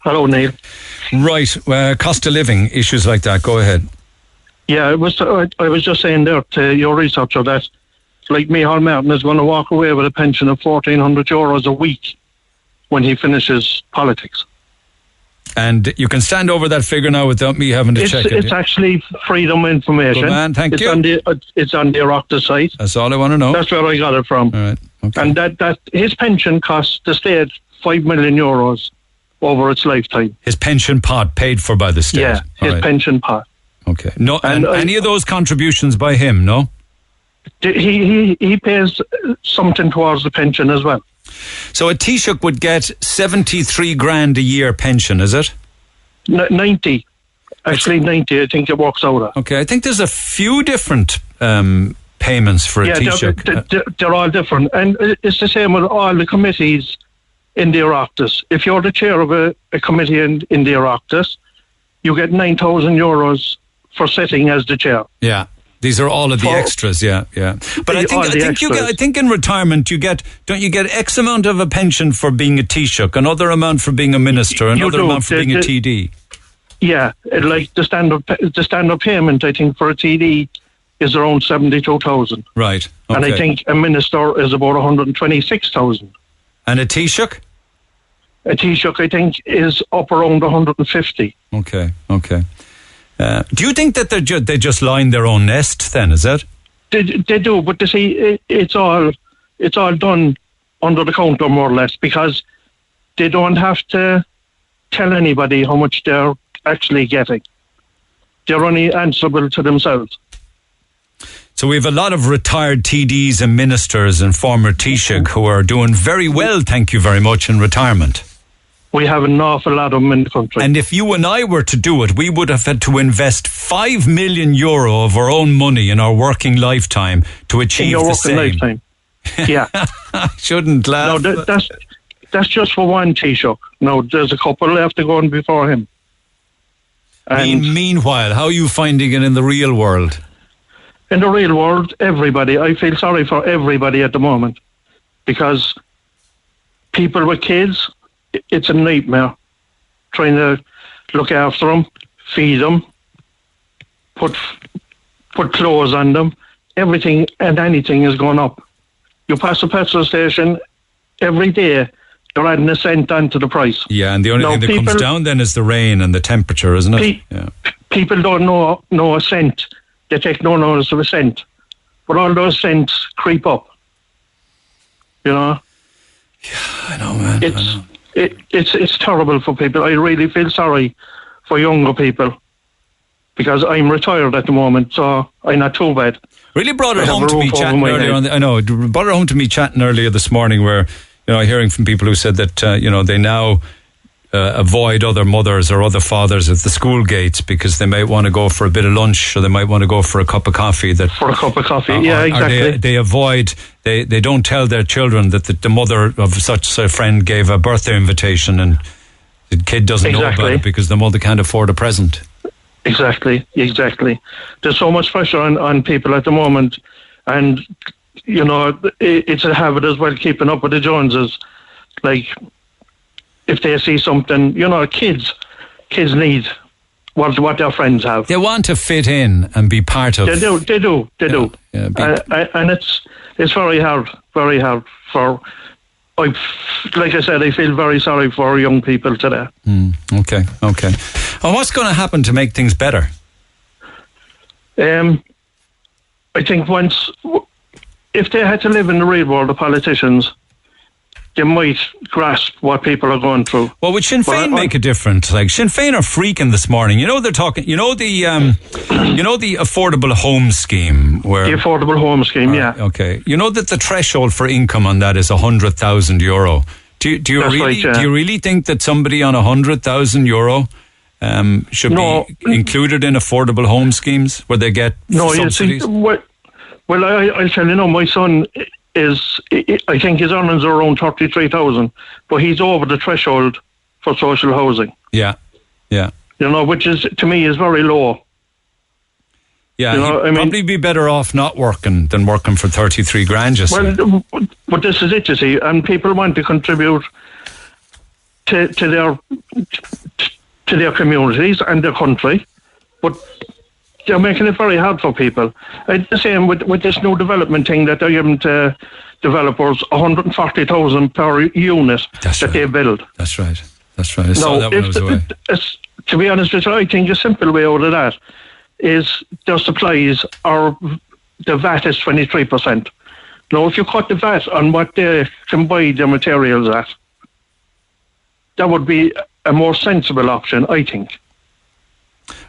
Hello, Neil. Right. Uh, cost of living issues like that. Go ahead. Yeah, it was. Uh, I was just saying there to your researcher that, like Micheál Martin is going to walk away with a pension of fourteen hundred euros a week when he finishes politics. And you can stand over that figure now without me having to it's, check it. It's actually freedom information. Good man, thank it's you. On the, uh, it's on the Oireachtas site. That's all I want to know. That's where I got it from. All right. Okay. And that, that his pension costs the state five million euros over its lifetime. His pension pot paid for by the state. Yeah, his All right. pension pot. Okay. No, and, And I- any of those contributions by him? No. He he he pays something towards the pension as well. So a Taoiseach would get seventy-three grand a year pension, is it? N- Ninety, actually ninety. I think it works out. At. Okay. I think there's a few different um, payments for a yeah, they're, Taoiseach. they're, they're, they're all different, and it's the same with all the committees in the Oireachtas. If you're the chair of a, a committee in, in the Oireachtas, you get nine thousand euros for sitting as the chair. Yeah. These are all of the For- extras, yeah, yeah. But I think I think you get, I think in retirement you get don't you get X amount of a pension for being a Taoiseach, another amount for being a minister, another amount for The- being a TD. Yeah, like the standard the standard payment, I think for a TD is around seventy two thousand, Right. and I think a minister is about one hundred and twenty six thousand. and a Taoiseach. A Taoiseach, I think, is up around one hundred and fifty. Okay, okay. Uh, do you think that they ju- they just line their own nest? Then is it? They, they do, but they see it, it's all it's all done under the counter more or less because they don't have to tell anybody how much they're actually getting. They're only answerable to themselves. So we have a lot of retired TDs and ministers and former Taoiseach who are doing very well, thank you very much, in retirement. We have an awful lot of them in the country. And if you and I were to do it, we would have had to invest five million euro of our own money in our working lifetime to achieve the working same. lifetime. Yeah, I shouldn't laugh. No, that, that's that's just for one Taoiseach. No, there's a couple left to go on before him. Mean, meanwhile, how are you finding it in the real world? In the real world, everybody, I feel sorry for everybody at the moment because people with kids, it's a nightmare trying to look after them, feed them, put put clothes on them. Everything and anything is going up. You pass a petrol station every day, they're adding a cent onto the price. Yeah, and the only No, thing that comes down then is the rain and the temperature, isn't it? Pe- yeah. people don't know know a cent. They take no notice of a cent. But all those cents creep up. You know? Yeah, I know, man. It's It, it's it's terrible for people. I really feel sorry for younger people. Because I'm retired at the moment, so I'm not too bad. Really brought it home to me chatting earlier on. The, I know, brought it home to me chatting earlier this morning where, you know, hearing from people who said that, uh, you know, they now uh, avoid other mothers or other fathers at the school gates because they might want to go for a bit of lunch or they might want to go for a cup of coffee. That For a cup of coffee, or- yeah, or exactly. they, they avoid, they, they don't tell their children that the, the mother of such a friend gave a birthday invitation and the kid doesn't know about it because the mother can't afford a present. Exactly, exactly. There's so much pressure on, on people at the moment, and you know it, it's a habit as well keeping up with the Joneses. Like if they see something, you know, kids, kids need what what their friends have. They want to fit in and be part of. They do, they do, they do, yeah, be- Uh, I- and it's it's very hard, very hard for. I, like I said, I feel very sorry for young people today. Mm, okay, okay. And what's going to happen to make things better? Um, I think once, if they had to live in the real world, the politicians, they might grasp what people are going through. Well, would Sinn Féin make a difference? Like Sinn Féin are freaking this morning. You know they're talking. You know the, um, you know the affordable home scheme where The affordable home scheme, yeah. Okay, you know that the threshold for income on that is a hundred thousand euro. Do you, do you That's really right, yeah. do you really think that somebody on a hundred thousand euro um, should No. be included in affordable home schemes where they get No, you subsidies? see, well, well I, I'll tell you now, my son is, I think his earnings are around 33,000, but he's over the threshold for social housing, yeah, yeah. you know, which is, to me, is very low. Yeah, You know, I mean- probably be better off not working than working for 33 grand, just Well, but this is it, you see, and people want to contribute to, to their to their communities and their country, but they're making it very hard for people. It's the same with, with this new development thing that they're giving uh, to developers 140,000 per unit that they build. That's right. That's right. I saw that when I was away. to be honest with you, I think a simple way out of that is their supplies are the VAT is twenty three percent. Now, if you cut the VAT on what they can buy their materials at, that would be a more sensible option, I think,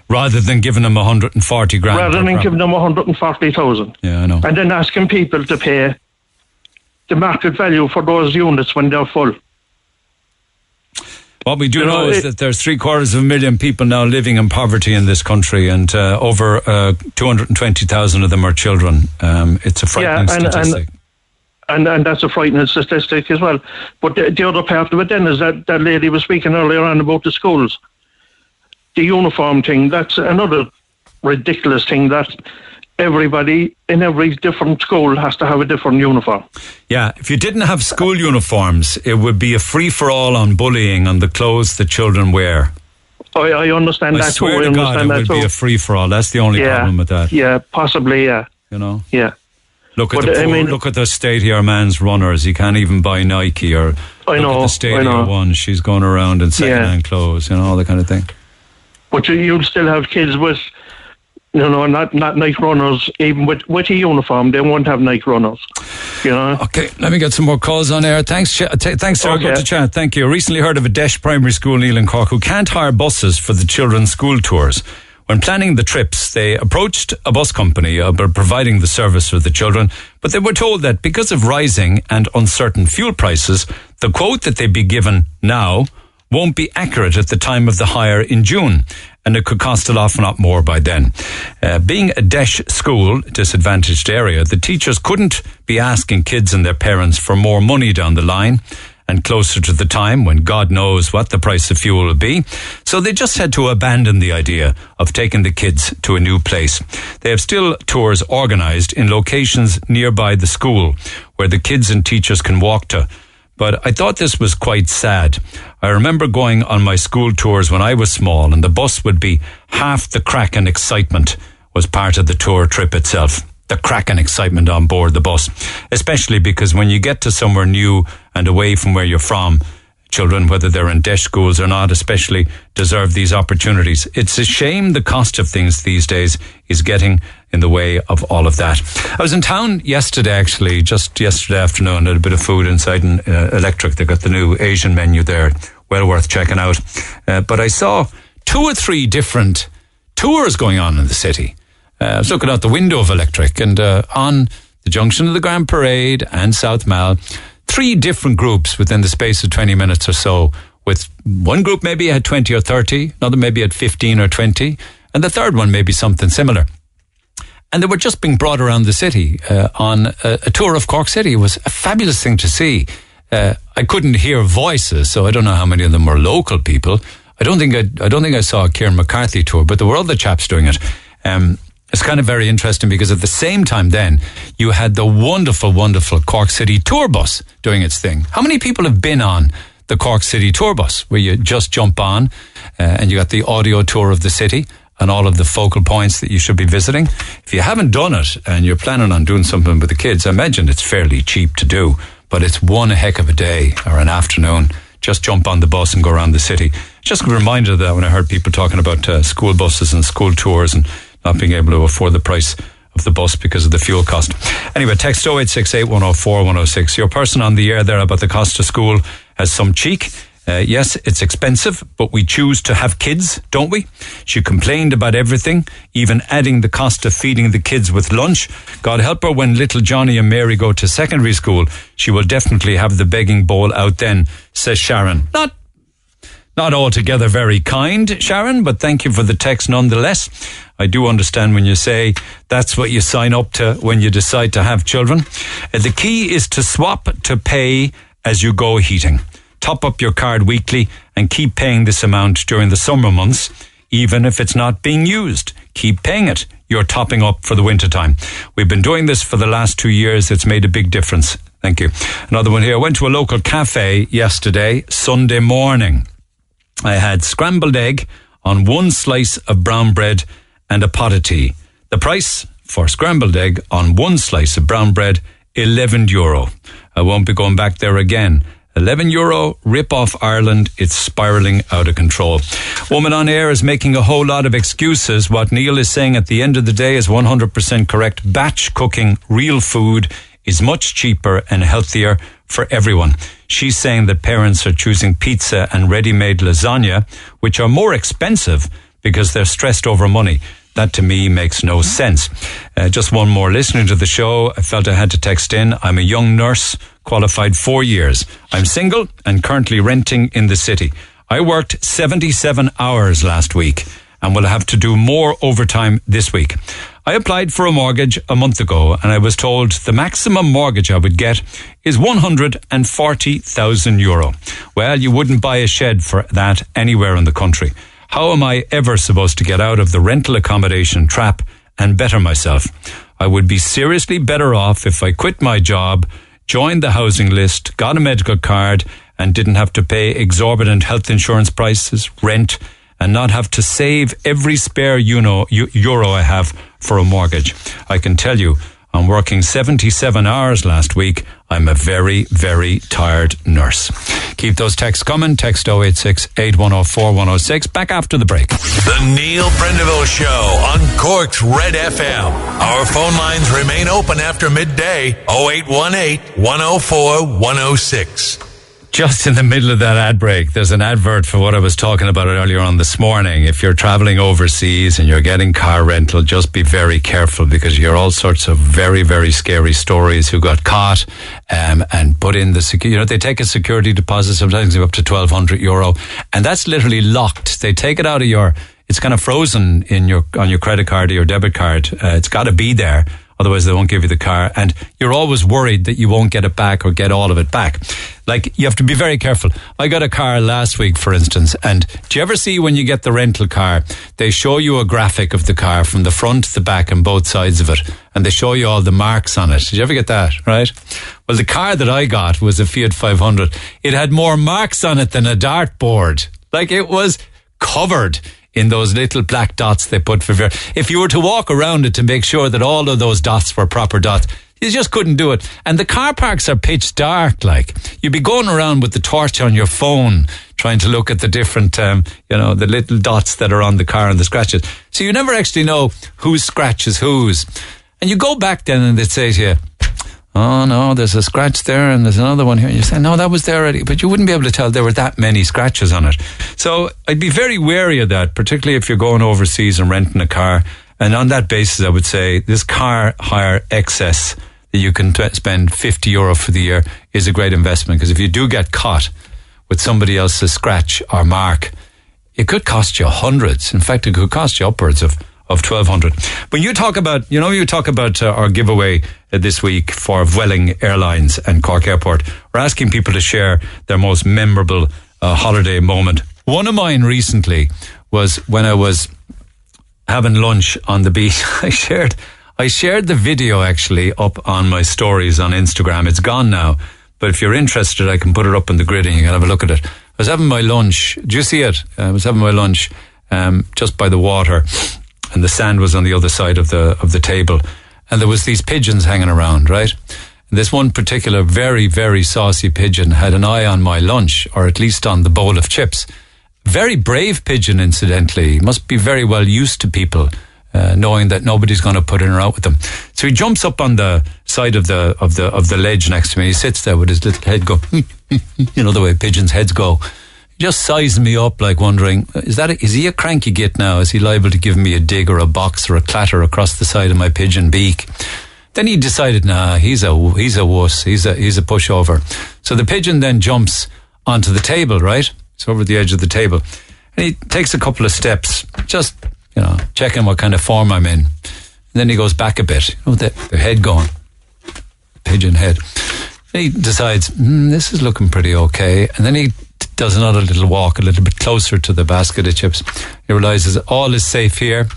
Rather than giving them 140 grand. rather than giving them one hundred and forty thousand Yeah, I know. and then asking people to pay the market value for those units when they're full. What we do You know, know, is it- that there's three quarters of a million people now living in poverty in this country, and uh, over uh, 220,000 of them are children. Um, it's a frightening Yeah, and- and- statistic. and and that's a frightening statistic as well. But the, the other part of it then is that that lady was speaking earlier on about the schools, the uniform thing. That's another ridiculous thing that everybody in every different school has to have a different uniform. yeah, if you didn't have school uniforms, it would be a free for all on bullying on the clothes the children wear. I, I understand I that swear too. I to God, it would that be a free for all. That's the only yeah, problem with that. yeah, possibly, yeah, You know, yeah. look at But, the I poor, mean- look at the state here, man's runners. He can't even buy Nike or I look know, at the I Stadia know. one. She's going around in second-hand clothes, you know, all that kind of thing. But you, you'll still have kids with, you know, not not Nike runners. Even with with a uniform, they won't have Nike runners. You know. Okay, let me get some more calls on air. Thanks, Ch- t- thanks, sir. Good to chat. Thank you. Recently heard of a DEIS Primary School, Neil and Cork, who can't hire buses for the children's school tours. When planning the trips, they approached a bus company about providing the service for the children, but they were told that because of rising and uncertain fuel prices, the quote that they'd be given now won't be accurate at the time of the hire in June. and it could cost awful lot more by then. Uh, being a DEIS school, disadvantaged area, the teachers couldn't be asking kids and their parents for more money down the line and closer to the time when God knows what the price of fuel will be. So they just had to abandon the idea of taking the kids to a new place. They have still tours organised in locations nearby the school where the kids and teachers can walk to. But I thought this was quite sad. I remember going on my school tours when I was small and the bus would be half the crack and excitement was part of the tour trip itself the crack and excitement on board the bus, especially because when you get to somewhere new and away from where you're from, children, whether they're in DEIS schools or not, especially deserve these opportunities. It's a shame the cost of things these days is getting in the way of all of that. I was in town yesterday, actually, just yesterday afternoon, had a bit of food inside an uh, Electric. They got the new Asian menu there, well worth checking out. Uh, but I saw two or three different tours going on in the city. Uh, I was looking out the window of Electric and uh, on the junction of the Grand Parade and South Mall, three different groups within the space of 20 minutes or so. With one group maybe had 20 or 30, another maybe had 15 or 20, and the third one maybe something similar. And they were just being brought around the city uh, on a, a, tour of Cork City. It was a fabulous thing to see. Uh, I couldn't hear voices, so I don't know how many of them were local people. I don't think I, I don't think I saw a Kieran McCarthy tour, but there were other chaps doing it. Um, it's kind of very interesting because at the same time then you had the wonderful, wonderful Cork City tour bus doing its thing. How many people have been on the Cork City tour bus where you just jump on uh, and you got the audio tour of the city and all of the focal points that you should be visiting? If you haven't done it and you're planning on doing something with the kids, I imagine it's fairly cheap to do, but it's one heck of a day or an afternoon. Just jump on the bus and go around the city. Just a reminder of that when I heard people talking about uh, school buses and school tours and not being able to afford the price of the bus because of the fuel cost. Anyway, text 0868 104 106. Your person on the air there about the cost of school has some cheek. Uh, yes, it's expensive, but we choose to have kids, don't we? She complained about everything, even adding the cost of feeding the kids with lunch. God help her when little Johnny and Mary go to secondary school. She will definitely have the begging bowl out then, says Sharon. Not not altogether very kind, Sharon, but thank you for the text nonetheless. I do understand when you say that's what you sign up to when you decide to have children. Uh, the key is to swap to pay as you go heating. Top up your card weekly and keep paying this amount during the summer months, even if it's not being used. Keep paying it. You're topping up for the winter time. We've been doing this for the last two years. It's made a big difference. Thank you. Another one here. I went to a local cafe yesterday, Sunday morning. I had scrambled egg on one slice of brown bread and a pot of tea. The price for scrambled egg on one slice of brown bread, 11 euro. I won't be going back there again. 11 euro, rip off Ireland. It's spiraling out of control. Woman on air is making a whole lot of excuses. What Neil is saying at the end of the day is 100% correct. Batch cooking real food is much cheaper and healthier for everyone. She's saying that parents are choosing pizza and ready made lasagna, which are more expensive because they're stressed over money. That to me makes no sense. Uh, just one more listening to the show. I felt I had to text in. I'm a young nurse, qualified four years. I'm single and currently renting in the city. I worked 77 hours last week and will have to do more overtime this week. I applied for a mortgage a month ago and I was told the maximum mortgage I would get is 140,000 euro. Well, you wouldn't buy a shed for that anywhere in the country. How am I ever supposed to get out of the rental accommodation trap and better myself? I would be seriously better off if I quit my job, joined the housing list, got a medical card, and didn't have to pay exorbitant health insurance prices, rent, and not have to save every spare euro, euro I have for a mortgage. I can tell you, I'm working 77 hours last week. I'm a very, very tired nurse. Keep those texts coming. Text 086 8104 106. Back after the break. The Neil Prendeville Show on Cork's Red FM. Our phone lines remain open after midday 0818 104 106 just in the middle of that ad break, there's an advert for what I was talking about earlier on this morning. If you're traveling overseas and you're getting car rental, just be very careful because you hear all sorts of very, very scary stories who got caught um, and put in the security. You know, they take a security deposit sometimes up to 1200 euro and that's literally locked. They take it out of your it's kind of frozen in your on your credit card or your debit card. Uh, it's got to be there. Otherwise, they won't give you the car. And you're always worried that you won't get it back or get all of it back. Like, you have to be very careful. I got a car last week, for instance, and do you ever see when you get the rental car, they show you a graphic of the car from the front, the back, and both sides of it, and they show you all the marks on it. Did you ever get that, right? Well, the car that I got was a Fiat 500. It had more marks on it than a dartboard. Like, it was covered in those little black dots they put for ver- if you were to walk around it to make sure that all of those dots were proper dots you just couldn't do it. And the car parks are pitch dark like. You'd be going around with the torch on your phone trying to look at the different um, you know the little dots that are on the car and the scratches. So you never actually know whose scratch is whose. And you go back then and they'd say to you oh no, there's a scratch there and there's another one here. And you say, no, that was there already. But you wouldn't be able to tell there were that many scratches on it. So I'd be very wary of that, particularly if you're going overseas and renting a car. And on that basis, I would say this car hire excess that you can t- spend 50 euro for the year is a great investment. Because if you do get caught with somebody else's scratch or mark, it could cost you hundreds. In fact, it could cost you upwards of of 1200. When you talk about, you know, you talk about uh, our giveaway this week for Vueling Airlines and Cork Airport. We're asking people to share their most memorable uh, holiday moment. One of mine recently was when I was having lunch on the beach. I shared, I shared the video actually up on my stories on Instagram. It's gone now, but if you're interested, I can put it up on the grid and you can have a look at it. I was having my lunch. Do you see it? I was having my lunch um, just by the water and the sand was on the other side of the of the table, and there was these pigeons hanging around, right? And this one particular very very saucy pigeon had an eye on my lunch, or at least on the bowl of chips. Very brave pigeon, incidentally. Must be very well used to people. Uh, knowing that nobody's going to put in or out with them. So he jumps up on the side of the of the of the ledge next to me. He sits there with his little head go, you know the way pigeons' heads go, just sizing me up, like wondering, is that a, is he a cranky git now? Is he liable to give me a dig or a box or a clatter across the side of my pigeon beak? Then he decided, nah, he's a he's a wuss, he's a he's a pushover. So the pigeon then jumps onto the table, right? It's over the edge of the table, and he takes a couple of steps, just you know, checking what kind of form I'm in. And then he goes back a bit, you know, the, the head gone, pigeon head. He decides, mm, this is looking pretty okay. And then he does another little walk a little bit closer to the basket of chips. He realizes all is safe here.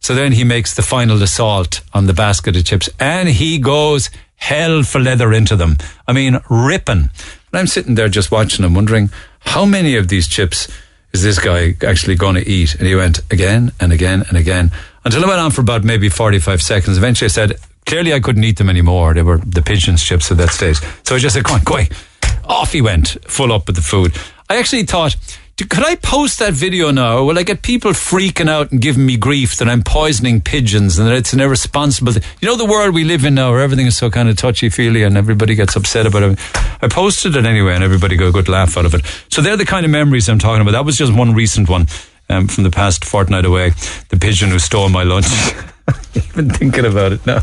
So then he makes the final assault on the basket of chips and he goes hell for leather into them. I mean, ripping. And I'm sitting there just watching him, wondering how many of these chips is this guy actually going to eat? And he went again and again and again until it went on for about maybe 45 seconds. Eventually I said, clearly I couldn't eat them anymore. They were the pigeon's chips at that stage. So I just said, go on, go away. Off he went, full up with the food. I actually thought, could I post that video now? Will I get people freaking out and giving me grief that I'm poisoning pigeons and that it's an irresponsible thing? You know the world we live in now where everything is so kind of touchy feely and everybody gets upset about it. I posted it anyway and everybody got a good laugh out of it. So they're the kind of memories I'm talking about. That was just one recent one um, from the past fortnight away. The pigeon who stole my lunch. Even thinking about it now.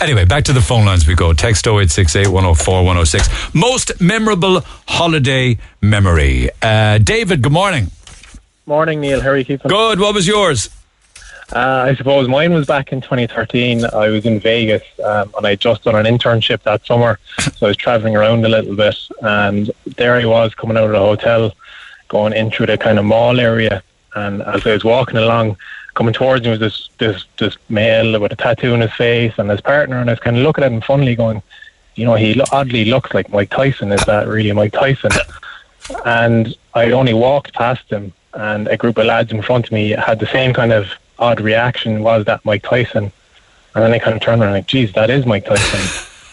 Anyway, back to the phone lines we go. Text 0868 104 106. Most memorable holiday memory. Uh, David, good morning. Morning, Neil. How are you keeping? Good. What was yours? Uh, I suppose mine was back in 2013. I was in Vegas um, and I just done an internship that summer. So I was traveling around a little bit and there I was coming out of the hotel, going in through the kind of mall area. And as I was walking along, coming towards me was this this this male with a tattoo on his face and his partner, and I was kind of looking at him funnily, going, you know, he oddly looks like Mike Tyson. Is that really Mike Tyson? And I only walked past him, and a group of lads in front of me had the same kind of odd reaction. Was that Mike Tyson? And then I kind of turned around like, geez, that is Mike Tyson.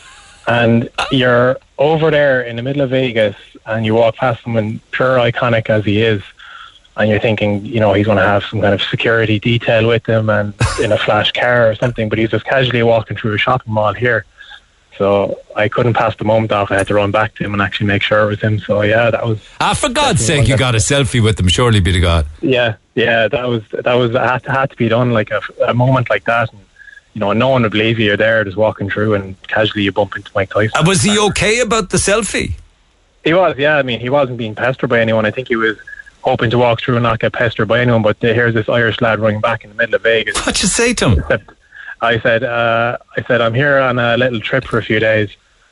and you're over there in the middle of Vegas, and you walk past someone pure iconic as he is and you're thinking, you know, he's going to have some kind of security detail with him and in a flash car or something, but he's just casually walking through a shopping mall here. So I couldn't pass the moment off. I had to run back to him and actually make sure it was him. So yeah, that was. Ah, for God's sake, you got a selfie with him. Surely, be to God. Yeah, yeah, that was that was had to, had to be done. Like a, a moment like that, and you know, no one would believe you. You're there, just walking through, and casually you bump into Mike Tyson. Uh, was he okay about the selfie? He was. Yeah, I mean, he wasn't being pestered by anyone. I think he was hoping to walk through and not get pestered by anyone. But here's this Irish lad running back in the middle of Vegas. What you say to him? I said, uh, I said, I'm here on a little trip for a few days,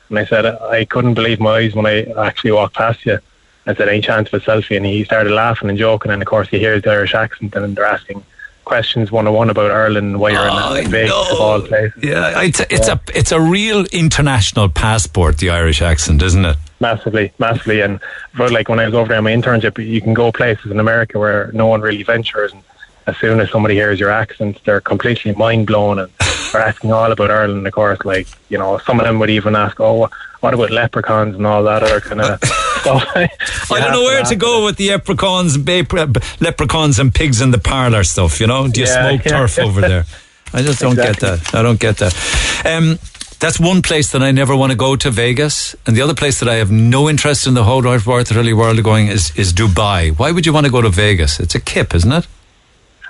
and I said I couldn't believe my eyes when I actually walked past you. I said, any chance of a selfie? And he started laughing and joking, and of course he hears the Irish accent, and they're asking questions one on one about Ireland and why you're Oh, in Vegas of all places. Yeah, it's a, it's a it's a real international passport. The Irish accent, isn't it? Massively, massively, and for like when I was over there on my internship, you can go places in America where no one really ventures, and as soon as somebody hears your accent, they're completely mind blown and are asking all about Ireland. Of course, like you know, some of them would even ask, "Oh, what about leprechauns and all that other kind of stuff?" I don't know where to go with the leprechauns, leprechauns and pigs in the parlour stuff. You know, do you Yeah, smoke yeah. turf over there? I just don't Exactly. get that. I don't get that. Um, that's one place that I never want to go to Vegas, and the other place that I have no interest in the whole really world going is is Dubai. Why would you want to go to Vegas? It's a kip, isn't it?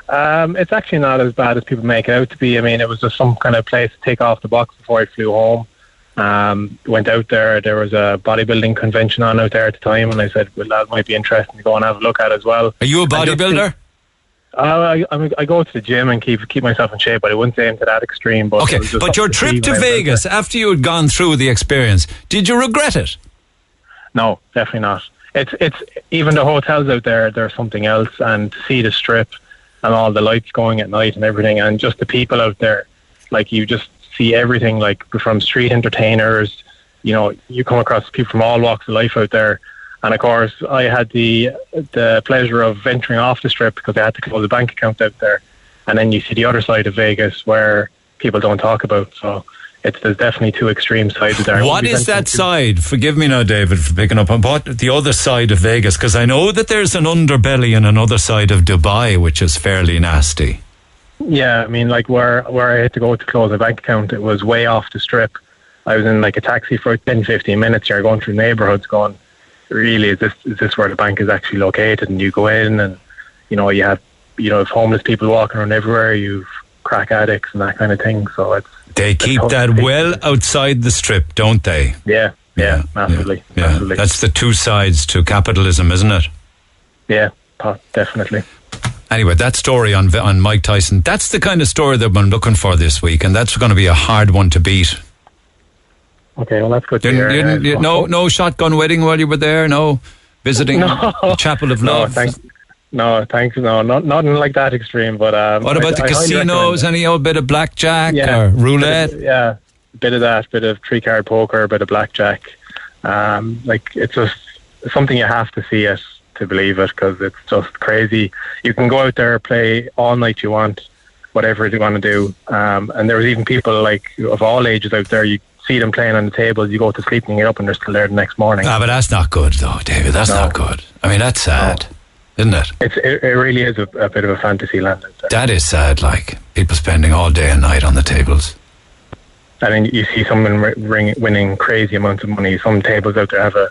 Um, it's actually not as bad as people make it out to be. I mean, it was just some kind of place to take off the box before I flew home. Um, went out there. There was a bodybuilding convention on out there at the time, and I said, "Well, that might be interesting to go and have a look at as well." Are you a bodybuilder? Uh, I, I go to the gym and keep keep myself in shape, but I wouldn't say I'm to that extreme. But Okay, it was just but your trip to Vegas after you had gone through the experience, did you regret it? No, definitely not. It's it's even the hotels out there. There's something else, and to see the strip and all the lights going at night and everything, and just the people out there. Like you just see everything, like from street entertainers. You know, you come across people from all walks of life out there. And of course, I had the the pleasure of venturing off the strip because I had to close a bank account out there. And then you see the other side of Vegas where people don't talk about. So it's there's definitely two extreme sides there. What is that side? Forgive me now, David, for picking up on what the other side of Vegas, because I know that there's an underbelly and another side of Dubai, which is fairly nasty. Yeah, I mean, like where where I had to go to close a bank account, it was way off the strip. I was in like a taxi for 10, 15 minutes here, going through neighborhoods, going, really, is this is this where the bank is actually located? And you go in, and you know, you have you know, homeless people walking around everywhere. You've crack addicts and that kind of thing. So it's They keep that well outside the strip, don't they? yeah, yeah, massively, Yeah, massively. that's the two sides to capitalism, isn't it? yeah, definitely. Anyway, that story on on Mike Tyson, that's the kind of story that I'm looking for this week, and that's going to be a hard one to beat. Okay, well that's good to Didn't, hear. you didn't- you- no, no shotgun wedding while you were there. No visiting No. the Chapel of No, Love. thanks. No, thanks. No, not nothing like that extreme. But um, what about I- the I casinos? Any old bit of blackjack Yeah. or roulette? Bit of- yeah, bit of that, bit of three card poker, a bit of blackjack. Um, like it's just something you have to see it to believe it because it's just crazy. You can go out there play all night you want, whatever you want to do. Um, and there was even people like of all ages out there. You see them playing on the tables. You go to sleep and get up and they're still there the next morning. Ah, but that's not good, though, David. That's No. not good. I mean, that's sad, isn't it? It's it, it really is a, a bit of a fantasy land. That is sad. Like people spending all day and night on the tables. I mean, you see someone ring, winning crazy amounts of money. Some tables out there have a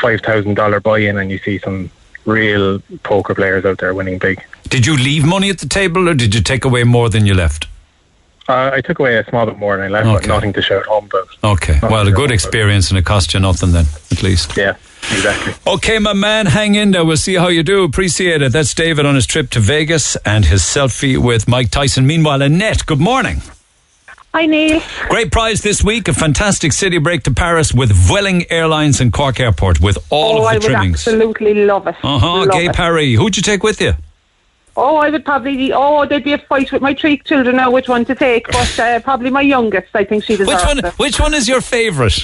five thousand dollar buy-in, and you see some real poker players out there winning big. Did you leave money at the table, or did you take away more than you left? Uh, I took away a small bit more, and I left Okay. but nothing to shout home about. Okay, Not well, a good about experience, and it cost you nothing then, at least. Yeah, exactly. Okay, my man, hang in there. We'll see how you do. Appreciate it. That's David on his trip to Vegas and his selfie with Mike Tyson. Meanwhile, Annette, good morning. Hi, Neil. Great prize this week, a fantastic city break to Paris with Vueling Airlines and Cork Airport with all oh, of I the would trimmings. absolutely love it. Uh huh, Gay it. Parry. Who'd you take with you? Oh, I would probably. Oh, there'd be a fight with my three children now which one to take, but uh, probably my youngest. I think she deserves Which one? it. Which one is your favourite?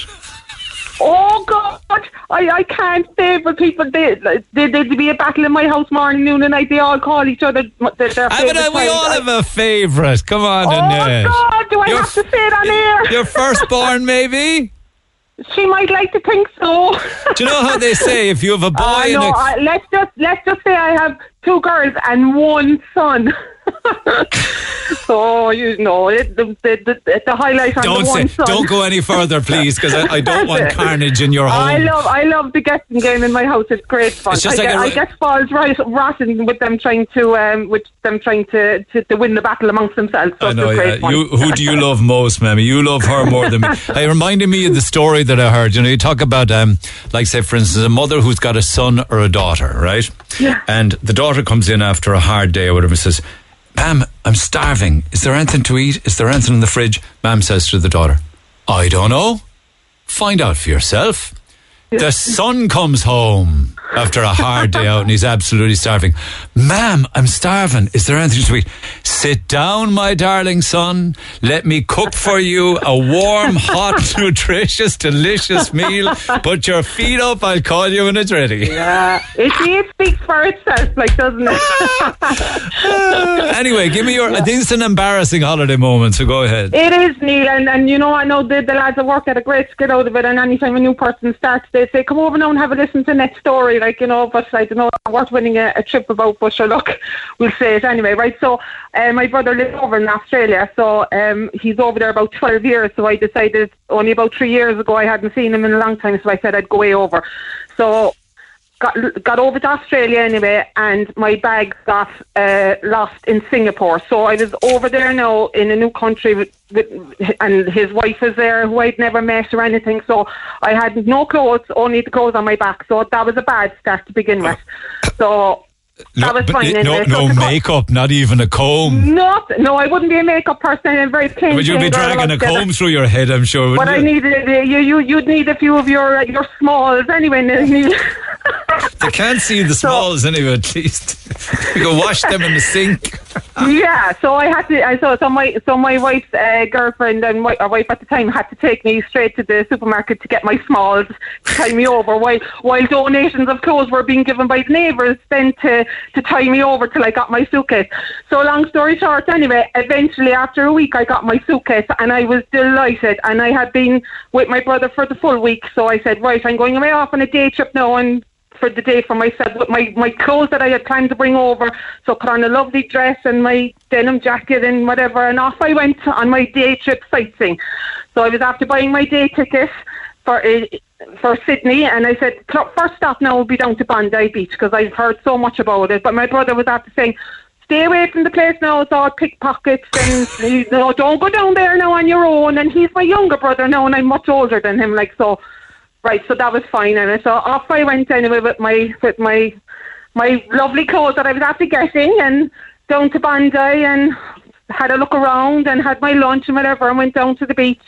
Oh God, I, I can't say, but people they, they there'd be a battle in my house morning, noon, and night. They all call each other their, their favourite uh, we all have a favourite. Come on, Oh Annette. God, do I Your have to say it on air? Your firstborn, maybe. She might like to think so. Do you know how they say if you have a boy Uh, and no, a I, let's just let's just say I have two girls and one son. So you know it, the, the, the, the highlight on Don't the say, one son. don't go any further, please, because I, I don't want carnage in your home. I love I love the guessing game in my house. It's great fun. It's just I, like get, I get right rotten with them trying to um, with them trying to, to, to win the battle amongst themselves. So I know, yeah. You, who do you love most, Mammy? You love her more than me. It reminded me of the story that I heard. You know, you talk about, um, like, say, for instance, a mother who's got a son or a daughter, right? Yeah. And the daughter comes in after a hard day or whatever and says, Ma'am, I'm starving. Is there anything to eat? Is there anything in the fridge? Ma'am says to the daughter, I don't know. Find out for yourself. The son comes home after a hard day out and he's absolutely starving. Ma'am, I'm starving. Is there anything to eat? Sit down, my darling son. Let me cook for you a warm, hot, nutritious, delicious meal. Put your feet up. I'll call you when it's ready. Yeah, it, it speaks for itself, like doesn't it? anyway, give me your. I think it's an embarrassing holiday moment, so go ahead. It is, Neil, and, and you know, I know the, the lads at work get a great skit out of it, and anytime a new person starts, they say, come over now and have a listen to next story, like, you know, but I don't know, worth winning a, a trip about, but sure, look, we'll say it anyway, right? So, uh, my brother lives over in Australia, so um, he's over there about 12 years, so I decided only about three years ago, I hadn't seen him in a long time, so I said I'd go way over. So, got got over to Australia anyway, and my bag got uh, lost in Singapore. So I was over there now in a new country, with, with, and his wife was there, who I'd never met or anything. So I had no clothes, only the clothes on my back. So that was a bad start to begin with. So that was fine. no, anyway. no So go- makeup, not even a comb. Not, no, I wouldn't be a makeup person. I'm very plain. But you'd be dragging a comb through your head, I'm sure. But wouldn't I needed you, you. You'd need a few of your uh, your smalls anyway. They can't see the smalls anyway, at least. you can wash them in the sink. yeah, so I had to. I so so my so my wife's uh, girlfriend and my, wife at the time had to take me straight to the supermarket to get my smalls to tie me over. While while donations of clothes were being given by the neighbours, then to to tie me over till I got my suitcase. So long story short, anyway, eventually after a week I got my suitcase and I was delighted. And I had been with my brother for the full week, so I said, right, I'm going away off on a day trip now and for the day for myself with my, my clothes that I had planned to bring over. So put on a lovely dress and my denim jacket and whatever, and off I went on my day trip sightseeing. So I was after buying my day ticket for uh, for Sydney, and I said first stop now will be down to Bondi Beach because I've heard so much about it. But my brother was after saying. Stay away from the place now. It's all pickpockets, and you know, don't go down there now on your own. And he's my younger brother now, and I'm much older than him. Like so, Right, so that was fine, and so off I went anyway with my with my my lovely clothes that I was after getting, and down to Bondi, and had a look around, and had my lunch and whatever, and went down to the beach,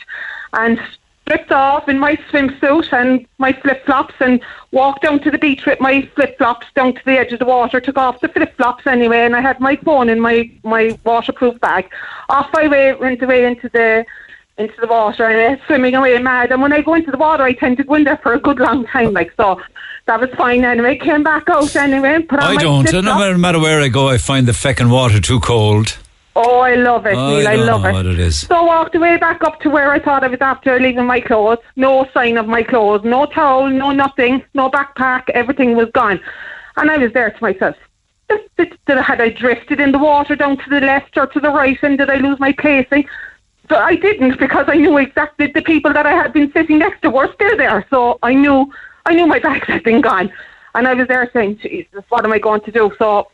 and stripped off in my swimsuit and my flip flops, and walked down to the beach with my flip flops down to the edge of the water. Took off the flip flops anyway, and I had my phone in my my waterproof bag. Off I way, went away into the into the water and uh, swimming away mad. And when I go into the water, I tend to go in there for a good long time. Like so, that was fine anyway. Came back out anyway. Put on I don't. No matter, where I go, I find the feckin' water too cold. Oh, I love it, Neil. I know love it. what it is. So I walked away back up to where I thought I was after leaving my clothes. No sign of my clothes, no towel, no nothing, no backpack. Everything was gone. And I was there to myself. Did, did, did, had I drifted in the water down to the left or to the right and did I lose my placing? But I didn't because I knew exactly the people that I had been sitting next to were still there. So I knew I knew my bags had been gone. And I was there saying, Jesus, what am I going to do? So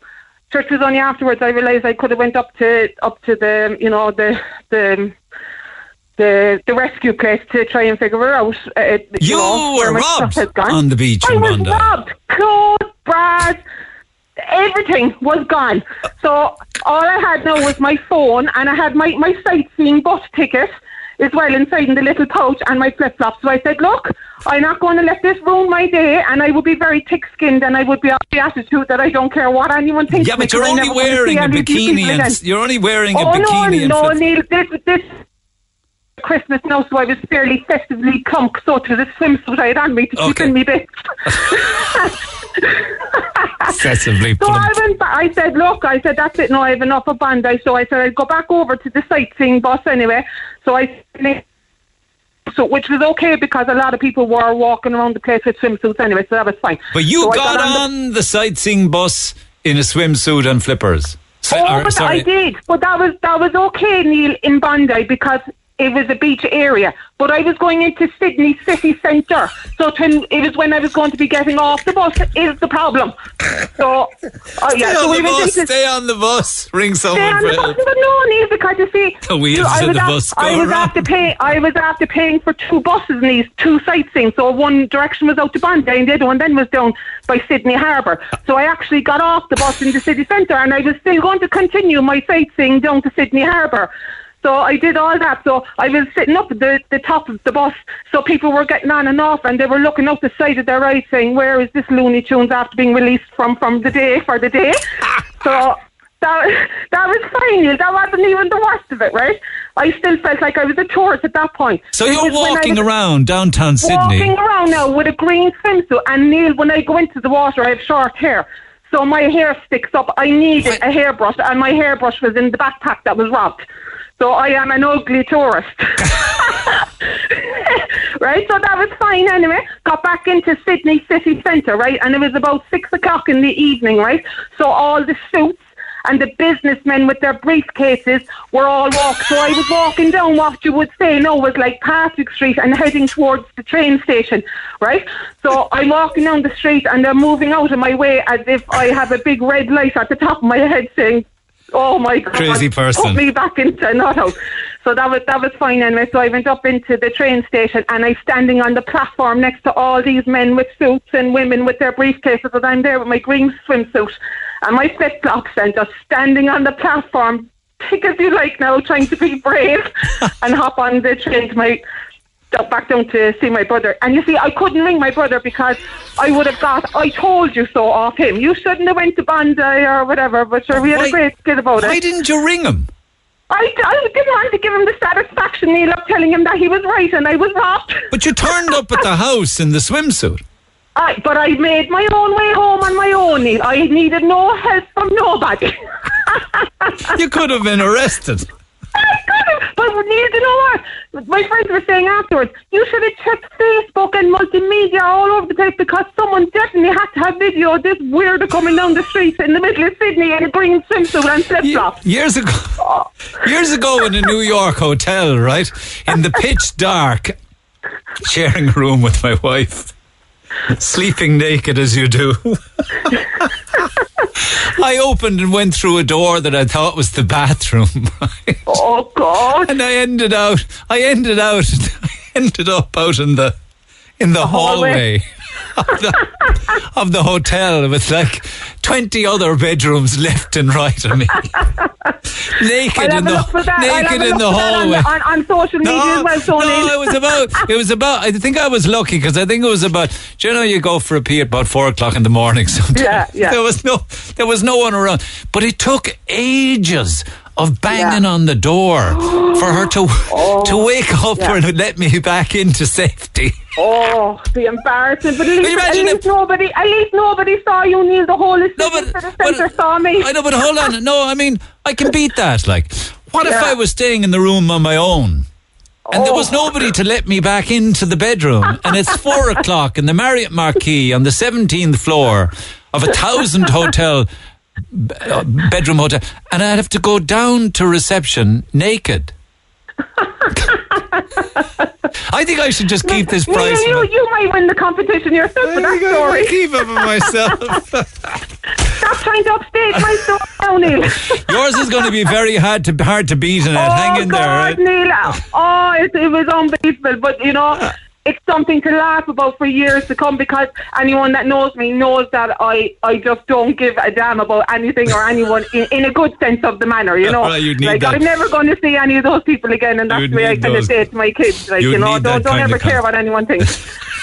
church was only afterwards I realised I could have went up to up to the you know the the the the rescue place to try and figure her out. Uh, You know, were where my stuff robbed on the beach I in was Bondi. robbed. Clothes, bras, everything was gone. So all I had now was my phone, and I had my my sightseeing bus ticket as well inside in the little pouch and my flip flops. So I said, look. I'm not going to let this ruin my day, and I would be very thick-skinned, and I would be of the attitude that I don't care what anyone thinks. Yeah, but you're only wearing a these bikini and again. you're only wearing a oh, bikini and no, no, Neil, this this Christmas now, so I was fairly festively plump. So it was a swimsuit I had on me to keep in me bits. Excessively So I went back, I said, look, I said, that's it, no, I have enough of Bondi. So I said, I'd go back over to the sightseeing bus anyway. So I, so which was okay because a lot of people were walking around the place with swimsuits anyway, so that was fine. But you So I got on the sightseeing bus in a swimsuit and flippers. So- Oh, or, but sorry. I did. But that was that was okay, Neil, in Bondi because it was a beach area. But I was going into Sydney city centre, so to, it was when I was going to be getting off the bus is the problem. So, oh yeah, Stay so on we bus. into Stay on the bus. Ring someone. Stay on for the bus, help. but no, Neil, because you see, The wheels I was the af- bus I was after paying. I was after paying for two buses, in these two sightseeing. So one direction was out to Bondi, and the other one then was down by Sydney Harbour. So I actually got off the bus in the city centre, and I was still going to continue my sightseeing down to Sydney Harbour. So I did all that. So I was sitting up at the, the top of the bus. So people were getting on and off, and they were looking out the side of their eyes, saying, "Where is this Looney Tunes after being released from from the day for the day?" so that that was fine. Neil. That wasn't even the worst of it, right? I still felt like I was a tourist at that point. So you're was when I walking around downtown Sydney. Walking around now with a green swimsuit, and Neil, when I go into the water, I have short hair. So my hair sticks up. I needed a hairbrush, and my hairbrush was in the backpack that was robbed. So I am an ugly tourist. right? So that was fine anyway. Got back into Sydney city centre, right? And it was about six o'clock in the evening, right? So all the suits and the businessmen with their briefcases were all walking. So I was walking down what you would say no was like Patrick Street and heading towards the train station, right? So I'm walking down the street and they're moving out of my way as if I have a big red light at the top of my head saying, "Oh my God, Crazy person. put me back into not out." So that was that was fine anyway. So I went up into the train station and I'm standing on the platform next to all these men with suits and women with their briefcases, and I'm there with my green swimsuit and my flip flops and just standing on the platform, pick as you like now, trying to be brave and hop on the train to my back down to see my brother. And you see, I couldn't ring my brother because I would have got I told you so off him. You shouldn't have went to Bondi or whatever, but sure, we had Why- a great skit about it. Why didn't you ring him? I, I didn't want to give him the satisfaction, Neil, of telling him that he was right and I was robbed. But you turned up at the house in the swimsuit. I, but I made my own way home on my own, Neil. I needed no help from nobody. You could have been arrested. But Neil, know what? My friends were saying afterwards, you should have checked Facebook and multimedia all over the place because someone definitely had to have video of this weirdo coming down the street in the middle of Sydney in a green swimsuit and flip flops. Years ago, years ago in a New York hotel, right? In the pitch dark, sharing a room with my wife, sleeping naked as you do. I opened and went through a door that I thought was the bathroom. Oh God! And I ended out. I ended out. I ended up out in the in the hallway. Of the, of the hotel with like 20 other bedrooms left and right of me. naked in the look for that. I'll have naked in the on hallway. the- On, on, social media as well. No, it was about. It was about. I think I was lucky because I think it was about. Do you know you go for a pee at about four o'clock in the morning? Sometimes. Yeah, yeah. There was no. There was no one around, but it took ages of banging on the door for her to oh, to wake up Oh, yeah. and let me back into safety. Oh, the embarrassment! But at least, at least nobody, at least nobody saw you, Neil. The whole of no, the centre saw me. I know, but hold on. No, I mean I can beat that. Like, what if I was staying in the room on my own? And there Oh. was nobody to let me back into the bedroom. And it's four o'clock in the Marriott Marquis on the 17th floor of a thousand hotel, uh, bedroom hotel. And I'd have to go down to reception naked. I think I should just keep this Neil, price. you, you might win the competition yourself for that story. keep it for myself. Stop trying to upstage my story now, Neil. Yours is going to be very hard to hard to beat in it. Hang oh in God, there. right? Neil! Oh, it, it was unbelievable. But you know, it's something to laugh about for years to come because anyone that knows me knows that I, I just don't give a damn about anything or anyone in, in a good sense of the manner. You know, Well, like that. I'm never going to see any of those people again, and that's the way I kind of say it to my kids. Like you'd you know, don't don't ever care what anyone thinks.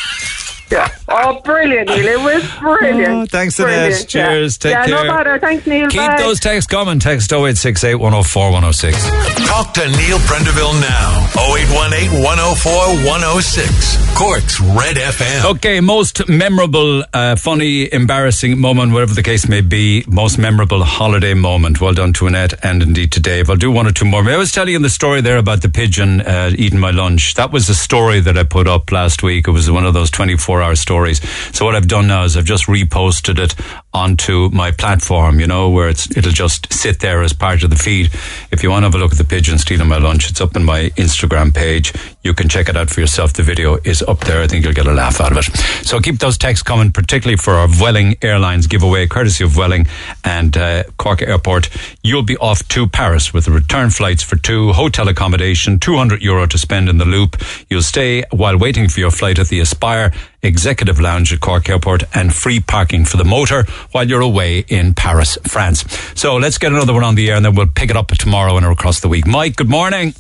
Yeah. Oh, brilliant, Neil. It was brilliant. Oh, thanks, Annette. Brilliant, yeah. Cheers. Take yeah, care. no bother. Thanks, Neil. Keep Bye. those texts coming. Text 0868 104 106. Talk to Neil Prendeville now. 0818 104 106. Cork's Red FM. Okay, most memorable, uh, funny, embarrassing moment, whatever the case may be, most memorable holiday moment. Well done to Annette and indeed to Dave. I'll do one or two more. I was telling you the story there about the pigeon uh, eating my lunch. That was a story that I put up last week. It was one of those 24 hour stories. So what I've done now is I've just reposted it onto my platform, you know, where it's it'll just sit there as part of the feed. If you want to have a look at the pigeon stealing my lunch, it's up on my Instagram page. You can check it out for yourself. The video is up there. I think you'll get a laugh out of it. So keep those texts coming, particularly for our Vueling Airlines giveaway, courtesy of Vueling and uh, Cork Airport. You'll be off to Paris with return flights for two, hotel accommodation, 200 euro to spend in the loop. You'll stay while waiting for your flight at the Aspire Executive Lounge at Cork Airport and free parking for the motor while you're away in Paris, France. So let's get another one on the air and then we'll pick it up tomorrow and across the week. Mike, good morning.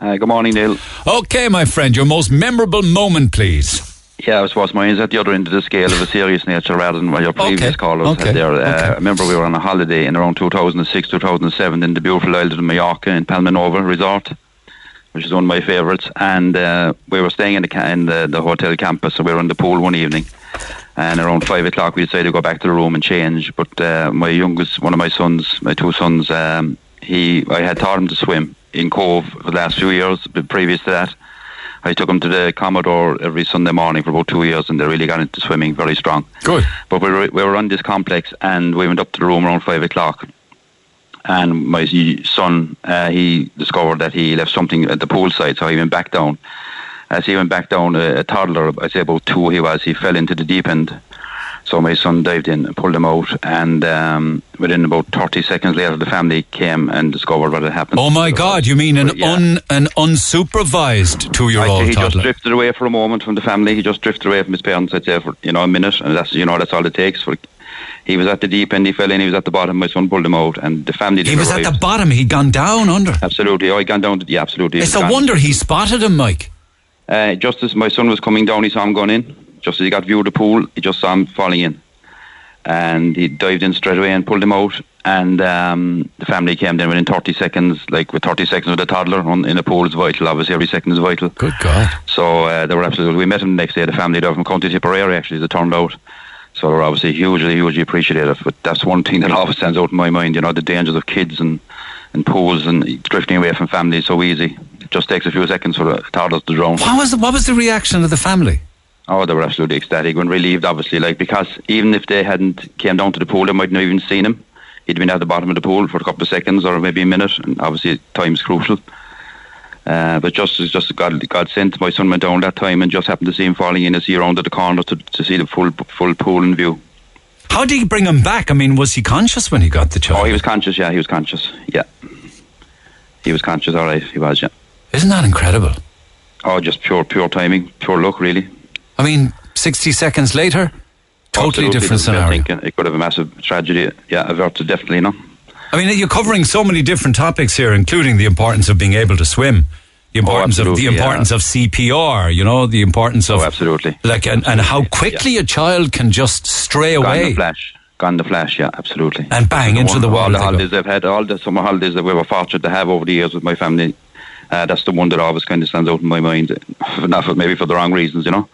Uh, good morning, Neil. Okay, my friend, your most memorable moment, please. Yeah, I suppose is at the other end of the scale of a serious nature rather than what your previous Okay, callers okay, had there. Uh, okay. I remember we were on a holiday in around 2006, 2007 in the beautiful island of Mallorca in Palmanova Resort, which is one of my favourites. And uh, we were staying in the, ca- in the, the hotel campus, so we were in the pool one evening. And around five o'clock, we decided to go back to the room and change. But uh, my youngest, one of my sons, my two sons, um, he, I had taught him to swim in Cobh for the last few years. But previous to that, I took him to the Commodore every Sunday morning for about two years, and they really got into swimming very strong. Good. But we were, we were on this complex, and we went up to the room around five o'clock. And my son, uh, he discovered that he left something at the pool side, so he went back down. As he went back down, a, a toddler, I'd say about two he was, he fell into the deep end. So my son dived in and pulled him out, and um, within about 30 seconds later, the family came and discovered what had happened. Oh my God! You mean an un an unsupervised two-year-old? he just toddler? drifted away for a moment from the family. He just drifted away from his parents. I'd say for you know a minute, and that's you know that's all it takes. For he was at the deep end. He fell in. He was at the bottom. My son pulled him out, and the family. He was at the bottom. He'd gone down under. Absolutely. Oh, he gone down. To, yeah, absolutely. It's a gone- wonder he spotted him, Mike. Uh, just as my son was coming down, he saw him going in. Just as he got view of the pool, he just saw him falling in, and he dived in straight away and pulled him out. And um, the family came then within 30 seconds, like with 30 seconds with a toddler on, in a pool is vital. Obviously, every second is vital. Good God. So uh, they were absolutely. We met him the next day. The family there from County Tipperary actually, as it turned out. So were obviously hugely, hugely appreciative. But that's one thing that always stands out in my mind. You know, the dangers of kids and and pools and drifting away from family is so easy. It just takes a few seconds for the toddlers to drown. What was the, what was the reaction of the family? Oh, they were absolutely ecstatic when relieved, obviously, like because even if they hadn't came down to the pool, they might not even seen him. He'd been at the bottom of the pool for a couple of seconds or maybe a minute, and obviously time's crucial. Uh, but just as just God, God sent, my son went down that time and just happened to see him falling in as he rounded the corner to, to see the full full pool in view. How did he bring him back? I mean, was he conscious when he got the child? Oh, he was conscious. Yeah, he was conscious. Yeah, he was conscious. All right, he was. Yeah. Isn't that incredible? Oh, just pure pure timing, pure luck, really. I mean, 60 seconds later, totally Absolutely, different scenario. thinking. It could have a massive tragedy. Yeah, averted definitely. No. I mean, you're covering so many different topics here, including the importance of being able to swim, the importance of the Oh, absolutely, yeah. importance of CPR. You know, the importance of Oh, absolutely. like and, and how quickly a child can just stray away. Gone away. the flash. Gone the flash, yeah, absolutely. And bang, into one- the wall All the holidays I've had, all the summer holidays that we were fortunate to have over the years with my family, uh, that's the one that always kind of stands out in my mind. Not for, maybe for the wrong reasons, you know.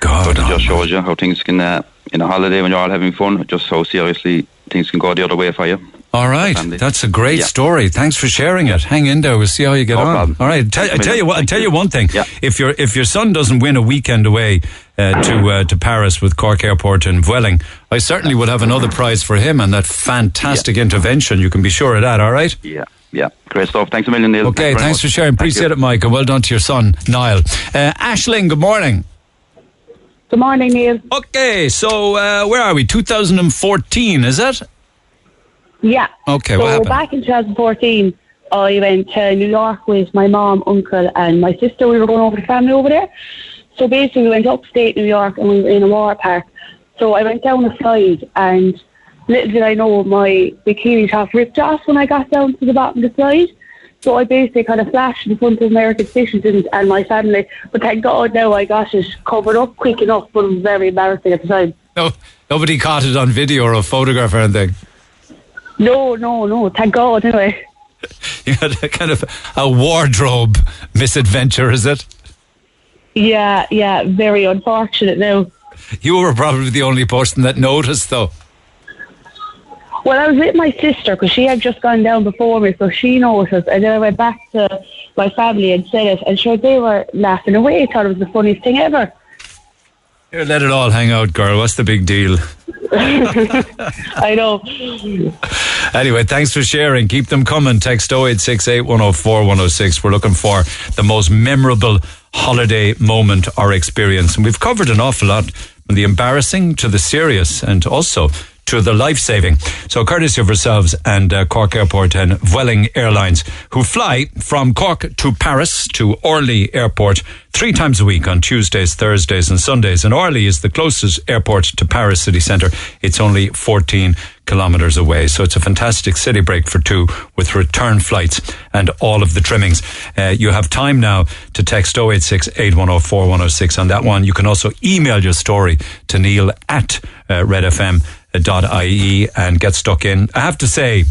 God, but it just shows you how things can, uh, in a holiday when you're all having fun, just how seriously things can go the other way for you. All right, that's a great Yeah. story. Thanks for sharing it. Hang in there. We'll see how you get No on. problem. All right, tell, I Thanks tell you what. I tell you. you one thing. If your if your son doesn't win a weekend away uh, to uh, to Paris with Cork Airport and Vueling, I certainly would have another prize for him and that fantastic intervention. You can be sure of that. All right. Yeah, yeah. Great stuff. Thanks a million, Neil. Okay, very thanks for sharing. Thank Appreciate you. it, Mike, and well done to your son, Niall. Uh, Ashling, good morning. Good morning, Neil. Okay, so uh, where are we? 2014, is it? Yeah. Okay, so what happened? back in 2014, I went to New York with my mom, uncle, and my sister. We were going over the family over there. So basically, we went upstate New York and we were in a water park. So I went down a slide, and little did I know my bikini top ripped off when I got down to the bottom of the slide. So I basically kind of flashed in front of American citizens and my family. But thank God now I got it covered up quick enough, but it was very embarrassing at the time. No, nobody caught it on video or a photograph or anything. No, no, no. Thank God anyway. You had a kind of a wardrobe misadventure, is it? Yeah, yeah, very unfortunate now. You were probably the only person that noticed, though. Well, I was with my sister because she had just gone down before me, so she noticed. And then I went back to my family and said it, and sure, they were laughing away. Thought it was the funniest thing ever. Here, let it all hang out, girl. What's the big deal? I know. Anyway, thanks for sharing. Keep them coming. Text 0868 104 106. We're looking for the most memorable holiday moment or experience. And we've covered an awful lot from the embarrassing to the serious and also to the life saving. So, courtesy of ourselves and uh, Cork Airport and Vueling Airlines, who fly from Cork to Paris to Orly Airport three times a week on Tuesdays, Thursdays, and Sundays. And Orly is the closest airport to Paris city centre. It's only 14 kilometres away. So it's a fantastic city break for two with return flights and all of the trimmings. Uh, you have time now to text 086 8104 106 on that one. You can also email your story to Neil at uh, redfm.ie and get stuck in. I have to say,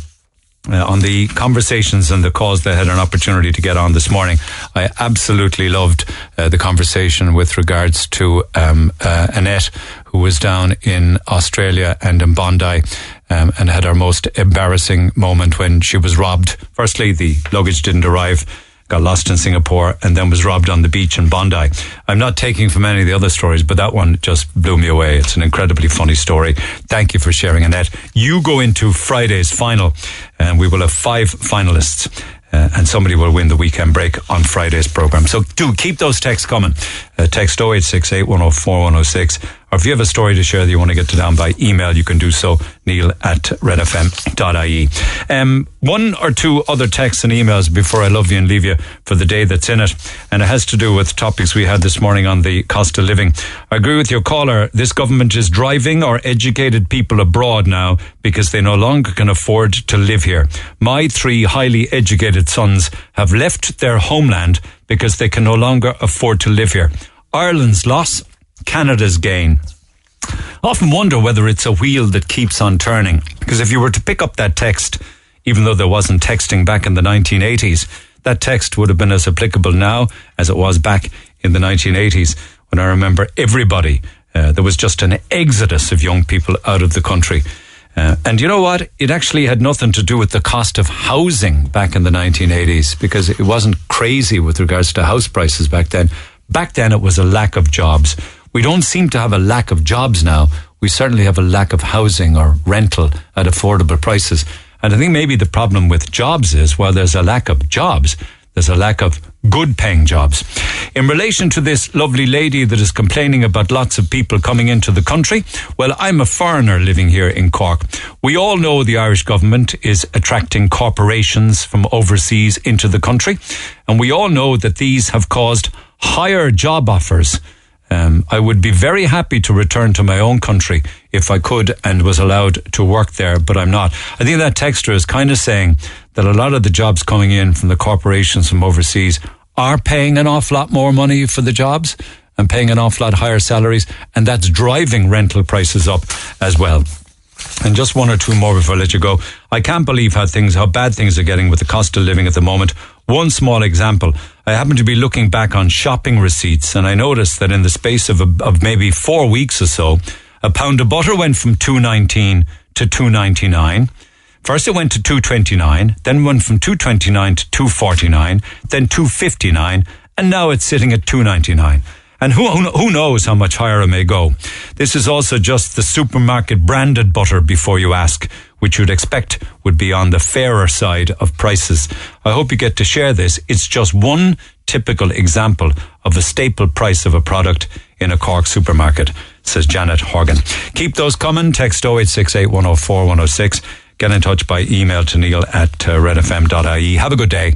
uh, on the conversations and the calls that I had an opportunity to get on this morning. I absolutely loved uh, the conversation with regards to um, uh, Annette, who was down in Australia and in Bondi. Um, and had her most embarrassing moment when she was robbed. Firstly, the luggage didn't arrive got lost in Singapore, and then was robbed on the beach in Bondi. I'm not taking from any of the other stories, but that one just blew me away. It's an incredibly funny story. Thank you for sharing, Annette. You go into Friday's final, and we will have five finalists. Uh, and somebody will win the weekend break on Friday's program. So do keep those texts coming. Uh, text 0868 104 106. Or if you have a story to share that you want to get to down by email, you can do so, neil at redfm.ie. Um, one or two other texts and emails before I love you and leave you for the day that's in it. And it has to do with topics we had this morning on the cost of living. I agree with your caller. This government is driving our educated people abroad now because they no longer can afford to live here. My three highly educated sons have left their homeland because they can no longer afford to live here. Ireland's loss, Canada's gain. I often wonder whether it's a wheel that keeps on turning. Because if you were to pick up that text, even though there wasn't texting back in the 1980s, that text would have been as applicable now as it was back in the 1980s when I remember everybody, uh, there was just an exodus of young people out of the country. Uh, and you know what? It actually had nothing to do with the cost of housing back in the 1980s because it wasn't crazy with regards to house prices back then. Back then, it was a lack of jobs. We don't seem to have a lack of jobs now. We certainly have a lack of housing or rental at affordable prices. And I think maybe the problem with jobs is while there's a lack of jobs, there's a lack of good paying jobs. In relation to this lovely lady that is complaining about lots of people coming into the country, well, I'm a foreigner living here in Cork. We all know the Irish government is attracting corporations from overseas into the country, and we all know that these have caused higher job offers. Um, I would be very happy to return to my own country if I could and was allowed to work there, but I'm not. I think that texter is kind of saying that a lot of the jobs coming in from the corporations from overseas are paying an awful lot more money for the jobs and paying an awful lot higher salaries, and that's driving rental prices up as well. And just one or two more before I let you go. I can't believe how things, how bad things are getting with the cost of living at the moment. One small example. I happen to be looking back on shopping receipts and I noticed that in the space of, a, of maybe four weeks or so, a pound of butter went from 219 to 299. First it went to 229, then went from 229 to 249, then 259, and now it's sitting at 299. And who, who knows how much higher it may go. This is also just the supermarket branded butter before you ask, which you'd expect would be on the fairer side of prices. I hope you get to share this. It's just one typical example of a staple price of a product in a Cork supermarket, says Janet Horgan. Keep those coming. Text 0868 104 106 get in touch by email to neil at uh, redfm.ie. Have a good day.